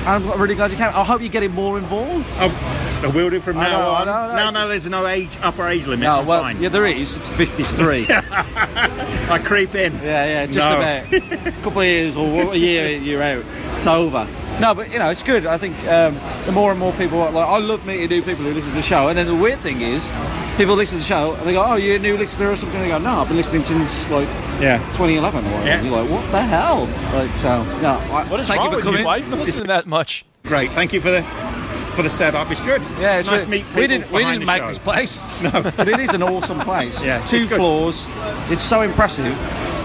I'm really glad you came. I hope you're getting more involved. I will do from I now know, I on. I know, no, no, there's no age upper age limit. No, I'm well, fine. yeah, there is. It's 53. I creep in. Yeah, yeah, just No. about. A couple of years or a year, you're out. It's over. No, but you know, it's good. I think um, the more and more people, like, I love meeting new people who listen to the show. And then the weird thing is, people listen to the show and they go, "Oh, you're a new listener or something." And they go, "No, I've been listening since like Yeah. 2011 or whatever." Yeah. And you're like, "What the hell?" Like, so no. I, What is thank wrong you for with coming. you? Why have you been listening that much? Great. Thank you for the for the setup. It's good. Yeah, it's nice re- to meet people we didn't we didn't make show. this place. No. but it is an awesome place. Yeah, two floors. It's so impressive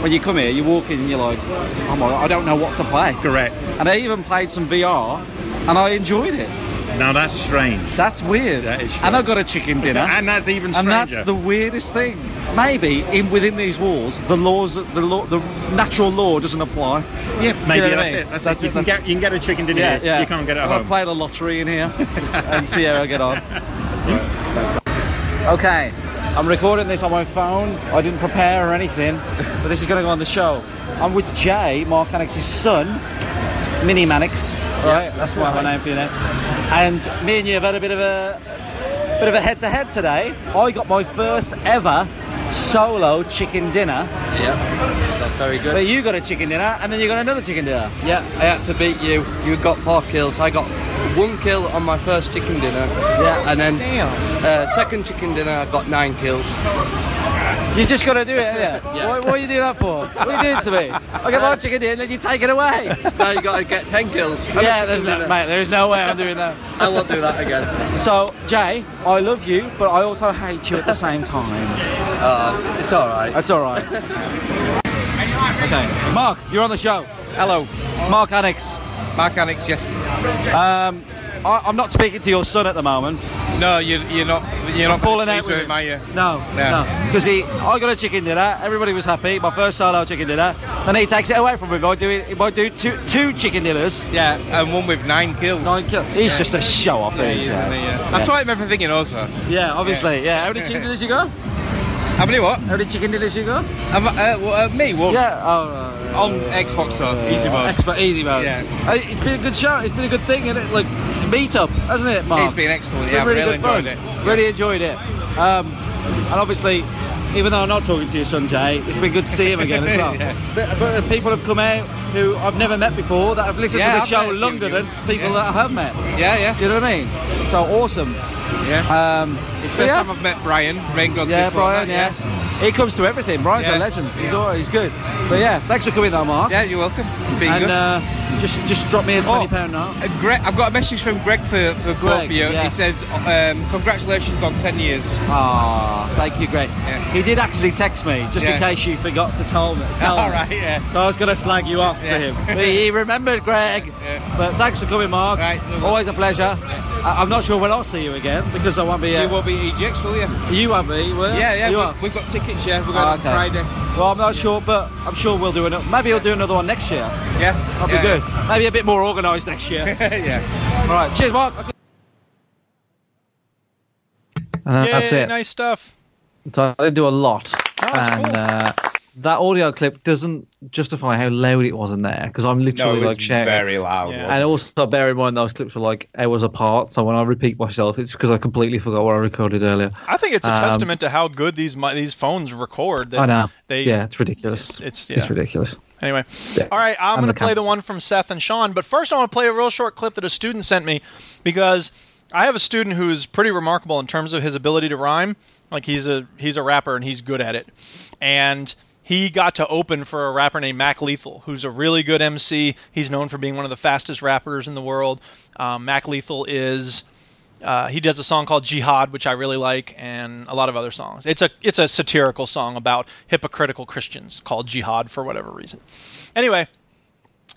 when you come here. You walk in and you're like, oh my, I don't know what to play. Correct. And I even played some VR, and I enjoyed it. Now that's strange. That's weird. That is and I got a chicken dinner. And that's even strange. And that's the weirdest thing. Maybe in within these walls, the laws, the law, the natural law doesn't apply. Yeah, Do you maybe know what I that's mean? it. That's, That's it. it, You can get you can get a chicken dinner. Yeah, yeah. You can't get it at home. play the lottery in here and see how I get on. Okay, I'm recording this on my phone. I didn't prepare or anything, but this is going to go on the show. I'm with Jay, Mark Mannix's son, Mini Mannix. Right, that's why my name for you now. And me and you have had a bit of a bit of a head-to-head today. I got my first ever solo chicken dinner. Yep, that's very good. But you got a chicken dinner, and then you got another chicken dinner. Yeah, I had to beat you. You got four kills. I got one kill on my first chicken dinner. Yeah. And then Uh, second chicken dinner, I got nine kills. You just got to do it, innit? Yeah. What, what are you doing that for? What are you doing to me? I get my chicken in, then you take it away. now you got to get ten kills. and a yeah, there's no, dinner. mate. There's no way I'm doing that. I won't do that again. So, Jay, I love you, but I also hate you at the same time. Uh, it's all right. That's all right. Okay, Mark, you're on the show. Hello. Mark Mannix. Mark Mannix, yes. Um, I, I'm not speaking to your son at the moment. No, you, you're not. You're I'm not falling out with with him. him, are you? No, No. no, because he, I got a chicken dinner. Everybody was happy. My first solo chicken dinner. Then he takes it away from me by doing, by do two, two chicken dinners. Yeah, and one with nine kills. Nine kills. He's Yeah. just a show off. Yeah, isn't he he, is, isn't he? Yeah. Yeah. I taught him everything he knows, though. Yeah, obviously. Yeah. How many chicken dinners you got? How many what? How many chicken dinners you got? Um, uh, well, uh, me, one. Yeah. Oh. Uh, On Xbox, so easy mode. Xbox easy mode. Yeah. Uh, it's been a good show. It's been a good thing, isn't it? Like meet up, hasn't it, Mark? It's been excellent. It's yeah, been I've really good fun. enjoyed it. Really enjoyed it. Um, and obviously, even though I'm not talking to you son Jay, it's been good to see him again as well. Yeah. But, but the people have come out who I've never met before that have listened Yeah, to the show met a few longer than people Yeah. that I have met. Yeah, yeah. Do you know what I mean? So awesome. Yeah. Um, It's first yeah. time I've met Brian. Rain God's Yeah, Brian. Yeah. He comes to everything. Brian's Yeah. a legend. He's always he's good. But yeah, thanks for coming though, Mark. Yeah, you're welcome. Being and good. Uh, just just drop me a twenty Oh, pound note. Uh, Greg, I've got a message from Greg for, for, Greg, you. yeah. He says, um, congratulations on 10 years. Ah, thank you, Greg. Yeah. He did actually text me just in case you forgot to tell me. Tell All me. yeah. So I was going to slag you off Yeah. to him. But he remembered, Greg. Yeah. But thanks for coming, Mark. Right, no. Always a pleasure. I- I'm not sure when I'll see you again because I won't be. Uh, You will be EGX, will you? You won't be, will? Yeah, yeah. We, we've got tickets, yeah. We're going Ah, on. Friday. Well, I'm not sure, but I'm sure we'll do another. Maybe we'll do another one next year. Yeah. That'll yeah. be good. Maybe a bit more organised next year. yeah. All right. Cheers, Mark. And then Yay, that's it. nice stuff. So I didn't do a lot. Oh, that's and cool. uh, that audio clip doesn't justify how loud it was in there because I'm No, literally it was like shouting. very loud. Yeah. and it? also bear in mind those clips were like hours apart, so when I repeat myself, it's because I completely forgot what I recorded earlier. I think it's a Um, testament to how good these mi- these phones record. That I know. They, yeah, it's ridiculous. It's, it's, yeah. It's ridiculous. Anyway, Yeah. all right, I'm And going to play the one from Seth and Sean, but first I want to play a real short clip that a student sent me because I have a student who's pretty remarkable in terms of his ability to rhyme. Like he's a he's a rapper and he's good at it. And he got to open for a rapper named Mac Lethal, who's a really good MC. He's known for being one of the fastest rappers in the world. Um, Mac Lethal is uh, he does a song called Jihad, which I really like, and a lot of other songs. It's a it's a satirical song about hypocritical Christians called Jihad for whatever reason. Anyway,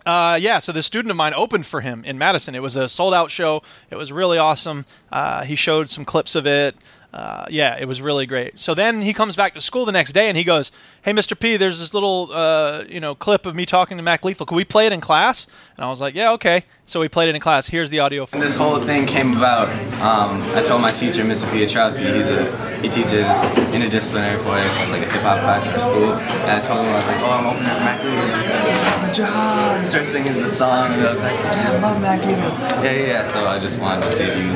uh, yeah, so this student of mine opened for him in Madison. It was a sold out show. It was really awesome. Uh, he showed some clips of it. Uh, yeah, it was really great. So then he comes back to school the next day and he goes, "Hey, Mr. P, there's this little uh, you know clip of me talking to Mac Lethal. Could we play it in class?" And I was like, "Yeah, okay." So we played it in class. Here's the audio. For this whole thing came about, um, I told my teacher, Mr. Piotrowski, he's a he teaches interdisciplinary poetics, like a hip hop class in our school. And I told him I was like, oh, I'm opening up Mac Lethal. Jihad! Start singing the song, and the other guy's like, yeah, I love Mac Lethal. Yeah, yeah, yeah. So I just wanted to see if you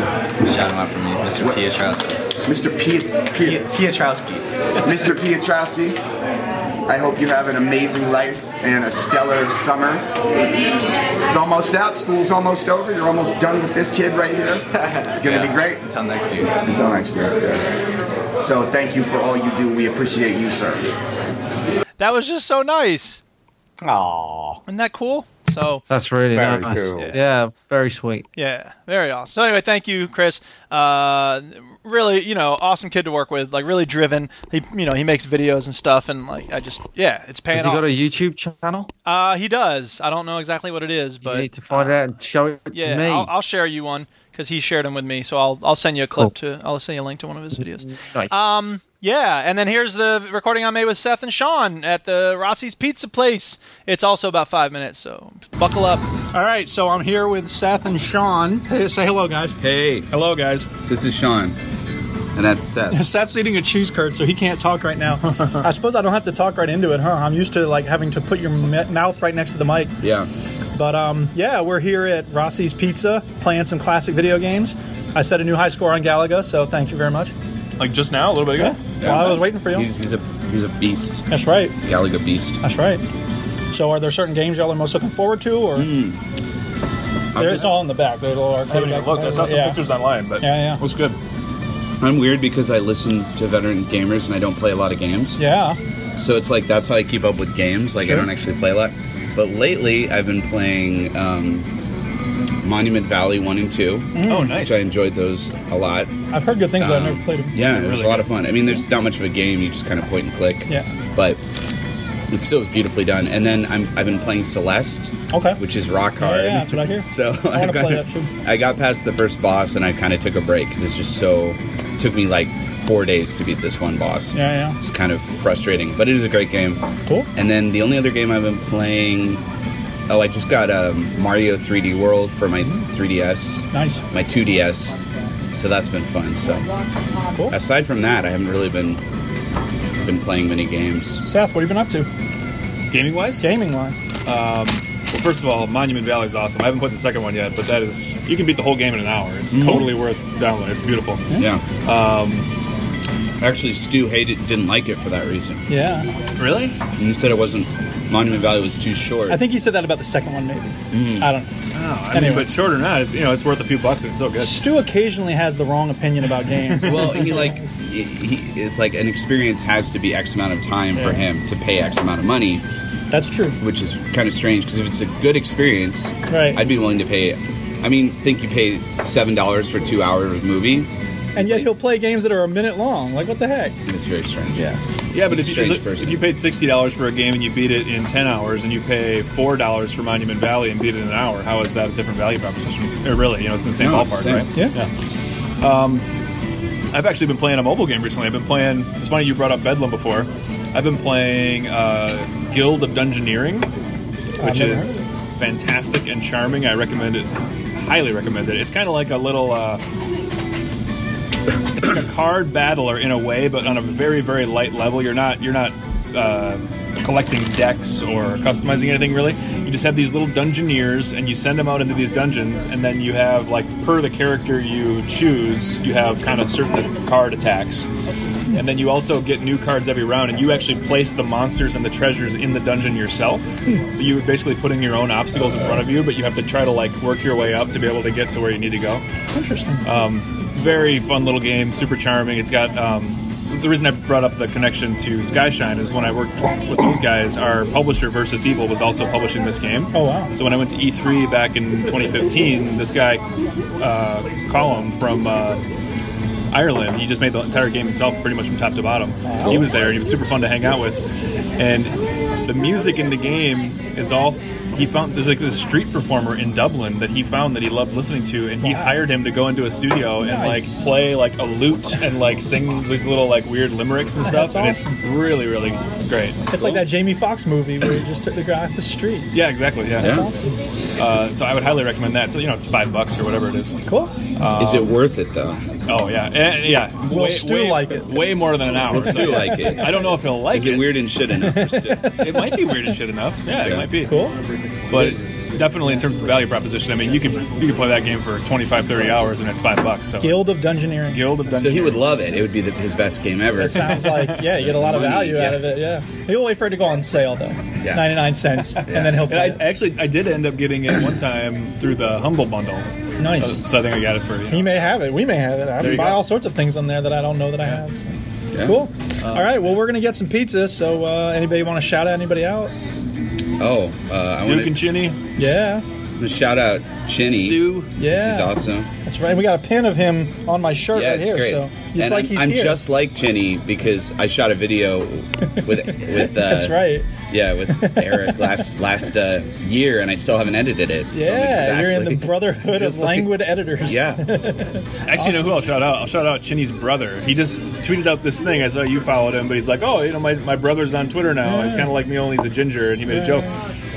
shout him out for me, Mr. Piotrowski. Mr. Piet- Piet- Piotrowski. Mr. Piotrowski, I hope you have an amazing life and a stellar summer. It's almost out. School's almost over. You're almost done with this kid right here. It's going to be great. Until next year. Until next year. yeah. So thank you for all you do. We appreciate you, sir. That was just so nice. Aww. Isn't that cool? So That's really Very nice. cool. Yeah. very sweet. yeah, very awesome. So anyway, thank you, Chris. Uh, really, you know, awesome kid to work with. Like really driven. He, you know, he makes videos and stuff, and like I just, yeah, it's paying Has he got a YouTube channel? uh, he does. I don't know exactly what it is, but you need to find it out and show it yeah, to me. I'll, I'll share you one because he shared them with me. So I'll I'll send you a clip to I'll send you a link to one of his videos. Nice. Um, yeah, and then here's the recording I made with Seth and Sean at the Rossi's Pizza Place. It's also about five minutes, so buckle up. All right, so I'm here with Seth and Sean. Hey, say hello, guys. Hey, Hello, guys. this is Sean. And that's Seth. Seth's eating a cheese curd, so he can't talk right now. I suppose I don't have to talk right into it, huh? I'm used to like having to put your m- mouth right next to the mic. Yeah. But um, yeah, we're here at Rossi's Pizza playing some classic video games. I set a new high score on Galaga, so thank you very much. Like just now, a little bit ago. While I was waiting for you. He's, he's a he's a beast. That's right. Galaga beast. That's right. So are there certain games y'all are most looking forward to, or Hmm. There, it's all in the back. The little I arcade haven't even looked. I saw some yeah. pictures online, but Yeah, yeah. it was good. I'm weird because I listen to veteran gamers and I don't play a lot of games. Yeah. So it's like that's how I keep up with games. Like Sure. I don't actually play a lot. But lately I've been playing um, Monument Valley one and two. Mm. Oh, nice. Which I enjoyed those a lot. I've heard good things, but I've Um, never played them. Yeah, it was a lot of fun. I mean, there's not much of a game. You just kind of point and click. Yeah. But it still is beautifully done. And then I'm I've been playing Celeste. Okay. Which is rock Yeah, hard. yeah, that's what I hear. So I wanna got, play that too. I got past the first boss and I kind of took a break because it's just so took me like four days to beat this one boss. Yeah, yeah. It's kind of frustrating, but it is a great game. Cool. And then the only other game I've been playing, oh, I just got um, Mario 3D World for my 3DS. Nice. My 2DS. So that's been fun. So Cool. aside from that, I haven't really been been playing many games. Seth, what have you been up to? Gaming wise? Gaming wise. Um, well, first of all, Monument Valley is awesome. I haven't put the second one yet, but that is you can beat the whole game in an hour. It's Mhm. totally worth downloading. It's beautiful. Yeah. Um, Actually, Stu hated didn't like it for that reason. Yeah. Really? He said it wasn't Monument Valley was too short. I think he said that about the second one, maybe. Mhm. I don't know. Oh, I Anyway. mean, but short or not, you know, it's worth a few bucks and it's so good. Stu occasionally has the wrong opinion about games. well, he like he, he, it's like an experience has to be X amount of time for him to pay X amount of money. That's true. Which is kind of strange because if it's a good experience, Right. I'd be willing to pay. I mean, think you pay seven dollars for two hours of movie? And yet he'll play games that are a minute long. Like what the heck? It's very strange. Yeah. Yeah, but He's if you, strange if you paid sixty dollars for a game and you beat it in ten hours, and you pay four dollars for Monument Valley and beat it in an hour, how is that a different value proposition? Or really, you know, it's in the same No, ballpark, the same. right? Yeah. Yeah. Um, I've actually been playing a mobile game recently. I've been playing. It's funny you brought up Bedlam before. I've been playing uh, Guild of Dungeoneering, which is fantastic and charming. I recommend it. Highly recommend it. It's kind of like a little. Uh, it's like a card battler in a way, but on a very very light level. You're not you're not uh, collecting decks or customizing anything really. You just have these little dungeoneers, and you send them out into these dungeons, and then you have like per the character you choose, you have kind of certain card attacks. And then you also get new cards every round, and you actually place the monsters and the treasures in the dungeon yourself. So you're basically putting your own obstacles in front of you, but you have to try to like work your way up to be able to get to where you need to go. Interesting. Um, very fun little game, super charming. It's got um, the reason I brought up the connection to Skyshine is when I worked with those guys, our publisher Versus Evil was also publishing this game. Oh wow. So when I went to E3 back in 2015, this guy, uh, Colin from uh, Ireland, he just made the entire game himself, pretty much from top to bottom. He was there, and he was super fun to hang out with. And the music in the game is all he found. There's like this street performer in Dublin that he found that he loved listening to, and he hired him to go into a studio and like play like a lute and like sing these little like weird limericks and stuff. That's and it's really really great. It's like that Jamie Foxx movie where he just took the guy off the street. Yeah, exactly. Yeah. That's awesome. Uh, so I would highly recommend that. So you know, it's five bucks or whatever it is. Cool. Um, Is it worth it though? Oh yeah, Eh, yeah. Will way, Stu way, like it? Way more than an hour. Will Stu like it? I don't know if he'll like Is it weird and shit enough for Stu? it might be weird and shit enough. Yeah, Yeah. it might be. Cool. But definitely in terms of the value proposition, I mean, you can you can play that game for 25, 30 hours and it's five bucks. So Guild of Dungeoneering. Guild of Dungeon. So he would love it. It would be the, his best game ever. It sounds like yeah, you get a lot of Money, value out of it. Yeah. He'll wait for it to go on sale though. Yeah. 99 cents, and then he'll And I it. actually I did end up getting it one time through the Humble Bundle. Nice. Uh, so I think I got it for you. He may have it. We may have it. I There you buy go. all sorts of things on there that I don't know that I have. So. Yeah. Cool. all right. Well, we're gonna get some pizza. So, uh, anybody want to shout out anybody out? Oh, uh, I Duke want and Chinny. Yeah. to shout out Chinny. Stu. Yeah. He's awesome. That's right. We got a pin of him on my shirt Yeah, right it's here. great. So it's and like I'm, he's I'm here. just like Chinny because I shot a video with with uh, That's right. Yeah, with Eric last last uh, year, and I still haven't edited it. so I'm Yeah, you're in the brotherhood of just like- languid editors. Yeah. Actually, you know who I'll shout out? I'll shout out Chinny's brother. He just tweeted out this thing. I saw you followed him, but he's like, oh, you know, my, my brother's on Twitter now. He's kind of like me, only he's a ginger, and he made a joke.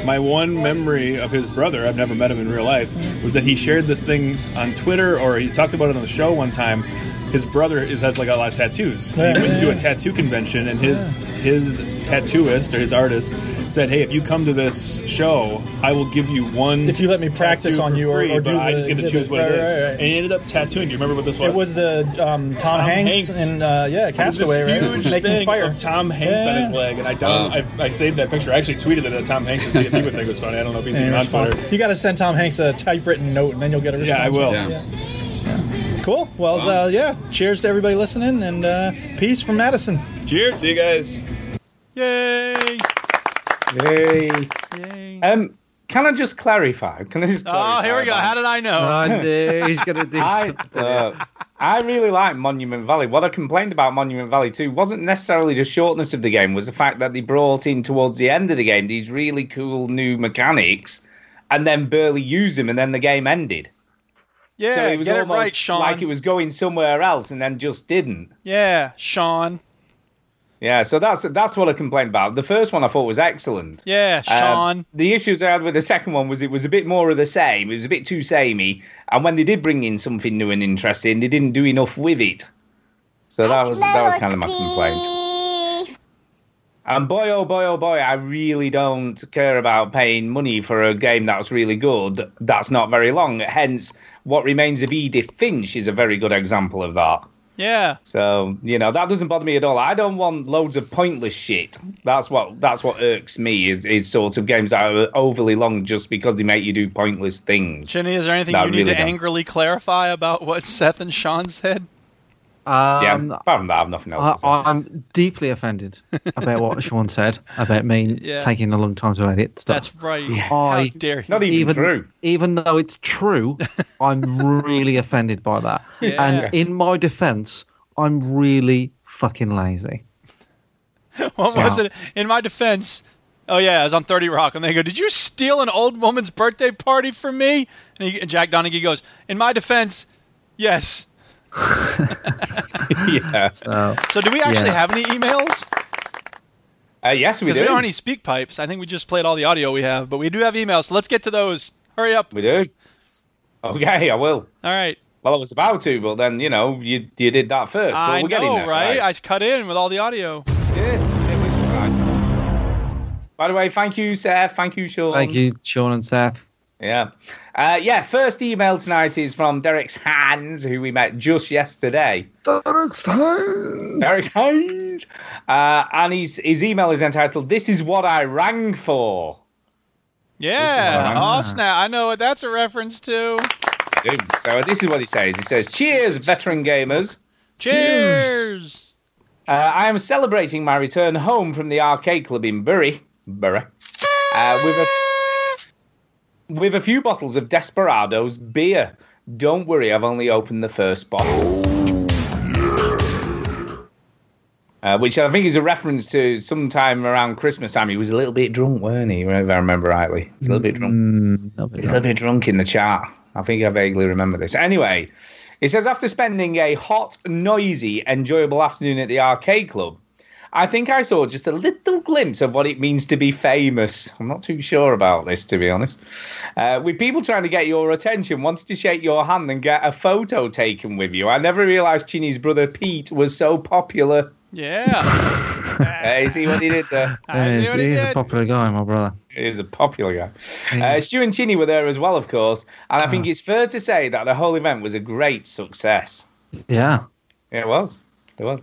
My one memory of his brother, I've never met him in real life, was that he shared this thing on Twitter, or he talked about it on the show one time. His brother is has like a lot of tattoos. Yeah. He went to a tattoo convention, and his his tattooist or his artist said, "Hey, if you come to this show, I will give you one. If you let me practice on you or- free, or but do I the just get to choose what Right, it is." right, right. And he ended up tattooing. Do you remember what this was? It was the um, Tom, Tom Hanks, Hanks. and uh, yeah, It was Castaway, right? huge Making thing fire. of Tom Hanks on his leg, and I, down, Wow. I I saved that picture. I actually tweeted it at Tom Hanks to see if he would think it was funny. I don't know if he's Any even on response? Twitter. You got to send Tom Hanks a typewritten note, and then you'll get a response. Yeah, I will. Yeah. Cool. Well, uh, yeah. Cheers to everybody listening, and uh, peace from Madison. Cheers. See you guys. Yay! Yay. Um, can I just clarify? Can I just Oh, here we go. about- How did I know? I knew he's gonna do I, uh, I really like Monument Valley. What I complained about Monument Valley 2 wasn't necessarily the shortness of the game, was the fact that they brought in towards the end of the game these really cool new mechanics and then barely used them and then the game ended. yeah, so it was get it almost right, Sean. like it was going somewhere else and then just didn't. yeah, Sean. Yeah, so that's that's what I complained about. The first one I thought was excellent. Yeah, Um, Sean. the issues I had with the second one was it was a bit more of the same. It was a bit too samey, and when they did bring in something new and interesting, they didn't do enough with it. So that was that was kind of my complaint. And boy, oh boy, oh boy, I really don't care about paying money for a game that's really good. That's not very long. Hence, what remains of Edith Finch is a very good example of that. Yeah. So you know that doesn't bother me at all. I don't want loads of pointless shit. That's what that's what irks me is, is sort of games that are overly long just because they make you do pointless things. Chinny, is there anything you need really to don't. angrily clarify about what Seth and Sean said? Yeah, Um, apart from that, I've nothing else. I, to say. I'm deeply offended about what Sean said about me Yeah. taking a long time to edit stuff. That's right. I, How dare you? Not even, even true. even though it's true, I'm really offended by that. Yeah. And in my defense, I'm really fucking lazy. what was it? In my defense, oh yeah, I was on 30 Rock, and they go, "Did you steal an old woman's birthday party from me?" And, he, and Jack Donaghy goes, "In my defense, yes." Yeah. So, So do we actually Yeah. have any emails? Uh, yes, we Because do. we don't have any speak pipes. I think we just played all the audio we have, but we do have emails. So let's get to those. Hurry up. We do. Okay, I will. All right. Well, I was about to, but then you know you you did that first. But I we're know, there, right? I cut in with all the audio. Yeah, it was fine. By the way, thank you, Seth. Thank you, Sean. thank you, Sean and Seth. Yeah. Uh, yeah, first email tonight is from Derek's Hands, who we met just yesterday. Derek's hands. Derek's Hands. Uh, and his, his email is entitled, This is What I Rang For. Yeah. Oh snap! I know what that's a reference to. Dude, So this is what he says. He says, Cheers, veteran gamers. Cheers. Uh, I am celebrating my return home from the arcade club in Bury, Bury, uh, with a with a few bottles of Desperados beer. Don't worry, I've only opened the first bottle. Uh, which I think is a reference to sometime around Christmas time. He was a little bit drunk, weren't he? If I remember rightly, he was a little bit drunk. Mm, but He's a little bit drunk in the chat. I think I vaguely remember this. Anyway, it says after spending a hot, noisy, enjoyable afternoon at the arcade club, I think I saw just a little glimpse of what it means to be famous. I'm not too sure about this, to be honest. Uh, with people trying to get your attention, wanted to shake your hand and get a photo taken with you. I never realised Chinny's brother Pete was so popular. Yeah. Hey, see what he did there? I He's, he he's a popular guy, my brother. He's a popular guy. Uh, Stu and Chinny were there as well, of course, and I think it's fair to say that the whole event was a great success. Yeah. Yeah, it was. It was.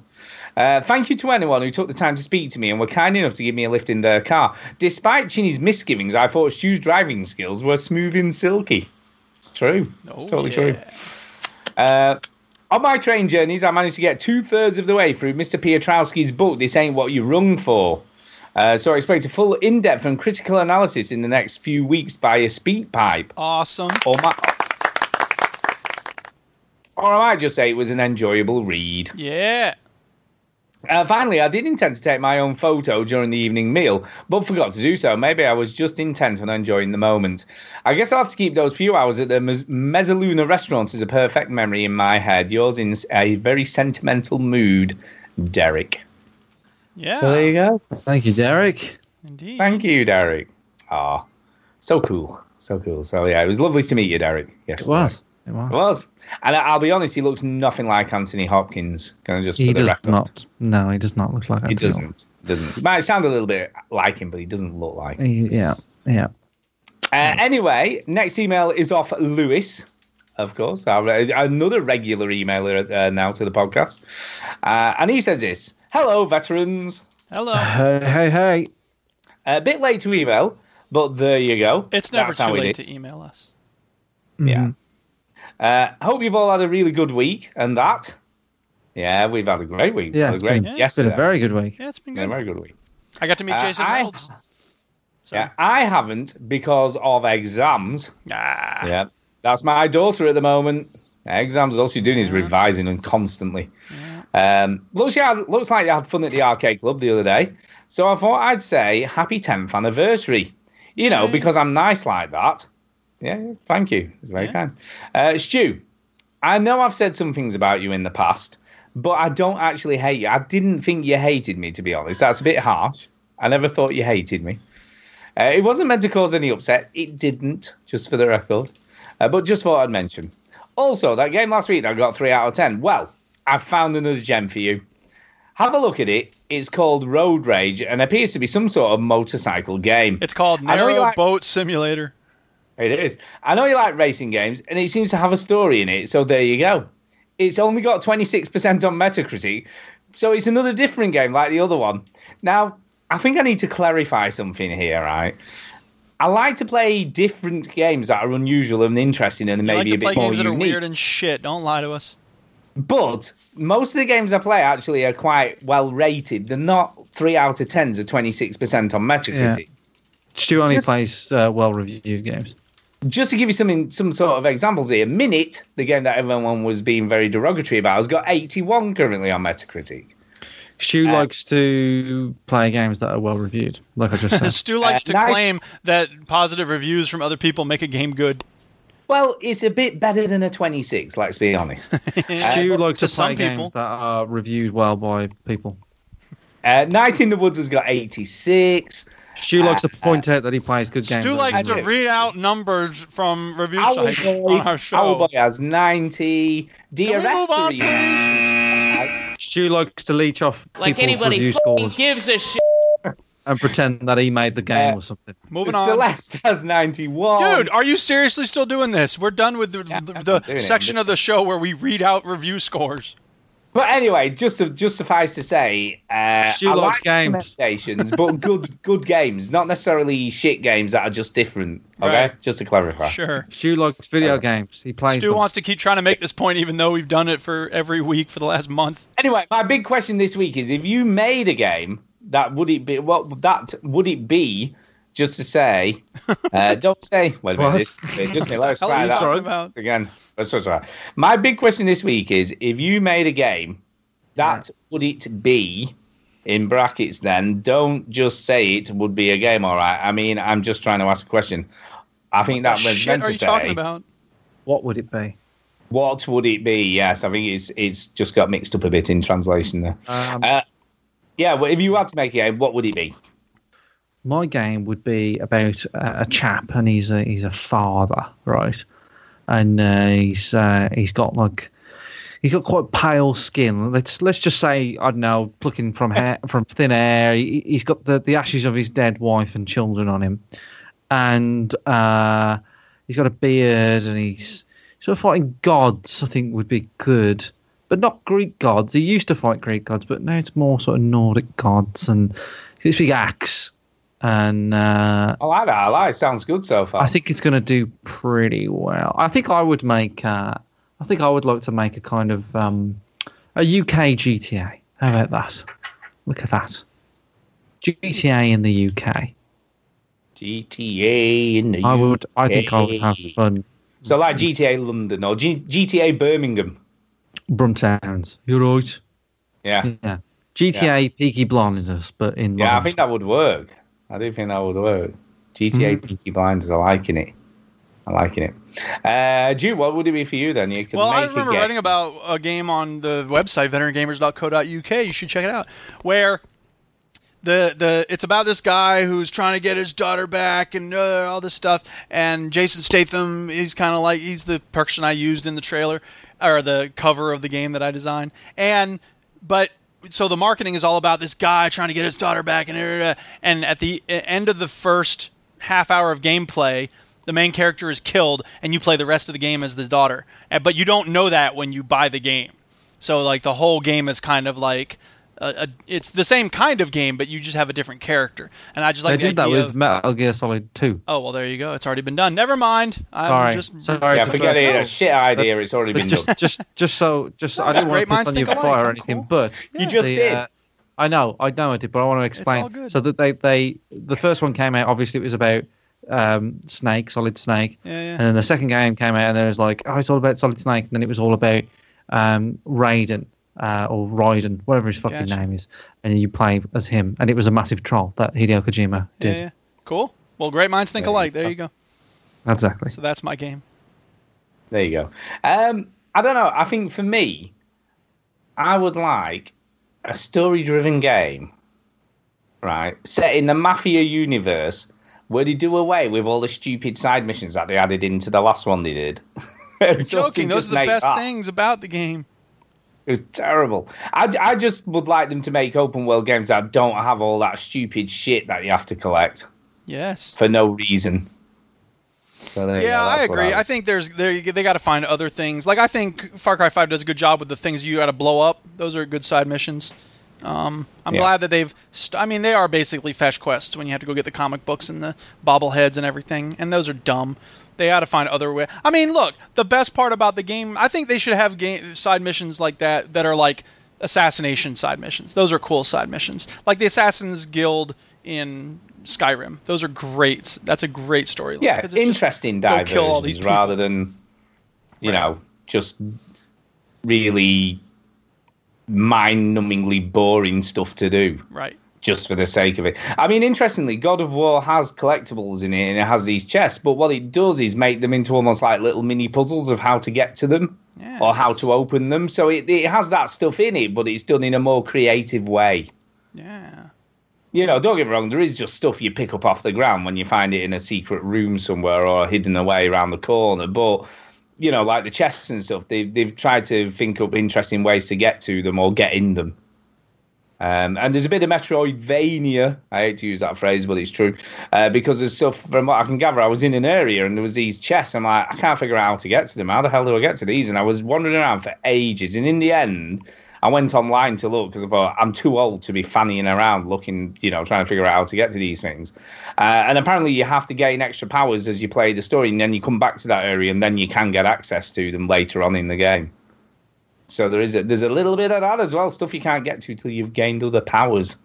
Uh, thank you to anyone who took the time to speak to me and were kind enough to give me a lift in their car. Despite Chinny's misgivings, I thought Stu's driving skills were smooth and silky. It's true. It's Oh, totally yeah. true. Uh, on my train journeys, I managed to get two thirds of the way through Mr. Piotrowski's book, This Ain't What You Rung For. Uh, so I expect a full in depth and critical analysis in the next few weeks by a speak pipe. Awesome. Or, ma- or I might just say it was an enjoyable read. Yeah. Uh, finally, I did intend to take my own photo during the evening meal, but forgot to do so. Maybe I was just intent on enjoying the moment. I guess I'll have to keep those few hours at the Mez- Mezzaluna restaurant as a perfect memory in my head. Yours in a very sentimental mood, Derek. Yeah. So there you go. Thank you, Derek. Indeed. Thank you, Derek. Ah, so cool. So cool. So yeah, it was lovely to meet you, Derek. Yes. It was. It was. It was. And I- I'll be honest, he looks nothing like Anthony Hopkins. Can I just He does record? not. No, he does not look like He doesn't. Doesn't. He might sound a little bit like him, but he doesn't look like. him. He- yeah. Yeah. Uh, anyway, next email is off Lewis, of course, our, another regular emailer uh, now to the podcast. Uh, and he says this Hello, veterans. Hello. Hey, hey, hey. A bit late to email, But there you go. It's never That's too how it late to email us. Yeah. Uh, hope you've all had a really good week and that. Yeah, we've had a great week. Yeah, Had it's great been, it's yesterday. been a very good week. Yeah, it's been Yeah, good. very good week. I got to meet Uh, Jason I- Reynolds. Yeah, I haven't because of exams. Ah. Yeah, that's my daughter at the moment. Exams, all she's doing is revising and constantly. Um, looks, you had, looks like you had fun at the arcade club the other day. So I thought I'd say happy 10th anniversary. You know, because I'm nice like that. Yeah, yeah, thank you. It's very kind. Uh, Stu, I know I've said some things about you in the past, but I don't actually hate you. I didn't think you hated me, to be honest. That's a bit harsh. I never thought you hated me. Uh, it wasn't meant to cause any upset. It didn't, just for the record. Uh, but just thought I'd mention. Also, that game last week that I got 3 out of 10. Well, I found another gem for you. Have a look at it. It's called Road Rage and appears to be some sort of motorcycle game. It's called Narrow Boat Simulator. It is. I know you like racing games, and it seems to have a story in it. So there you go. It's only got 26% on Metacritic, so it's another different game like the other one. Now, I think I need to clarify something here, right? I like to play different games that are unusual and interesting and You maybe like to a play bit more games that are unique. weird and shit. Don't lie to us. But most of the games I play actually are quite well rated. They're not three out of tens or 26% on Metacritic. Stu only Just- plays uh, well-reviewed games. Just to give you some some sort of examples here, Minit, the game that everyone was being very derogatory about, has got 81 currently on Metacritic. Stu Uh, likes to play games that are well-reviewed, like I just said. Stu likes to nice. claim that positive reviews from other people make a game good. Well, it's a bit better than a 26, let's be honest. Stu Uh, likes to to play games people. that are reviewed well by people. uh, Night in the Woods has got 86. Stu likes to Uh, point out that he plays good games. Stu likes to read out numbers from review Owl sites Boy, on our show. Owlboy has 90. Can we move on, DRS3. Stu likes to leech off Like people's anybody review fucking scores gives a shit. and pretend that he made the game Uh, or something. Moving on. Celeste has 91. Dude, are you seriously still doing this? We're done with the, Yeah, the, the doing it. section of the show where we read out review scores. But anyway, just to, just suffice to say, uh, Stu I likes like games. recommendations, but good good games, not necessarily shit games that are just different. Okay, Right. just to clarify. Sure. Stu likes video games. He plays Stu them. wants to keep trying to make this point even though we've done it for every week for the last month. Anyway, my big question this week is: if you made a game, that would it be? What that would it be? Just to say, uh, don't say. Wait a minute, What? this, just me. Let's Hell try that again. Let's try. My big question this week is: if you made a game, that would it be? In brackets, then don't just say it would be a game. All right. I mean, I'm just trying to ask a question. I think that What was shit meant are to you say. talking about? What would it be? What would it be? Yes, I think it's it's just got mixed up a bit in translation there. Um, Uh, yeah, well, if you had to make a game, what would it be? My game would be about a, chap, and he's a he's a father, right? And uh, he's uh, he's got like he's got quite pale skin. Let's let's just say I don't know, plucking from hair from thin air. He, he's got the the ashes of his dead wife and children on him, and uh, he's got a beard, and he's sort of fighting gods. I think would be good. But not Greek gods. He used to fight Greek gods, but now it's more sort of Nordic gods, and this big axe and uh, I like that. I like. it. Sounds good so far. I think it's going to do pretty well. I think I would make. Uh, I think I would like to make a kind of um, a UK GTA. How about that? Look at that. GTA in the UK. GTA in the I would. I think I would have fun. So like GTA London or G- GTA Birmingham. Brumtowns. You're right. Yeah. Yeah. GTA Peaky Blinders, but in Yeah, I think that would work. I do think that would work. GTA Mhm. Peaky Blinders, I liking it. I'm liking it. Uh, Jude, what would it be for you then? You could Well, make I remember writing about a game on the website veterangamers.co.uk. You should check it out. Where the the it's about this guy who's trying to get his daughter back and uh, all this stuff. And Jason Statham, he's kind of like he's the person I used in the trailer or the cover of the game that I designed. And but so the marketing is all about this guy trying to get his daughter back and and at the end of the first half hour of gameplay the main character is killed and you play the rest of the game as the daughter. But you don't know that when you buy the game. So like the whole game is kind of like a, a it's the same kind of game, but you just have a different character. And I just like they the did that with of, Metal Gear Solid 2. oh well, there you go. It's already been done. Never mind. I'm Sorry. just Sorry yeah, forget it. A shit idea. It's already been just, done. just, just so, just No, I it's don't want to piss minds on your think alike. fire or anything, cool. but You just the, did. uh, I know, I know I did, but I want to explain. all good. So that they, they, the first one came out. Obviously, it was about um, Snake, Solid Snake, Yeah, yeah. and then the second game came out, and it was like, oh, it's all about Solid Snake. And then it was all about um, Raiden uh, or Raiden, whatever his fucking Gotcha. name is, and you play as him, and it was a massive troll that Hideo Kojima did. yeah. Cool. Well, great minds think There you alike. There you go. Exactly. So that's my game. There you go. Um, I don't know. I think for me, I would like a story-driven game, right, set in the Mafia universe, where they do away with all the stupid side missions that they added into the last one they did. You're joking. Those are the best things about the game. It was terrible. I, I just would like them to make open world games that don't have all that stupid shit that you have to collect Yes. for no reason. So there you Yeah, I agree. would- I think there's there they got to find other things. Like I think Far Cry 5 does a good job with the things you got to blow up. Those are good side missions. Um, I'm Yeah. glad that they've. St- I mean, they are basically fetch quests when you have to go get the comic books and the bobbleheads and everything, and those are dumb. They got to find other way. I mean, look, the best part about the game, I think they should have game side missions like that that are like assassination side missions. Those are cool side missions, like the Assassin's Guild in Skyrim. Those are great. That's a great storyline. yeah, it's just interesting go kill all these people. rather than you know just really mind-numbingly boring stuff to do Right. Just for the sake of it. I mean, interestingly, God of War has collectibles in it and it has these chests, but what it does is make them into almost like little mini puzzles of how to get to them or how to open them. So it, it has that stuff in it, but it's done in a more creative way. Yeah. You know, don't get me wrong, there is just stuff you pick up off the ground when you find it in a secret room somewhere or hidden away around the corner. But, you know, like the chests and stuff, they've, they've tried to think up interesting ways to get to them or get in them. Um, and there's a bit of Metroidvania. I hate to use that phrase, but it's true. Uh, because there's stuff, from what I can gather, I was in an area and there was these chests. I'm like, I can't figure out how to get to them. How the hell do I get to these? And I was wandering around for ages. And in the end, I went online to look because I thought I'm too old to be fannying around looking, you know, trying to figure out how to get to these things. Uh, and apparently, you have to gain extra powers as you play the story, and then you come back to that area, and then you can get access to them later on in the game. So there is a, there's a little bit of that as well, stuff you can't get to till you've gained other powers.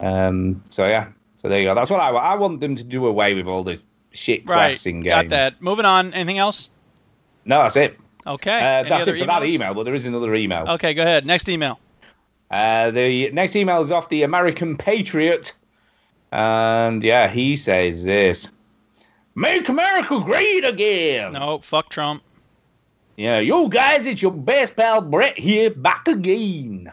Um. So yeah. So there you go. That's what I want. I want them to do away with all the shit Right. quests in games. Got that. Moving on. Anything else? No, that's it. Okay. Uh, that's it for that email, but there is another email. Okay, go ahead. Next email. Uh, the next email is off the American Patriot. And yeah, he says this Make America great again. No, fuck Trump. Yeah, yo guys, it's your best pal Brett here, back again.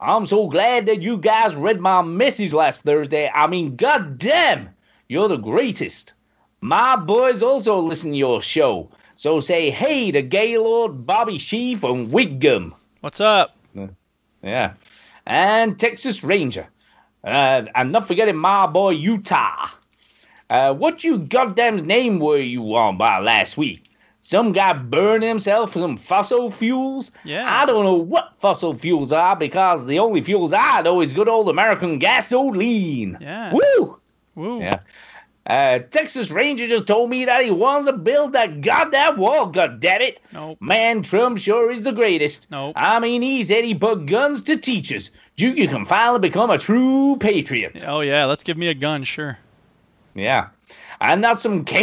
I'm so glad that you guys read my message last Thursday. I mean, goddamn, you're the greatest. My boys also listen to your show. So say hey to Gaylord Bobby Shee from Wiggum. What's up? Yeah. And Texas Ranger. Uh, and not forgetting my boy Utah. Uh, what you goddamn's name were you on by last week? Some guy burned himself for some fossil fuels? Yeah. I don't know what fossil fuels are because the only fuels I know is good old American gasoline. Yeah. Woo! Woo. Yeah. Uh, Texas Ranger just told me that he wants to build that goddamn wall, goddammit. Nope. Man, Trump sure is the greatest. Nope. I mean, he said he put guns to teachers. You you can finally become a true patriot. Oh yeah, let's give me a gun, sure. Yeah. And that's some.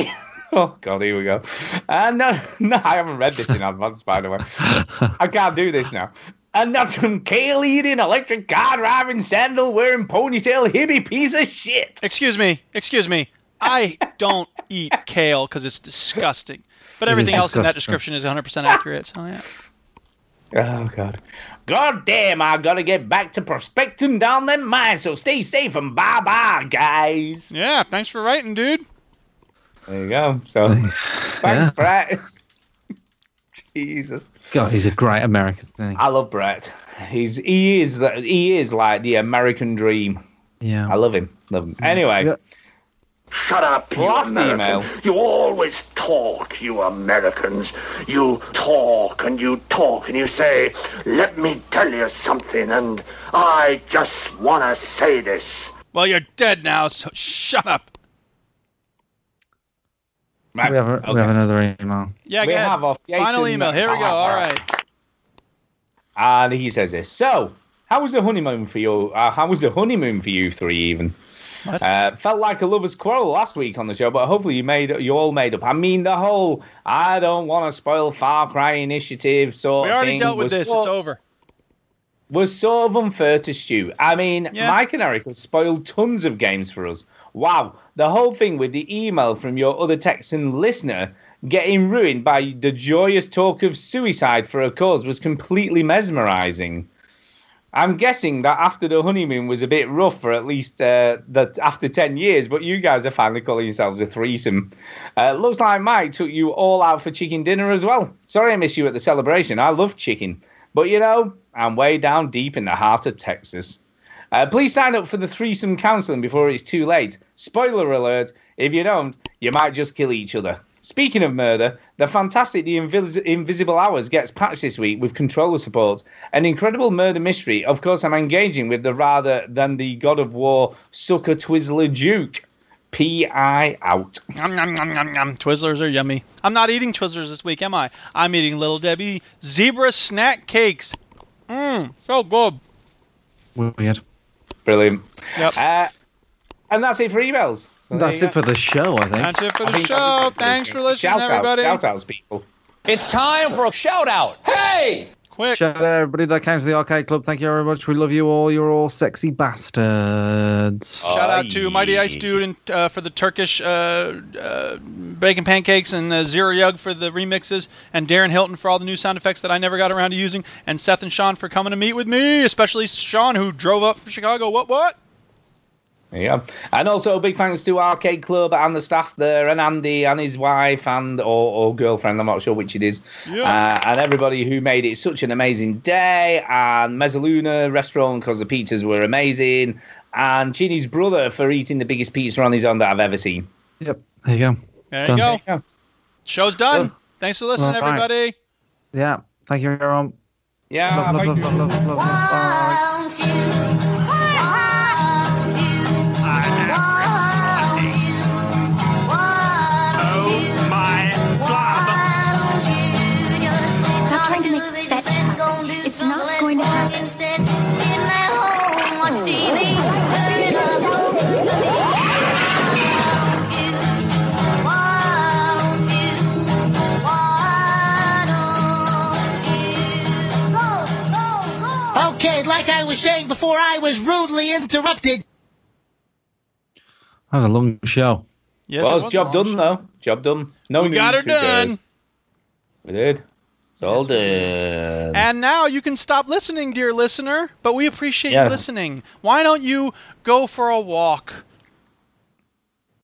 Oh, God, here we go. And uh, no, I haven't read this in advance, by the way. I can't do this now. And that's some kale eating, electric car driving, sandal wearing, ponytail hippie piece of shit. Excuse me. Excuse me. I don't eat kale because it's disgusting. But everything else in that description is 100% accurate. So yeah. Oh God. God damn, I gotta get back to prospecting down them mines, so stay safe and bye bye, guys. Yeah. Thanks for writing, dude. There you go. So thanks, Brett. Jesus. God, he's a great American. Isn't? I love Brett. He's he is the- he is like the American dream. Yeah. I love him. Love him. Anyway. Yeah. Shut up, you Last American. email. You always talk, you Americans. You talk and you talk and you say, let me tell you something, and I just want to say this. Well, you're dead now, so shut up. Right. We have, a, we have another email. Yeah, We go ahead. have off Final email. Here we go. All right. And he says this. So, how was the honeymoon for you? Uh, how was the honeymoon for you three even? Uh, felt like a lovers' quarrel last week on the show, but hopefully you made you all made up. I mean, the whole I don't want to spoil Far Cry initiative sort We already thing dealt with this. sort- It's over. was sort of unfair to Stu. I mean, Yeah. Mike and Eric have spoiled tons of games for us. Wow, the whole thing with the email from your other Texan listener getting ruined by the joyous talk of suicide for a cause was completely mesmerizing. I'm guessing that after the honeymoon was a bit rough for at least uh, that after 10 years, but you guys are finally calling yourselves a threesome. Uh, looks like Mike took you all out for chicken dinner as well. Sorry I missed you at the celebration. I love chicken. But you know, I'm way down deep in the heart of Texas. Uh, please sign up for the threesome counseling before it's too late. Spoiler alert: if you don't, you might just kill each other. Speaking of murder, the fantastic The Invis- Invisible Hours gets patched this week with controller support. An incredible murder mystery. Of course, I'm engaging with the rather than the God of War sucker Twizzler Duke. P.I. out. Nom, nom, nom, nom, nom. Twizzlers are yummy. I'm not eating Twizzlers this week, am I? I'm eating Little Debbie zebra snack cakes. Mmm, so good. Weird. Brilliant. Yep. Uh, and that's it for emails. So That's it go. for the show, I think. That's it for the show. Thanks for listening, Shout out, everybody. shout outs, people. It's time for a shout out. Hey! Quick. Shout out everybody that came to the arcade club. Thank you very much. We love you all. You're all sexy bastards. Shout out to Mighty Ice Dude and, uh, for the Turkish uh, uh, bacon pancakes and uh, Zero Yug for the remixes and Darren Hilton for all the new sound effects that I never got around to using and Seth and Sean for coming to meet with me, especially Sean who drove up from Chicago. What what? There you go. And also big thanks to Arcade Club and the staff there, and Andy and his wife and or, or girlfriend, I'm not sure which it is, Yeah. uh, and everybody who made it such an amazing day. And Mezzaluna restaurant because the pizzas were amazing, and Chinny's brother for eating the biggest pizza on his own that I've ever seen. Yep. There you go. There you go. There you go. Show's done. Thanks for listening, All right. everybody. Yeah. Thank you, everyone. Yeah, Love, love, thank love, before I was rudely interrupted. That was a long show. Yes, well, it was job done show. though. Job done. No We got news, her who cares? done. We did. It's all Yes, done. And now you can stop listening, dear listener, but we appreciate Yeah. you listening. Why don't you go for a walk